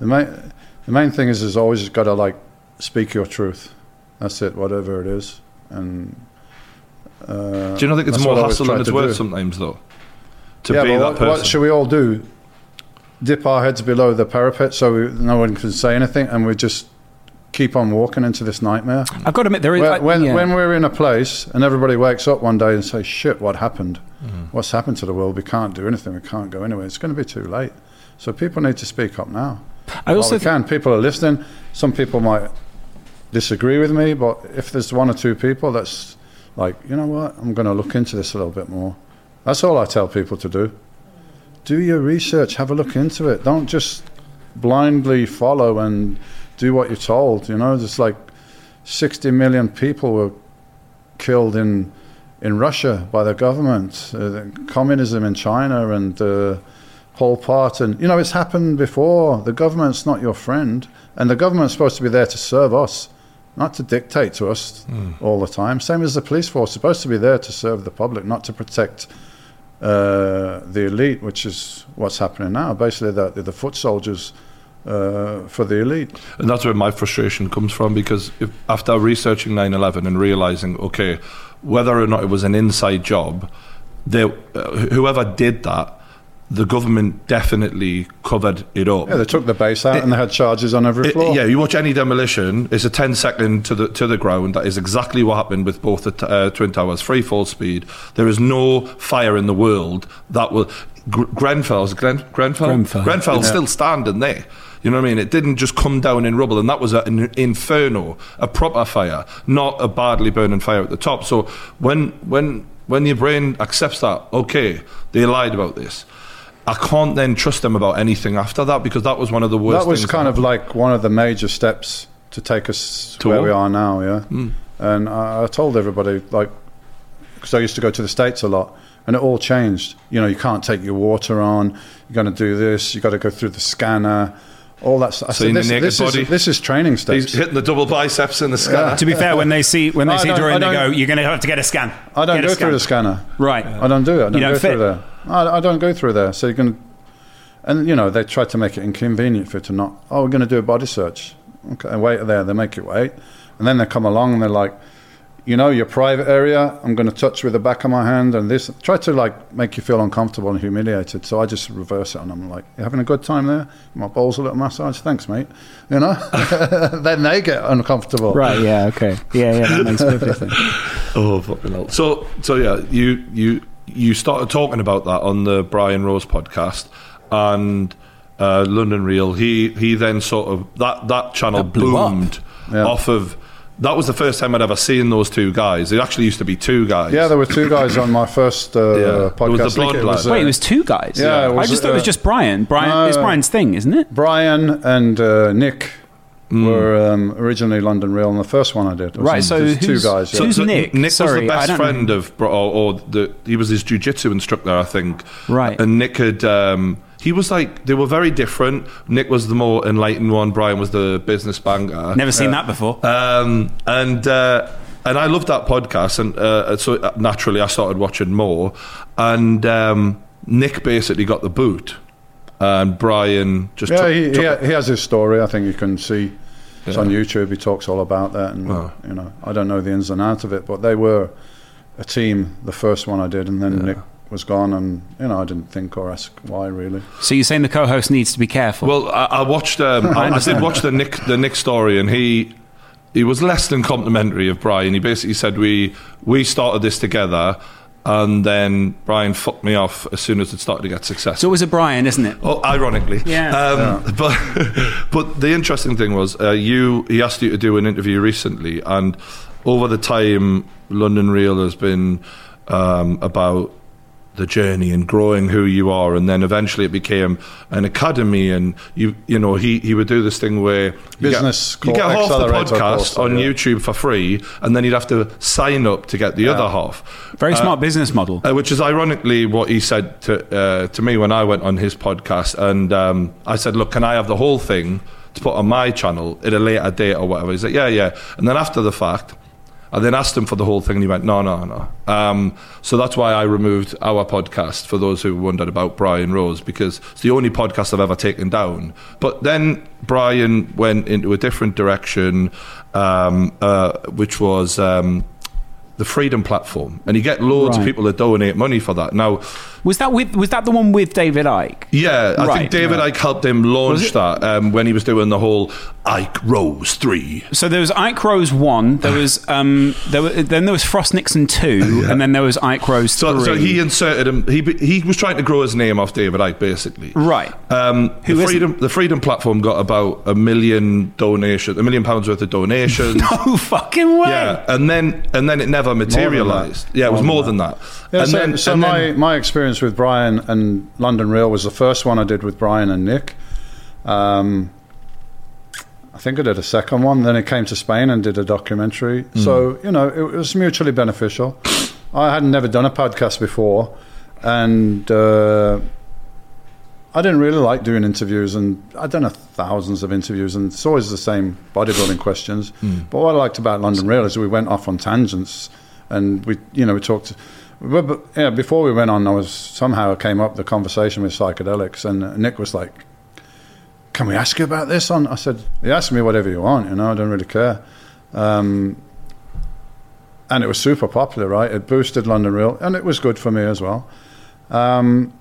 The main, the main thing is, is always got to like speak your truth. That's it, whatever it is. And uh, do you not think it's more what I always hassle try than it's to worth do. sometimes, though, to yeah, be but that what, person? what should we all do? Dip our heads below the parapet so we, no one can say anything, and we just keep on walking into this nightmare. I've got to admit, there is. When, I- when, yeah. when we're in a place and everybody wakes up one day and says, "Shit, what happened? Mm-hmm. What's happened to the world? We can't do anything. We can't go anywhere. It's going to be too late." So people need to speak up now. I also well, we can. People are listening. Some people might disagree with me, but if there's one or two people that's like, you know what, I'm going to look into this a little bit more. That's all I tell people to do. Do your research. Have a look into it. Don't just blindly follow and do what you're told. You know, there's like 60 million people were killed in in Russia by the government, uh, communism in China, and uh, Pol Pot, and you know it's happened before. The government's not your friend, and the government's supposed to be there to serve us, not to dictate to us all the time. Same as the police force, supposed to be there to serve the public, not to protect uh, the elite, which is what's happening now. Basically, the, the foot soldiers uh, for the elite. And that's where my frustration comes from because if, after researching 9 11 and realizing, okay, whether or not it was an inside job, they, uh, whoever did that, the government definitely covered it up. Yeah, they took the base out and they had charges on every It- floor. yeah, you watch any demolition. It's a 10 second to the to the ground. That is exactly what happened with both the t- uh, twin towers. Free fall speed. There is no fire in the world that will. Gr- Grenfell's Gren, Grenfell. Grenfell. Grenfell's still standing there. You know what I mean? It didn't just come down in rubble, and that was an inferno, a proper fire, not a badly burning fire at the top. So when when when your brain accepts that, okay, they lied about this. I can't then trust them about anything after that because that was one of the worst. that was kind of like one of the major steps to take us To where what? we are now. Yeah, Hmm. and I, I told everybody like because I used to go to the states a lot, and it all changed. You know, you can't take your water on. You're going to do this. You got to go through the scanner. All that stuff. I Seeing said, the this, naked this body. is this is training steps. He's hitting the double biceps in the scanner. To be fair, when they see when they I see don't- drawing, they go, "You're going to have to get a scan." I don't Get go scan." through the scanner. Right. I don't do it. I don't, don't go fit. through there. I, I don't go through there. So you can, and you know they try to make it inconvenient for you to not. Oh, we're going to do a body search. Okay, wait there. They make you wait, and then they come along and they're like, you know, your private area. I'm going to touch with the back of my hand and this. Try to like make you feel uncomfortable and humiliated. So I just reverse it and I'm like, you having a good time there? My balls a little massage. Thanks, mate. You know. then they get uncomfortable. Right. Yeah. Okay. Yeah. Yeah. That makes perfect sense. Oh fucking hell! So so yeah, you you you started talking about that on the Brian Rose podcast and uh, London Real. He he then sort of that that channel That blew up. boomed Yeah. off of. That was the first time I'd ever seen those two guys. It actually used to be two guys. Yeah, there were two guys on my first uh, Yeah. There was podcast. the blonde it was, lad. uh, Wait, it was two guys. Yeah, it I was, just thought it was uh, just Brian. Brian, no, it's uh, Brian's thing, isn't it? Brian and uh, Nick Mm. were um, originally London Real, and the first one I did. Was Right, on- so there's two who's- guys. so Yeah. who's Nick? Nick Sorry, was the I best don't know. friend of, or, or the, he was his jujitsu instructor, I think. Right. And Nick had, um, he was like, they were very different. Nick was the more enlightened one. Brian was the business banker. Never seen that before. Um, and uh, and I loved that podcast, and uh, so uh, naturally I started watching more. And um, Nick basically got the boot, and Brian just yeah, took, he, took he, he has his story. I think you can see. It's Yeah. on YouTube. He talks all about that, and Oh. you know, I don't know the ins and outs of it, but they were a team. The first one I did, and then Nick was gone, and you know, I didn't think or ask why really. So you're saying the co-host needs to be careful? Well, I, I watched. Um, I, I did watch the Nick the Nick story, and he he was less than complimentary of Brian. He basically said we we started this together, and then Brian fucked me off as soon as it started to get success. it's successful. always a Brian, isn't it? Oh, ironically, Yeah. Um, But but the interesting thing was, uh, you he asked you to do an interview recently, and over the time, London Real has been um, about the journey and growing who you are, and then eventually it became an academy, and you you know he he would do this thing where you Business get, you get half the podcast course, on yeah. YouTube for free, and then you'd have to sign up to get the other half. Very smart business model. Uh, which is ironically what he said to uh, to me when I went on his podcast, and um, I said, "Look, can I have the whole thing to put on my channel at a later date or whatever?" He said, "Yeah, yeah." And then after the fact, I then asked him for the whole thing, and he went, "No, no, no." Um, so that's why I removed our podcast for those who wondered about Brian Rose because it's the only podcast I've ever taken down. But then Brian went into a different direction, um, uh, which was. Um, the Freedom Platform, and you get loads of people that donate money for that. Now, Was that with? Was that the one with David Icke? yeah, I Right, think David right. Icke helped him launch that um, when he was doing the whole Icke Rose three. So there was Icke Rose one. There was um. There were, then there was Frost Nixon two, and then there was Icke Rose So, three. so he inserted him. He he was trying to grow his name off David Icke, basically. right. Um, Who the isn't? freedom the Freedom Platform got about a million donation, a million pounds worth of donations. Oh fucking way! Yeah, and then and then it never materialized. Yeah, it was more than that. Yeah, and so then, so and my, then- my experience with Brian and London Real was the first one I did with Brian and Nick. Um, I think I did a second one. Then it came to Spain and did a documentary. Hmm. So you know, it was mutually beneficial. I had never done a podcast before, and uh, I didn't really like doing interviews, and I've done a thousands of interviews, and it's always the same bodybuilding questions. But what I liked about London Real is we went off on tangents, and we, you know, we talked. But, yeah, before we went on, I was somehow came up the conversation with psychedelics, and Nick was like, "Can we ask you about this?" On I said, "You ask me whatever you want. You know, I don't really care." Um, and it was super popular, right? It boosted London Real, and it was good for me as well. Um,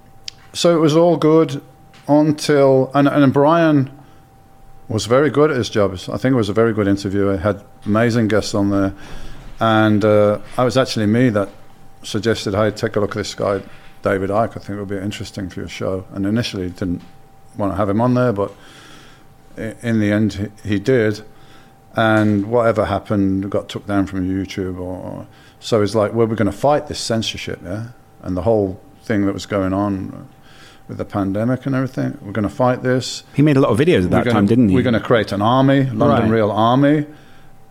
so it was all good until and, and Brian was very good at his job. I think it was a very good interviewer. Had amazing guests on there, and uh, I was actually me that suggested, "Hey, take a look at this guy, David Icke. I think it would be interesting for your show." And initially didn't want to have him on there, but in the end he, did. And whatever happened got took down from YouTube, or so it's like, well, we're going to fight this censorship, yeah, and the whole thing that was going on with the pandemic and everything. We're going to fight this. He made a lot of videos at that time, didn't he? We're going to create an army, London Right. Real Army,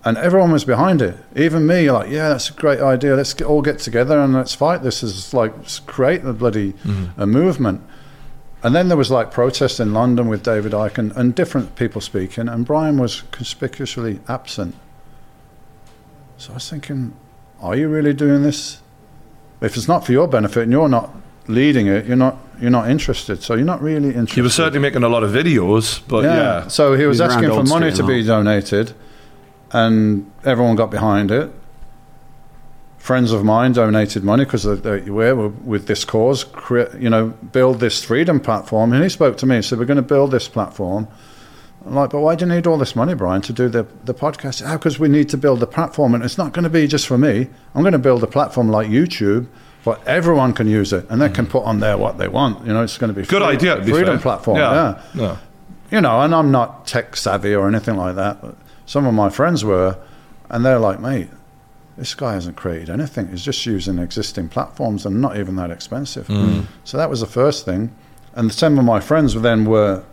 and everyone was behind it. Even me, like, yeah, that's a great idea. Let's get, all get together and let's fight this. Is like create a bloody a movement. And then there was like protests in London with David Icke and, and different people speaking, and Brian was conspicuously absent. So I was thinking, are you really doing this? If it's not for your benefit and you're not leading it, you're not you're not interested. So you're not really interested. He was certainly making a lot of videos, but yeah. So he was He's asking for money to be donated, and everyone got behind it. Friends of mine donated money because they were with this cause, crea- you know, build this freedom platform. And he spoke to me and said, "We're going to build this platform." I'm like, but why do you need all this money, Brian, to do the, the podcast? Oh, because we need to build the platform, and it's not going to be just for me. I'm going to build a platform like YouTube, but everyone can use it, and they can put on there what they want. You know, it's going to be Mm. Good free- idea. freedom platform. yeah yeah. you know, and I'm not tech savvy or anything like that, but some of my friends were, and they're like, mate, this guy hasn't created anything. He's just using existing platforms and not even that expensive. Mm. So that was the first thing. And some of my friends then were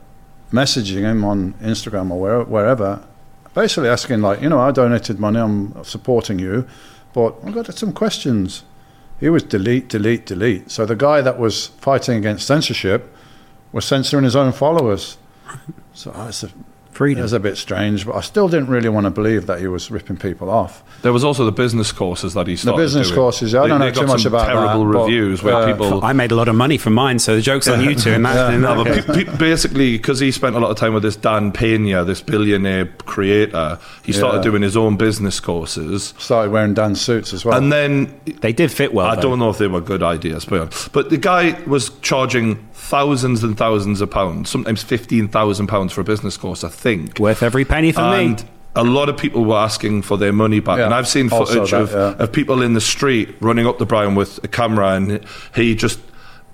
messaging him on Instagram or where, wherever, basically asking, like, you know, I donated money, I'm supporting you, but I've got some questions. He was delete, delete, delete. So the guy that was fighting against censorship was censoring his own followers. So oh, it's a, it was a bit strange, but I still didn't really want to believe that he was ripping people off. There was also the business courses that he started The business doing. courses, I They- don't know too much some about terrible that, but, reviews where uh, people I made a lot of money from mine, so the joke's on you two. And that, in that No, but case. pe- pe- basically, because he spent a lot of time with this Dan Pena, this billionaire creator, he started Yeah. doing his own business courses. Started wearing Dan suits as well. And then they did fit well. I though. don't know if they were good ideas, but but the guy was charging thousands and thousands of pounds, sometimes fifteen thousand pounds for a business course, I think. Worth every penny for me. and me. a lot of people were asking for their money back. Yeah, And I've seen footage that, of, yeah. of people in the street running up to Brian with a camera, and he just,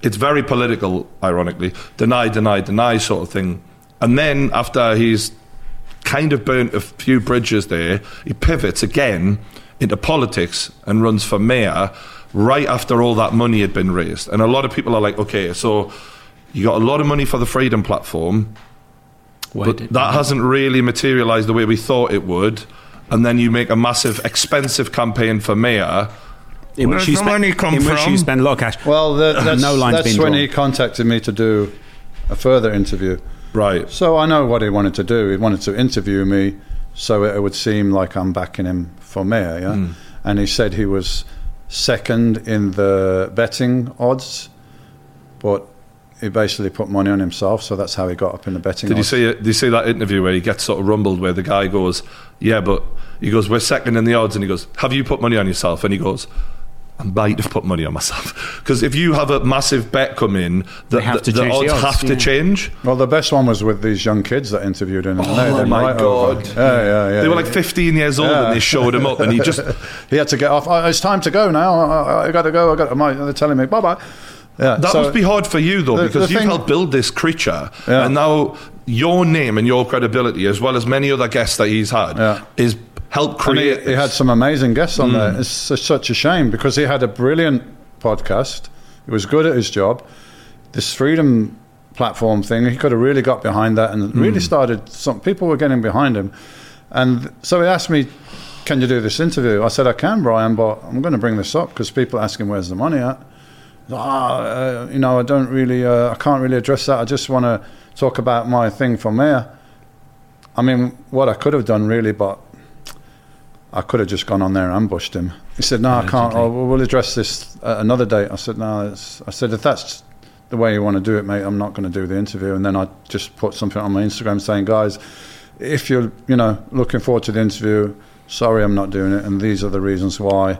it's very political, ironically, deny, deny, deny sort of thing. And then after he's kind of burnt a few bridges there, he pivots again into politics and runs for mayor right after all that money had been raised. And a lot of people are like, okay, so you got a lot of money for the Freedom Platform, but that hasn't really materialized the way we thought it would. And then you make a massive, expensive campaign for mayor. in Where's which you spend, money come in which you spend a lot of cash. well, the, that's, No lines that's being when drawn. he contacted me to do a further interview. Right. So I know what he wanted to do. He wanted to interview me so it would seem like I'm backing him for mayor, yeah? Hmm. And he said he was second in the betting odds, but he basically put money on himself, so that's how he got up in the betting Did you see? Did you see that interview where he gets sort of rumbled where the guy goes, "Yeah, but he goes, we're second in the odds," and he goes, "Have you put money on yourself?" And he goes. I might have put money on myself because if you have a massive bet come in, the, have the, to the change the odds odds, have to change. Well, the best one was with these young kids that interviewed him. Oh, they, they my might. God. Yeah, yeah, yeah. They were like 15 years old Yeah. and they showed him up, and he just he had to get off. Oh, it's time to go now. Uh, uh, I, I got to go. I got. To, they're telling me bye bye. Yeah, That so- must be hard for you though, the- because the you've thing- helped build this creature, Yeah. and now your name and your credibility, as well as many other guests that he's had, Yeah. is helped And he, create. he had some amazing guests on Mm. there. It's su- such a shame because he had a brilliant podcast. He was good at his job. This freedom platform thing, he could have really got behind that and Mm. really started. Some people were getting behind him, and so he asked me, "Can you do this interview?" I said, "I can, Brian, but I'm going to bring this up because people are asking where's the money at." Ah, uh, you know, I don't really, uh, I can't really address that. I just want to talk about my thing from there. I mean, what I could have done really, but I could have just gone on there and ambushed him. He said, "No, I can't. Oh, we'll address this at another date." I said, "No." It's, I said, "If that's the way you want to do it, mate, I'm not going to do the interview." And then I just put something on my Instagram saying, "Guys, if you're, you know, looking forward to the interview, sorry, I'm not doing it, and these are the reasons why."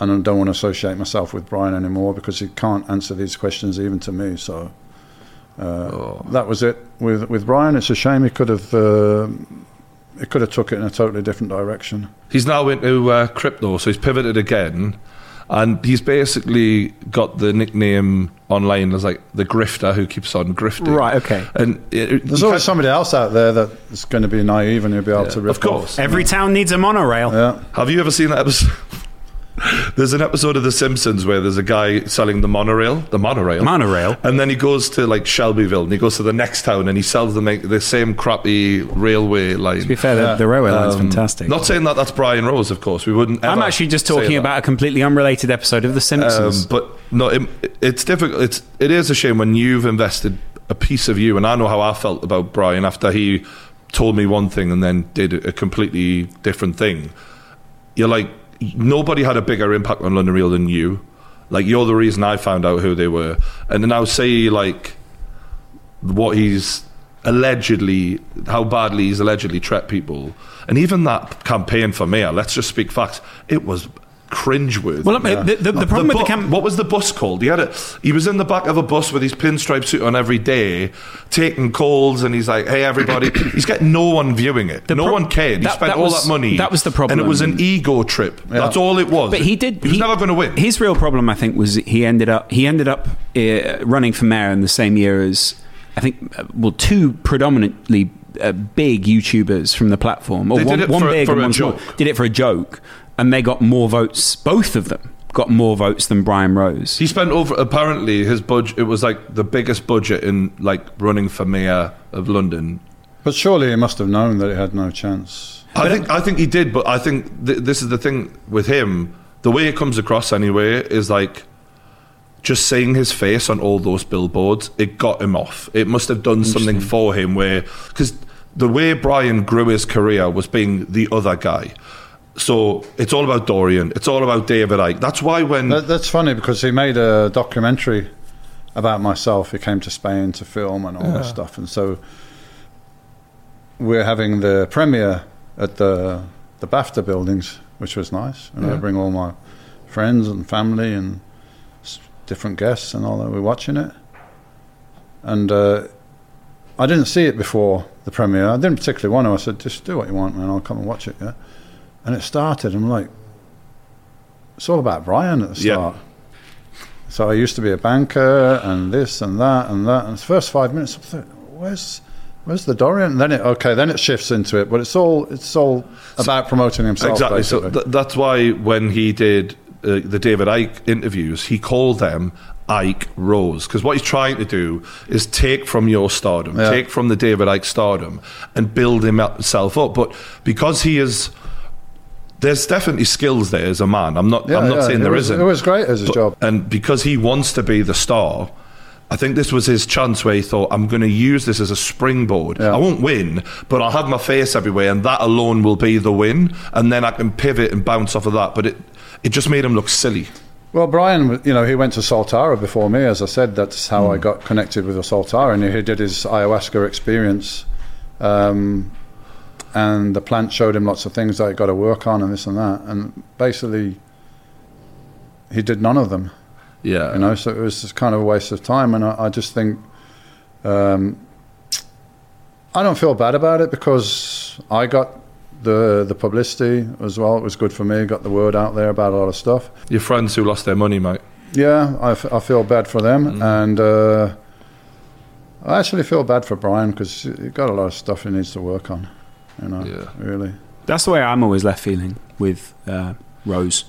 And I don't want to associate myself with Brian anymore because he can't answer these questions even to me. So uh, that was it with with Brian. It's a shame he could have. Uh, it could have took it in a totally different direction. He's now into uh, crypto, so he's pivoted again, and he's basically got the nickname online as like the grifter who keeps on grifting. Right, okay. And it, it- There's always somebody else out there that's going to be naive and you'll be able to rip of course. Every town needs a monorail. Yeah. Have you ever seen that episode? There's an episode of The Simpsons where there's a guy selling the monorail, the monorail, Monorail? and then he goes to like Shelbyville and he goes to the next town and he sells them the same crappy railway line. To be fair, the, the railway line's fantastic. Not saying that that's Brian Rose, of course. We wouldn't. I'm actually just talking about a completely unrelated episode of The Simpsons. Um, but no, it, it's difficult. It's it is a shame when you've invested a piece of you, and I know how I felt about Brian after he told me one thing and then did a completely different thing. You're like nobody had a bigger impact on London Real than you. Like you're the reason I found out who they were, and then now say like what he's allegedly how badly he's allegedly treated people and even that campaign for mayor let's just speak facts it was cringeworthy well, I mean, the, the, the problem with bu- the camp. what was the bus called? He had a. He was in the back of a bus with his pinstripe suit on every day, taking calls, and he's like, "Hey, everybody!" he's getting no one viewing it. no pro- one cared. He spent that all that money. that was the problem, and it was an ego trip. That's all it was. But he did. He was never going to win. His real problem, I think, was he ended up he ended up uh, running for mayor in the same year as I think, uh, well, two predominantly uh, big YouTubers from the platform, or They did one, it one for- big for and a one small, did it for a joke, and they got more votes. Both of them got more votes than Brian Rose. He spent over apparently his budget. It was like the biggest budget in like running for mayor of London. But surely he must have known that he had no chance. I think I think he did, but I think th- this is the thing with him. The way it comes across anyway is like just seeing his face on all those billboards. It got him off. It must have done something for him where because the way Brian grew his career was being the other guy. So it's all about Dorian. It's all about David Icke. That's why when That, that's funny because he made a documentary about myself. He came to Spain to film and all this stuff, and so we're having the premiere at the the BAFTA buildings, which was nice. And I bring all my friends and family and different guests and all that. We're watching it, and uh, I didn't see it before the premiere. I didn't particularly want to. I said, "Just do what you want, man. I'll come and watch it." Yeah, and it started. I'm like, it's all about Brian at the Yeah. start. So I used to be a banker and this and that and that. And the first five minutes, I thought, where's where's the Dorian? And then it okay, then it shifts into it, but it's all it's all about promoting himself. Exactly. So th- that's why when he did uh, the David Icke interviews, he called them Icke Rose because what he's trying to do is take from your stardom, Yeah. take from the David Icke stardom, and build himself up. But because he is, there's definitely skills there as a man. I'm not. Yeah, I'm not yeah, saying there was, isn't. It was great as a But- job. And because he wants to be the star, I think this was his chance where he thought, I'm going to use this as a springboard. Yeah. I won't win, but I'll have my face everywhere, and that alone will be the win. And then I can pivot and bounce off of that. But it, it just made him look silly. Well, Brian, you know, he went to Soltara before me. As I said, that's how I got connected with the Soltara, and he did his ayahuasca experience. Um, and the plant showed him lots of things that he got to work on, and this and that. And basically, he did none of them. Yeah. you know so it was just kind of a waste of time and i, I just think um, i don't feel bad about it because i got the the publicity as well it was good for me got the word out there about a lot of stuff Your friends who lost their money, mate. yeah i, f- I feel bad for them and uh, i actually feel bad for brian because he got a lot of stuff he needs to work on you know Yeah. really That's the way I'm always left feeling with uh, Rose.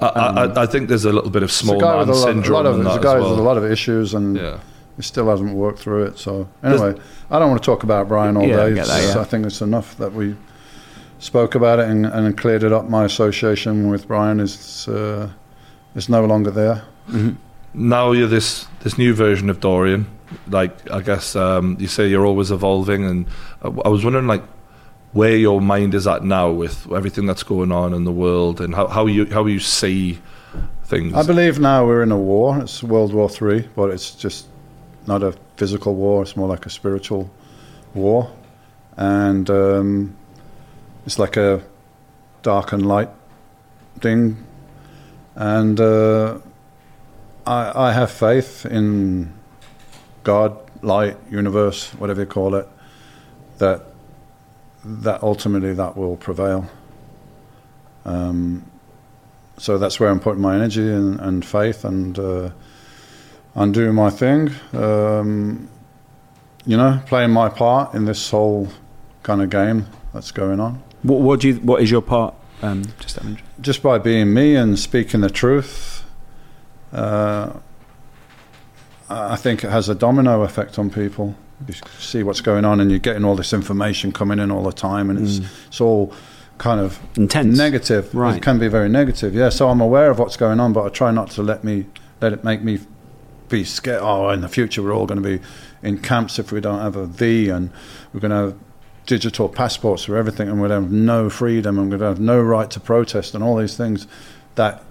I, I, I think there's a little bit of small guy man with a lot, syndrome lot of in it's a guy as with a lot of issues and Yeah. he still hasn't worked through it. So anyway, I don't want to talk about Brian all Yeah, day. get that, yeah. I think it's enough that we spoke about it and, and cleared it up. My association with Brian is uh, is no longer there. now you're this this new version of Dorian. Like I guess um, you say you're always evolving, and I, I was wondering like where your mind is at now with everything that's going on in the world, and how, how you how you see things. I believe now we're in a war. It's World War Three, but it's just not a physical war. It's more like a spiritual war, and um, it's like a dark and light thing. And uh, I, I have faith in God, light, universe, whatever you call it, that that ultimately that will prevail. Um, so that's where I'm putting my energy and, and faith, and uh, doing my thing. Um, you know, playing my part in this whole kind of game that's going on. What, what do you? What is your part? Um, just. Just by being me and speaking the truth, uh, I think it has a domino effect on people. You see what's going on, and you're getting all this information coming in all the time, and it's mm. it's all kind of intense. negative. Right. It can be very negative. Yeah. So I'm aware of what's going on, but I try not to let me let it make me be scared. Oh, in the future we're all going to be in camps if we don't have a V, and we're going to have digital passports for everything, and we're going to have no freedom, and we're going to have no right to protest, and all these things that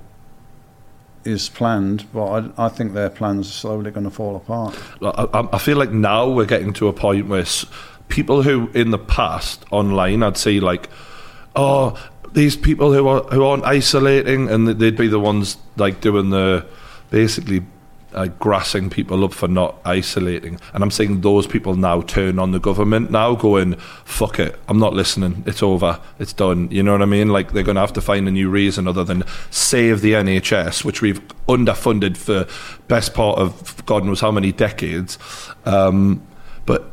is planned. But I, I think their plans are slowly going to fall apart. I, I- feel like now we're getting to a point where people who in the past online I'd say like, oh, these people who are who aren't isolating, and they'd be the ones like doing the basically. Uh, grassing people up for not isolating, and I'm saying those people now turn on the government now, going "fuck it, I'm not listening. It's over. It's done." You know what I mean? Like they're going to have to find a new reason other than save the NHS, which we've underfunded for best part of God knows how many decades. Um, but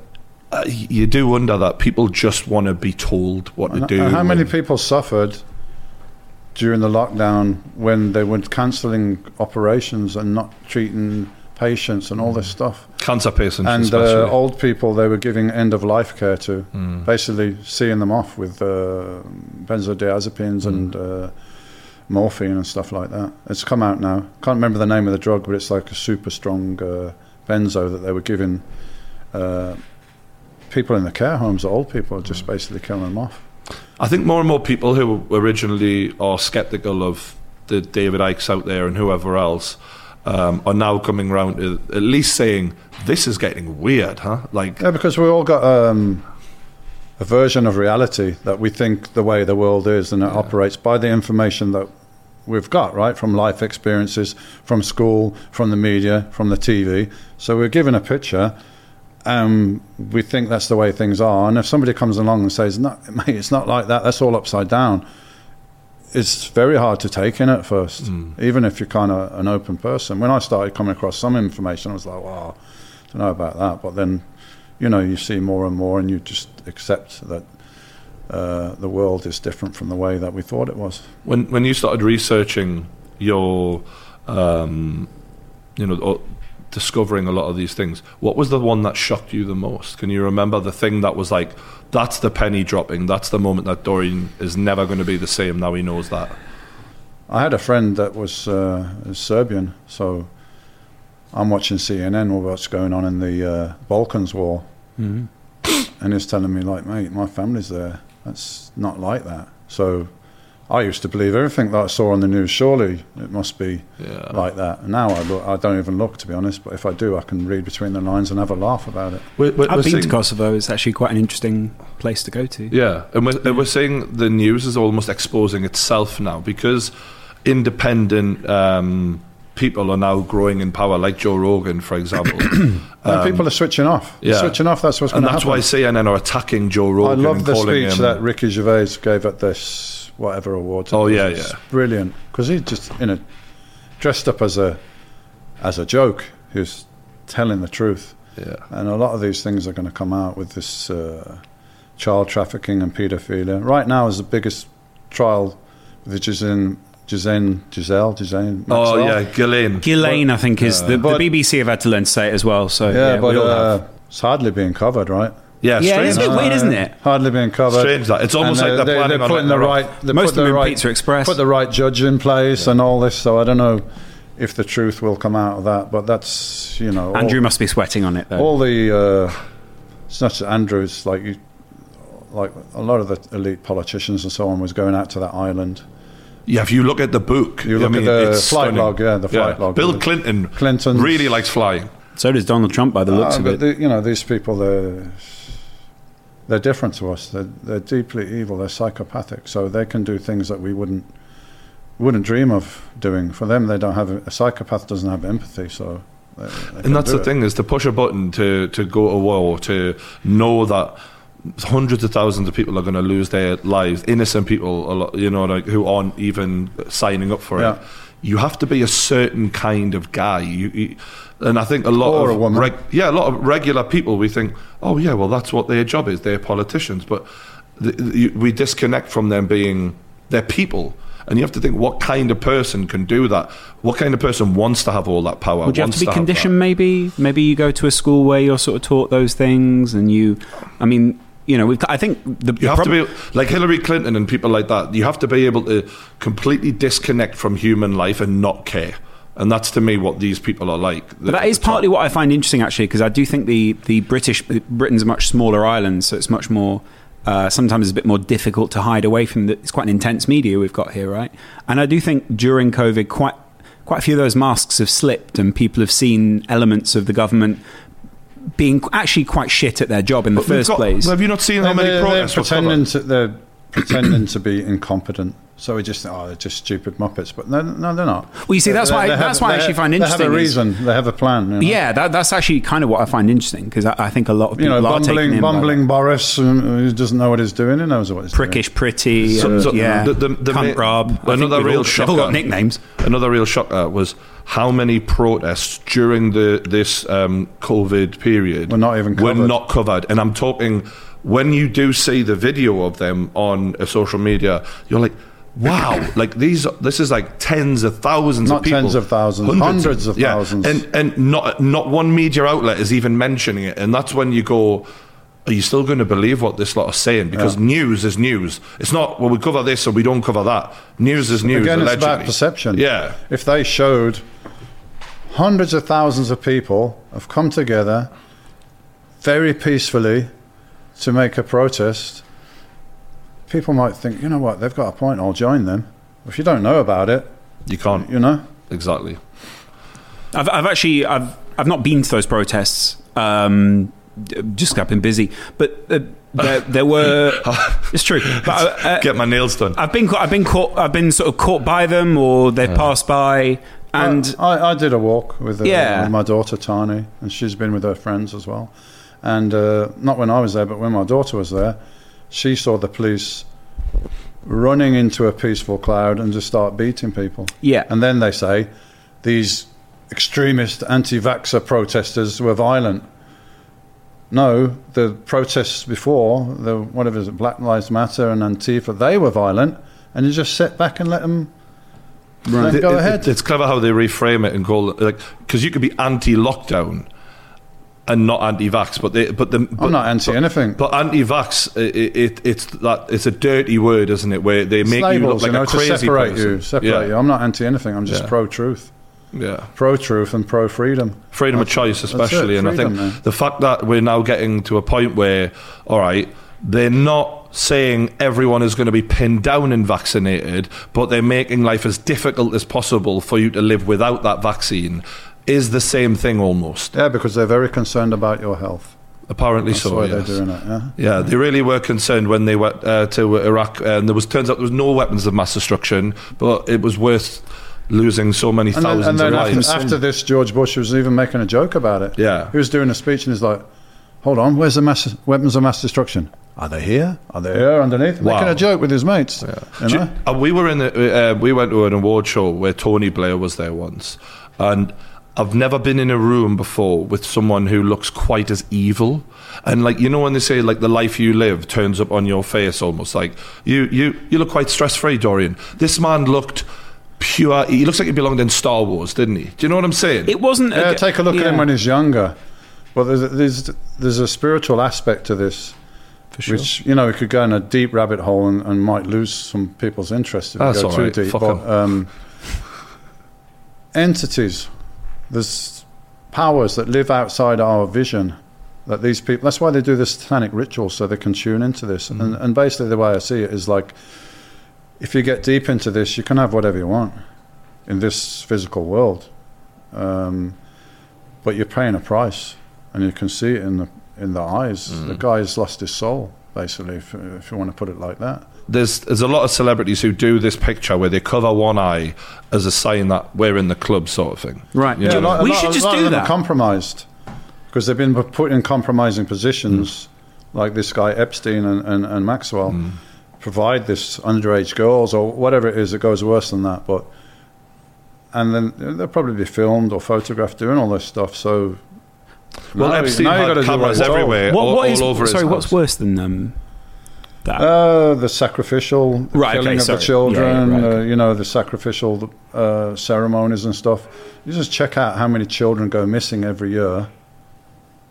uh, you do wonder that people just want to be told what to do. how many people suffered during the lockdown when they were cancelling operations and not treating patients and all this stuff? cancer patients, and uh, old people they were giving end of life care to, Mm. basically seeing them off with uh, benzodiazepines and uh, morphine and stuff like that. It's come out now. Can't remember the name of the drug, but it's like a super strong uh, benzo that they were giving uh, people in the care homes, old people, just basically killing them off. I think more and more people who originally are skeptical of the David Ickes out there and whoever else um, are now coming around to at least saying this is getting weird, huh? Like, Yeah, because we all got um, a version of reality that we think the way the world is and it operates by the information that we've got, right? From life experiences, from school, from the media, from the TV. So we're given a picture and we think that's the way things are. And if somebody comes along and says, no, mate, it's not like that, that's all upside down, it's very hard to take in at first, even if you're kind of an open person. When I started coming across some information, I was like, wow, I don't know about that. But then, you know, you see more and more and you just accept that uh, the world is different from the way that we thought it was. when when you started researching your, um, you know, discovering a lot of these things, what was the one that shocked you the most? Can you remember the thing that was like, that's the penny dropping, that's the moment that Dorian is never going to be the same now he knows that? I had a friend that was uh, Serbian, so I'm watching CNN or what's going on in the uh, Balkans war, Mhm. and he's telling me like, mate, my family's there. That's not like that. So I used to believe everything that I saw on the news. Surely it must be Yeah. like that. Now I, look, I don't even look, to be honest. But if I do, I can read between the lines and have a laugh about it. We're, we're, I've we're been to Kosovo. It's actually quite an interesting place to go to. Yeah, and we're, and we're seeing the news is almost exposing itself now because independent um, people are now growing in power, like Joe Rogan, for example. And people are switching off. They're yeah. switching off. That's what's going to happen. and that's why CNN are attacking Joe Rogan. I Rogan love and the calling speech him. that Ricky Gervais gave at this whatever awards. Oh, was. yeah, yeah. brilliant because he's just in a dressed up as a as a joke. He was telling the truth, yeah. and a lot of these things are going to come out with this uh, child trafficking and paedophilia. Right now is the biggest trial which is in Giselle, Giselle, Giselle. Oh Maxwell. yeah, Ghislaine. Ghislaine, I think, is the, the But- BBC have had to learn to say it as well. So yeah, yeah, but we all uh, have. it's hardly being covered, right? Yeah, Yeah, strange. it's a bit weird, isn't it? Hardly being covered. Strange that it's almost And like they're, planning they're putting letting the right. They Most put of them the in right, Pizza Express. Put the right judge in place and all this. So I don't know if the truth will come out of that. But that's you know, all- Andrew must be sweating on it though. all the uh, it's not just Andrews like you like a lot of the elite politicians and so on was going out to that island Yeah, if you look at the book, You I look mean, at the it's flight stunning. log, yeah, the flight log. Bill Clinton Clinton really likes flying. so does Donald Trump by the looks Uh, of but it. the, you know these people they're they're different to us they're, they're deeply evil they're psychopathic so they can do things that we wouldn't wouldn't dream of doing for them they don't have a psychopath doesn't have empathy so they, they And that's the it. thing is to push a button to, to go to war, to know that hundreds of thousands of people are going to lose their lives, innocent people, you know, like who aren't even signing up for Yeah. it. You have to be a certain kind of guy. You, you, and I think a lot Or of a woman. reg- yeah, a lot of regular people we think, oh yeah, well that's what their job is. They're politicians, but the, the, we disconnect from them being they're people. And you have to think what kind of person can do that. What kind of person wants to have all that power? Would you have to be that? conditioned? Maybe, maybe you go to a school where you're sort of taught those things, and you. I mean, you know, we've, I think the, You the have to be like Hillary Clinton and people like that. You have to be able to completely disconnect from human life and not care. And that's to me what these people are like. But that is partly what I find interesting, actually, because I do think the the British Britain's a much smaller island, so it's much more. Uh, sometimes it's a bit more difficult to hide away from. The, it's quite an intense media we've got here, right? And I do think during COVID, quite quite a few of those masks have slipped, and people have seen elements of the government being actually quite shit at their job in the But first got- place. Have you not seen how many they're, they're protests were pretending to they're pretending to be incompetent so we just think, oh they're just stupid muppets but no, no they're not Well, you see, that's They- why- they that's why I actually have- find they interesting have a is- reason they have a plan you know? yeah, that, that's actually kind of what I find interesting because I, I think a lot of you know, are taken bumbling, in bumbling Boris who doesn't know what he's doing. He knows what he's prickish, pretty, So- and, so yeah, the- the- the cunt ma- Rob. I think another we've real all, they've all got nicknames. Another real shocker was how many protests during the this um, COVID period Were not even were covered. not covered. And I'm talking when you do see the video of them on uh, social media, you're like. Wow! like these, this is like tens of thousands Not of people, tens of thousands, hundreds of yeah. thousands. and and not not one media outlet is even mentioning it, and that's when you go, are you still going to believe what this lot are saying? Because Yeah. news is news. It's not well we cover this or we don't cover that. News is news. Again, it's about perception. Yeah, If they showed hundreds of thousands of people have come together very peacefully to make a protest, people might think, you know what, they've got a point, I'll join them. If you don't know about it, you can't you know, exactly. I've, I've actually I've I've not been to those protests. Um, d- just 'cause I've been busy, but uh, there, there were. it's true. But uh, uh, Get my nails done. I've been I've been caught I've been sort of caught by them, or they've passed by, and I, I did a walk with, uh, Yeah. with my daughter Tani, and she's been with her friends as well. And uh, not when I was there, but when my daughter was there, she saw the police running into a peaceful crowd and just start beating people. yeah, And then they say these extremist anti-vaxxer protesters were violent. No, the protests before, the whatever is it, Black Lives Matter and Antifa, they were violent, and you just sit back and let them, them It- go it- ahead. it's clever how they reframe it and call it like because you could be anti-lockdown and not anti-vax, but they but the but, I'm not anti anything. But anti-vax, it, it, it's that it's a dirty word, isn't it? Where they make you look labels, like you know, a crazy to separate person. you. Separate yeah. you. I'm not anti anything. I'm just Yeah. pro truth, Yeah. pro truth, and pro freedom. freedom of choice, especially. it, and I think man. the fact that we're now getting to a point where, all right, they're not saying everyone is going to be pinned down and vaccinated, but they're making life as difficult as possible for you to live without that vaccine, is the same thing almost. Yeah, because they're very concerned about your health. Apparently That's so. yes. they're doing it. Yeah. Yeah, they really were concerned when they went uh, to Iraq, and there was turns out there was no weapons of mass destruction, but it was worth losing so many And then, thousands and then of after, lives. after this, George Bush was even making a joke about it. Yeah. He was doing a speech and he's like, hold on, where's the mass, weapons of mass destruction? Are they here? Are they here underneath? Wow. Making a joke with his mates. You Do you- know? uh, we were in the, uh, we went to an award show where Tony Blair was there once, and I've never been in a room before with someone who looks quite as evil. And like you know when they say like the life you live turns up on your face almost like you you you look quite stress free, Dorian. This man looked pure. He looks like he belonged in Star Wars, didn't he? Do you know what I'm saying? it wasn't. Yeah, take a look at him when he's younger. But there's, there's, there's a spiritual aspect to this. For Which you know, we could go in a deep rabbit hole and, and might lose some people's interest if That's we go all too right. deep. Fuck But 'em. um, entities, there's powers that live outside our vision. That these people, that's why they do this satanic ritual, so they can tune into this. And, and basically, the way I see it is like, if you get deep into this, you can have whatever you want in this physical world, um, but you're paying a price, and you can see it in the in the eyes. Mm. The guy's lost his soul, basically, if, if you want to put it like that. there's there's a lot of celebrities who do this picture where they cover one eye as a sign that we're in the club, sort of thing. Right. Yeah. Do- A lot- we a lot, should a just lot do of them that. Are compromised because they've been put in compromising positions, mm. like this guy Epstein and, and, and Maxwell, mm. Provide this underage girls or whatever it is. that goes worse than that, but and then they'll probably be filmed or photographed doing all this stuff. So Well, now you- Epstein now had gotta cameras what's everywhere, What, all, what is, all over sorry, his what's house. worse than um, that? Uh, the sacrificial the Right, killing okay, of sorry. the children, Yeah, yeah, right, uh, okay. you know, the sacrificial uh, ceremonies and stuff. You just check out how many children go missing every year.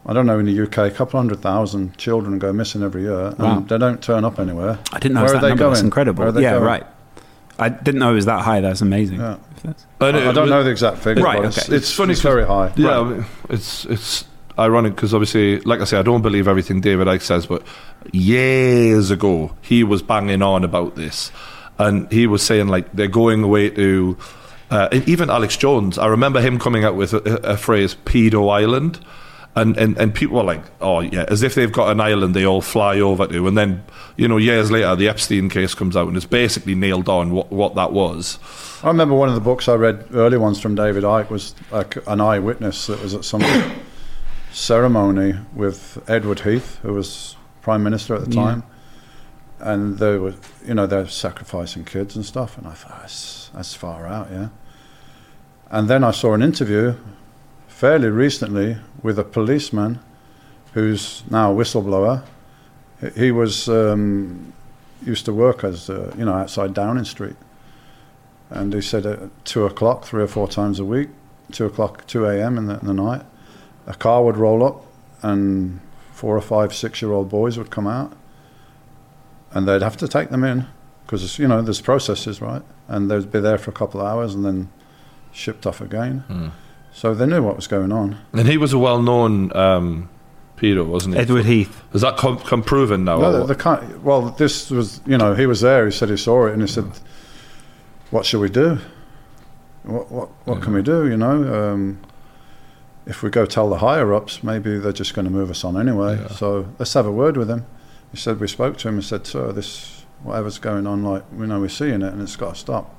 I don't know in the UK, a couple hundred thousand children go missing every year, and Wow. they don't turn up anywhere. I didn't know Where it was are that they number. That's incredible. Where are they yeah, going? right. I didn't know it was that high. That's amazing. Yeah. If that's- And I don't know the exact figure, Right, but it's, okay. it's, It's funny it's 'cause- very high. Yeah, I mean, it's it's ironic because obviously, like I say, I don't believe everything David Icke says, but years ago he was banging on about this, and he was saying like they're going away to. Uh, even Alex Jones, I remember him coming out with a, a phrase "pedo island," and, and and people were like, "Oh yeah," as if they've got an island they all fly over to, and then you know years later the Epstein case comes out and it's basically nailed on what what that was. I remember one of the books I read, early ones from David Icke, was like an eyewitness that was at some ceremony with Edward Heath, who was Prime Minister at the Yeah. time. And they were, you know, they're sacrificing kids and stuff. And I thought, that's, that's far out, yeah. And then I saw an interview fairly recently with a policeman who's now a whistleblower. He- was, um, used to work as, uh, you know, outside Downing Street and he said at two o'clock, three or four times a week, two o'clock, two a.m. in the, in the night, a car would roll up, and four or five six-year-old boys would come out, and they'd have to take them in because you know there's processes, right? And they'd be there for a couple of hours and then shipped off again. So they knew what was going on. And he was a well-known um, pedo, wasn't he? Edward Heath. Has that come, come proven now? or Well, the, the kind, well, this was, you know, he was there. He said he saw it, and he said, "What should we do? What what what can we do? You know, um, if we go tell the higher ups, maybe they're just going to move us on anyway. Yeah. So let's have a word with him." He said we spoke to him and said, "Sir, this whatever's going on, like we know we're seeing it, and it's got to stop."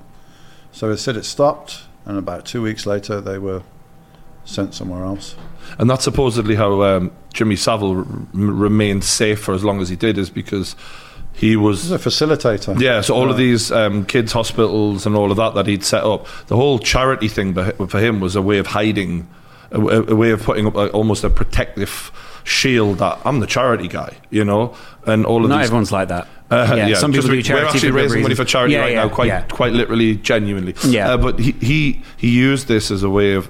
So he said it stopped, and about two weeks later, they were sent somewhere else. And that's supposedly how um, Jimmy Savile r- m- remained safe for as long as he did, is because he was. He's a facilitator. Yeah, so all of these um, kids' hospitals and all of that that he'd set up, the whole charity thing for him was a way of hiding, a, a- a way of putting up a, almost a protective shield that I'm the charity guy, you know, and all of Not these. everyone's like that. Uh, yeah, some people we- do charity. We're actually for good raising money for charity Yeah, right yeah, now, quite yeah. quite literally, genuinely. Yeah. Uh, but he, he he used this as a way of,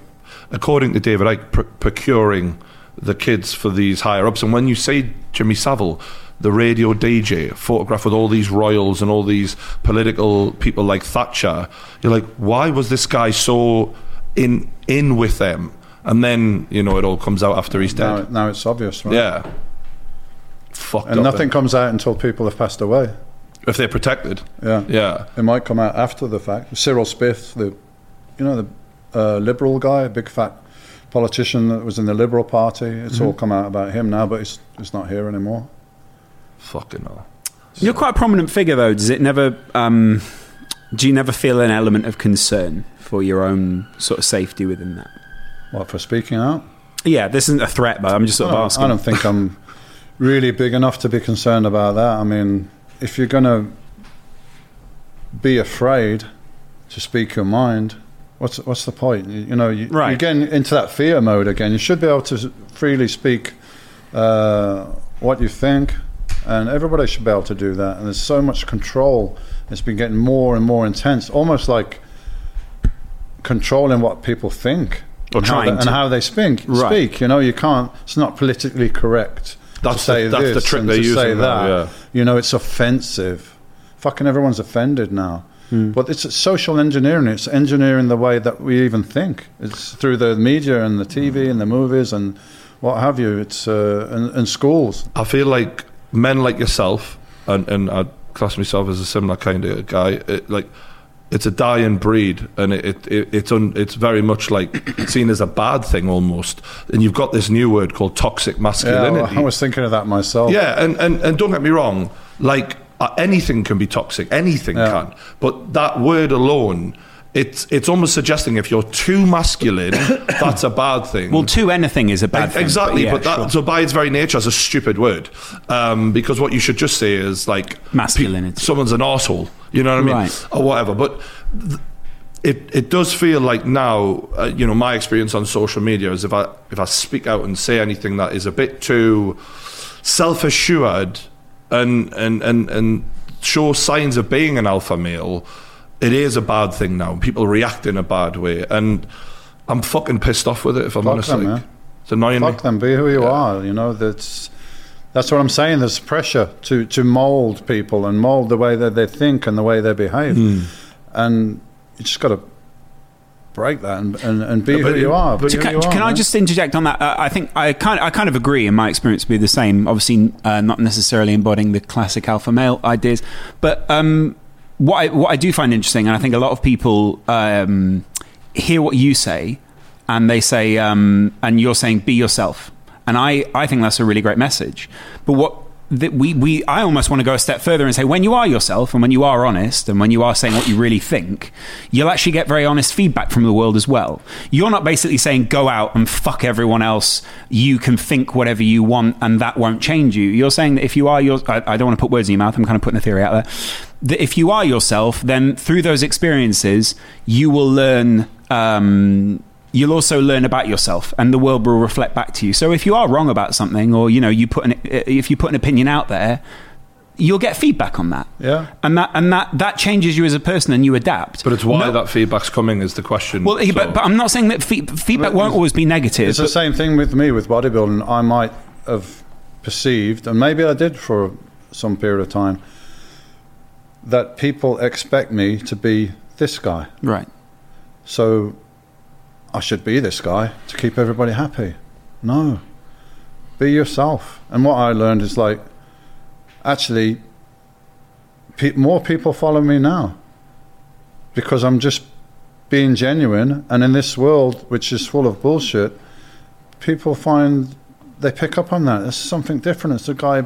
according to David Icke, pr- procuring the kids for these higher ups. And when you say Jimmy Savile, the radio DJ, photographed with all these royals and all these political people like Thatcher, you're like, why was this guy so in in with them? And then you know it all comes out after he's Now, dead. now it's obvious, right? Yeah. Fucked And nothing eh? comes out until people have passed away. if they're protected. Yeah. Yeah. It might come out after the fact. Cyril Smith, the, you know, the uh, Liberal guy, a big fat politician that was in the Liberal Party. It's all come out about him now, but he's, he's not here anymore. Fucking hell. You're quite a prominent figure, though. Does it never? Um, do you never feel an element of concern for your own sort of safety within that? What for speaking out? Yeah, this isn't a threat, but I'm just sort I of asking. I don't think I'm really big enough to be concerned about that. I mean, if you're going to be afraid to speak your mind, what's what's the point? You, you know, you, Right. you're getting into that fear mode again. You should be able to freely speak uh, what you think, and everybody should be able to do that. And there's so much control. It's been getting more and more intense, almost like controlling what people think Or and, how trying they, and how they speak. Right. Speak, you know, you can't. It's not politically correct That's to say the- that's this the trick and they're to say now, that. yeah. You know, it's offensive. Fucking everyone's offended now. But it's social engineering. It's engineering the way that we even think. It's through the media and the TV and the movies and what have you. It's uh, and, and schools. I feel like men like yourself, and, and I class myself as a similar kind of guy. It, like it's a dying breed, and it, it, it it's un, it's very much like seen as a bad thing almost. And you've got this new word called toxic masculinity. Yeah. I was thinking of that myself. Yeah, and, and, and don't get me wrong, like uh, anything can be toxic, anything Yeah. can. But that word alone, it's it's almost suggesting if you're too masculine, that's a bad thing. Well, too anything is a bad thing. exactly, yeah, but that, sure. so by its very nature, is a stupid word. Um, because what you should just say is like Masculinity. pe- someone's an asshole. You know what I mean, Right. or whatever. But th- it it does feel like now, uh, you know, my experience on social media is if I if I speak out and say anything that is a bit too self assured and and and and show signs of being an alpha male, it is a bad thing now. People react in a bad way, and I'm fucking pissed off with it. If I'm Fuck honest, them, like, man. it's annoying me. Fuck them. Be who you are. You know that's that's what I'm saying. There's pressure to to mold people and mold the way that they think and the way they behave, Hmm. and you just got to break that and, and, and be but who you are. but can, you are, can I just interject on that? Uh, I think I kind I kind of agree. In my experience, to be the same. Obviously, uh, not necessarily embodying the classic alpha male ideas, but um, what I, what I do find interesting, and I think a lot of people um, hear what you say, and they say, um, and you're saying, be yourself, and I I think that's a really great message. But what that we, we I almost want to go a step further and say when you are yourself and when you are honest and when you are saying what you really think, you'll actually get very honest feedback from the world as well. You're not basically saying go out and fuck everyone else. You can think whatever you want and that won't change you. You're saying that if you are your I, I don't want to put words in your mouth. I'm kind of putting a theory out there. That if you are yourself, then through those experiences, you will learn. Um, you'll also learn about yourself and the world will reflect back to you so if you are wrong about something or you know you put an uh, if you put an opinion out there you'll get feedback on that Yeah. and that and that that changes you as a person and you adapt But it's why No- that feedback's coming is the question. well So- but, but i'm not saying that fe- feedback won't always be negative It's the same thing with me with bodybuilding. I might have perceived, and maybe I did for some period of time, that people expect me to be this guy. right So I should be this guy to keep everybody happy. No. Be yourself. And what I learned is like, actually, pe- more people follow me now because I'm just being genuine. And in this world, which is full of bullshit, people find they pick up on that. It's something different. It's a guy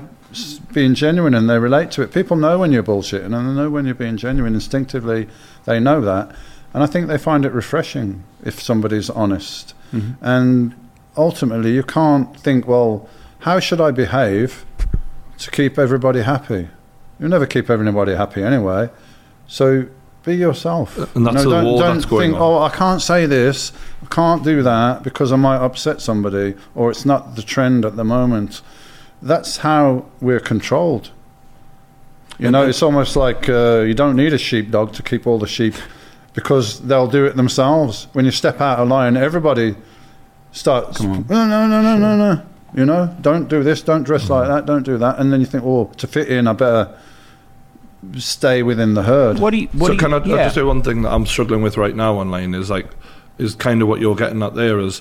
being genuine and they relate to it. People know when you're bullshitting and they know when you're being genuine. Instinctively, they know that. And I think they find it refreshing if somebody's honest. And ultimately, you can't think, well, how should I behave to keep everybody happy? You'll never keep everybody happy anyway. So be yourself. And that's You the don't, don't think, on. oh, I can't say this, I can't do that because I might upset somebody, or it's not the trend at the moment. That's how we're controlled. You know, it's almost like uh, you don't need a sheepdog to keep all the sheep because they'll do it themselves. When you step out of line, everybody starts, Come on. no, no, no, no, no, no. You know, don't do this, don't dress like mm-hmm. that, don't do that. And then you think, oh, to fit in, I better stay within the herd. what do you what so do can you, I, I just say one thing that I'm struggling with right now online is like is kind of what you're getting at there is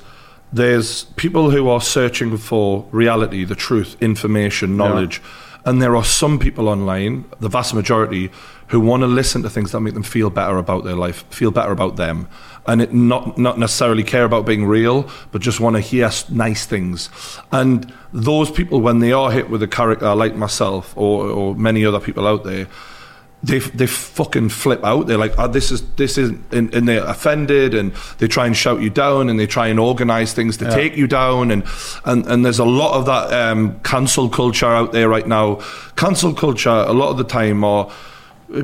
there's people who are searching for reality, the truth, information, knowledge, and there are some people online, the vast majority, who want to listen to things that make them feel better about their life, feel better about them, and it not not necessarily care about being real, but just want to hear nice things. And those people, when they are hit with a character like myself or, or many other people out there, they they fucking flip out. They're like, oh, this is this is, and, and they're offended, and they try and shout you down, and they try and organise things to Yeah. take you down, and and and there's a lot of that um, cancel culture out there right now. Cancel culture, a lot of the time, are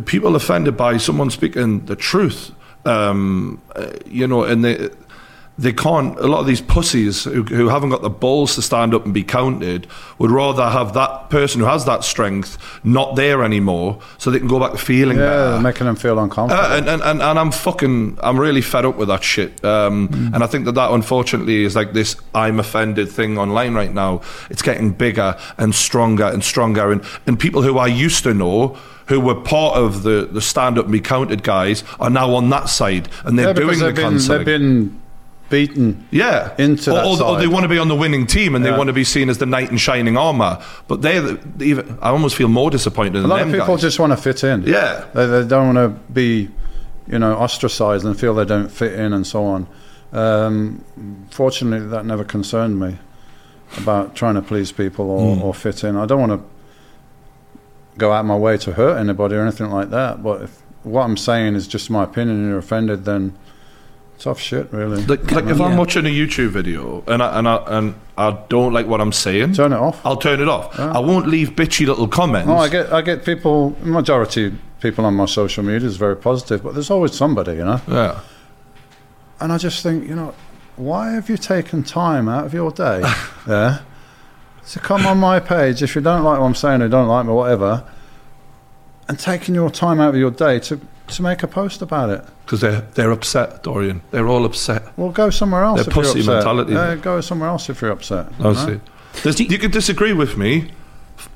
people offended by someone speaking the truth. Um, uh, you know, and they they can't. A lot of these pussies who, who haven't got the balls to stand up and be counted would rather have that person who has that strength not there anymore, so they can go back to feeling yeah, better. making them feel uncomfortable. Uh, and, and, and, and I'm fucking, I'm really fed up with that shit. Um, And I think that that unfortunately is like this I'm offended thing online right now. It's getting bigger and stronger and stronger. And, and people who I used to know who were part of the, the stand up me counted guys are now on that side and they're Yeah, doing the been, they've been beaten. yeah, into or, that or, or they want to be on the winning team and they want to be seen as the knight in shining armor. But they, even I almost feel more disappointed A lot of people guys. just want to fit in. Yeah. They, they don't want to be, you know, ostracized and feel they don't fit in and so on. Um, fortunately, that never concerned me about trying to please people or, Mm. or fit in. I don't want to go out my way to hurt anybody or anything like that. But if what I'm saying is just my opinion and you're offended, then tough shit, really. Like, like if Yeah. I'm watching a YouTube video and I, and I and I don't like what I'm saying, Turn it off. I'll turn it off. Yeah. I won't leave bitchy little comments. Oh, I get I get people. Majority people on my social media is very positive, but there's always somebody, you know. yeah. And I just think, you know, why have you taken time out of your day, yeah, to come on my page if you don't like what I'm saying or don't like me, whatever, and taking your time out of your day to to make a post about it? Because they're they're upset, Dorian. They're all upset. Well, go somewhere else. They're if you're pussy upset. mentality. Yeah, go somewhere else if you're upset. you know? Honestly, There's- you can disagree with me,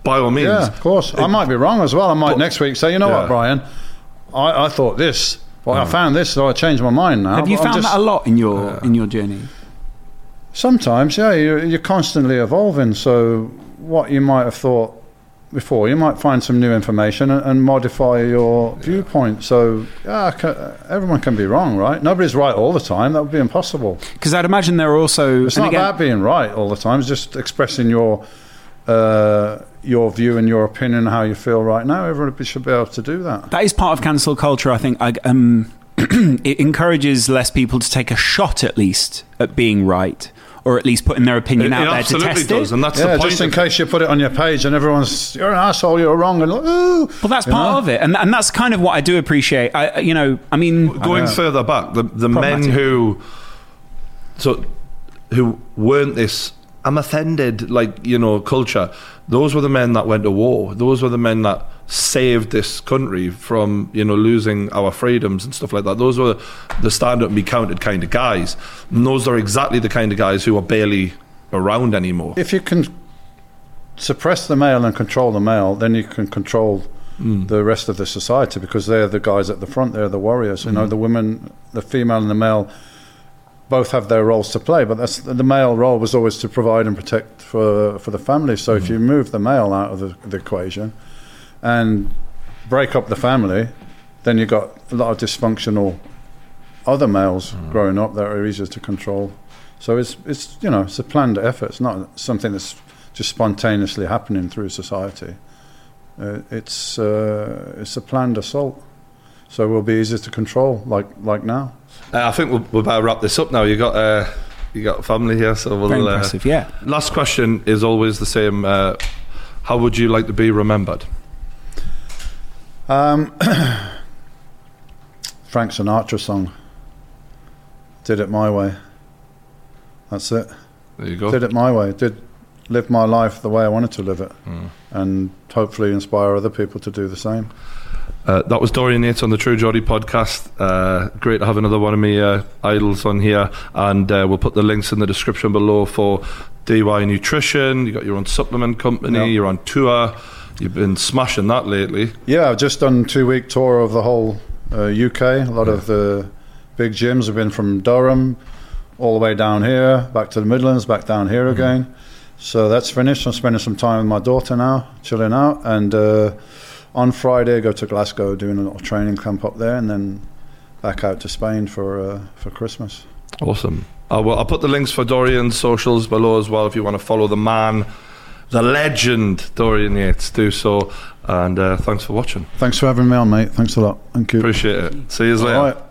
by all means. Yeah, of course. I might be wrong as well. I might But- next week say, you know Yeah. what, Brian, I, I thought this. Well, I found this, so I changed my mind now. Have you found just- that a lot in your in your journey? Sometimes, yeah, you're, you're constantly evolving. So, what you might have thought before, you might find some new information and, and modify your viewpoint. So, yeah, I ca- everyone can be wrong, right? Nobody's right all the time. That would be impossible. Because I'd imagine there are also. It's not again- about being right all the time. It's just expressing your uh, your view and your opinion, how you feel right now. Everybody should be able to do that. That is part of cancel culture. I think. I, um, it encourages less people to take a shot, at least, at being right, or at least putting their opinion It, out it there to absolutely test does, it. and that's yeah, the point. just in case you put it on your page and everyone's you're an asshole, you're wrong, and ooh. Well, that's part know? of it, and and that's kind of what I do appreciate. I, you know, I mean, going know. further back, the the men who so who weren't this I'm offended like you know culture. Those were the men that went to war. Those were the men that saved this country from you know losing our freedoms and stuff like that. Those were the stand up and be counted kind of guys. And those are exactly the kind of guys who are barely around anymore. If you can suppress the male and control the male, then you can control mm. the rest of the society because they're the guys at the front. They're the warriors. You know, mm-hmm. the women, the female and the male, both have their roles to play. But that's the male role was always to provide and protect for for the family. So if you move the male out of the, the equation and break up the family, then you've got a lot of dysfunctional other males growing up that are easier to control. So it's it's you know it's a planned effort. It's not something that's just spontaneously happening through society. Uh, it's uh, it's a planned assault. So it will be easier to control, like like now. Uh, I think we'll, we'll better wrap this up now. You got uh, you got family here, so we'll. very uh, impressive. Yeah. Last question is always the same. Uh, how would you like to be remembered? Um, Frank Sinatra song. Did it my way. That's it. There you go. Did it my way. Did live my life the way I wanted to live it, and hopefully inspire other people to do the same. Uh, that was Dorian Yates on the True Geordie podcast. Uh, great to have another one of my uh, idols on here, and uh, we'll put the links in the description below for DY Nutrition. You got your own supplement company. Yeah. You're on tour. You've been smashing that lately. Yeah, I've just done two week tour of the whole uh, UK. A lot of the big gyms have been from Durham all the way down here, back to the Midlands, back down here again. So that's finished. I'm spending some time with my daughter now, chilling out. And uh, on Friday, go to Glasgow, doing a little training camp up there, and then back out to Spain for uh, for Christmas. Awesome. I will, I'll put the links for Dorian's socials below as well if you want to follow the man, the legend, Dorian Yates. Do so. And uh, thanks for watching. Thanks for having me on, mate. Thanks a lot. Thank you. Appreciate it. See you later.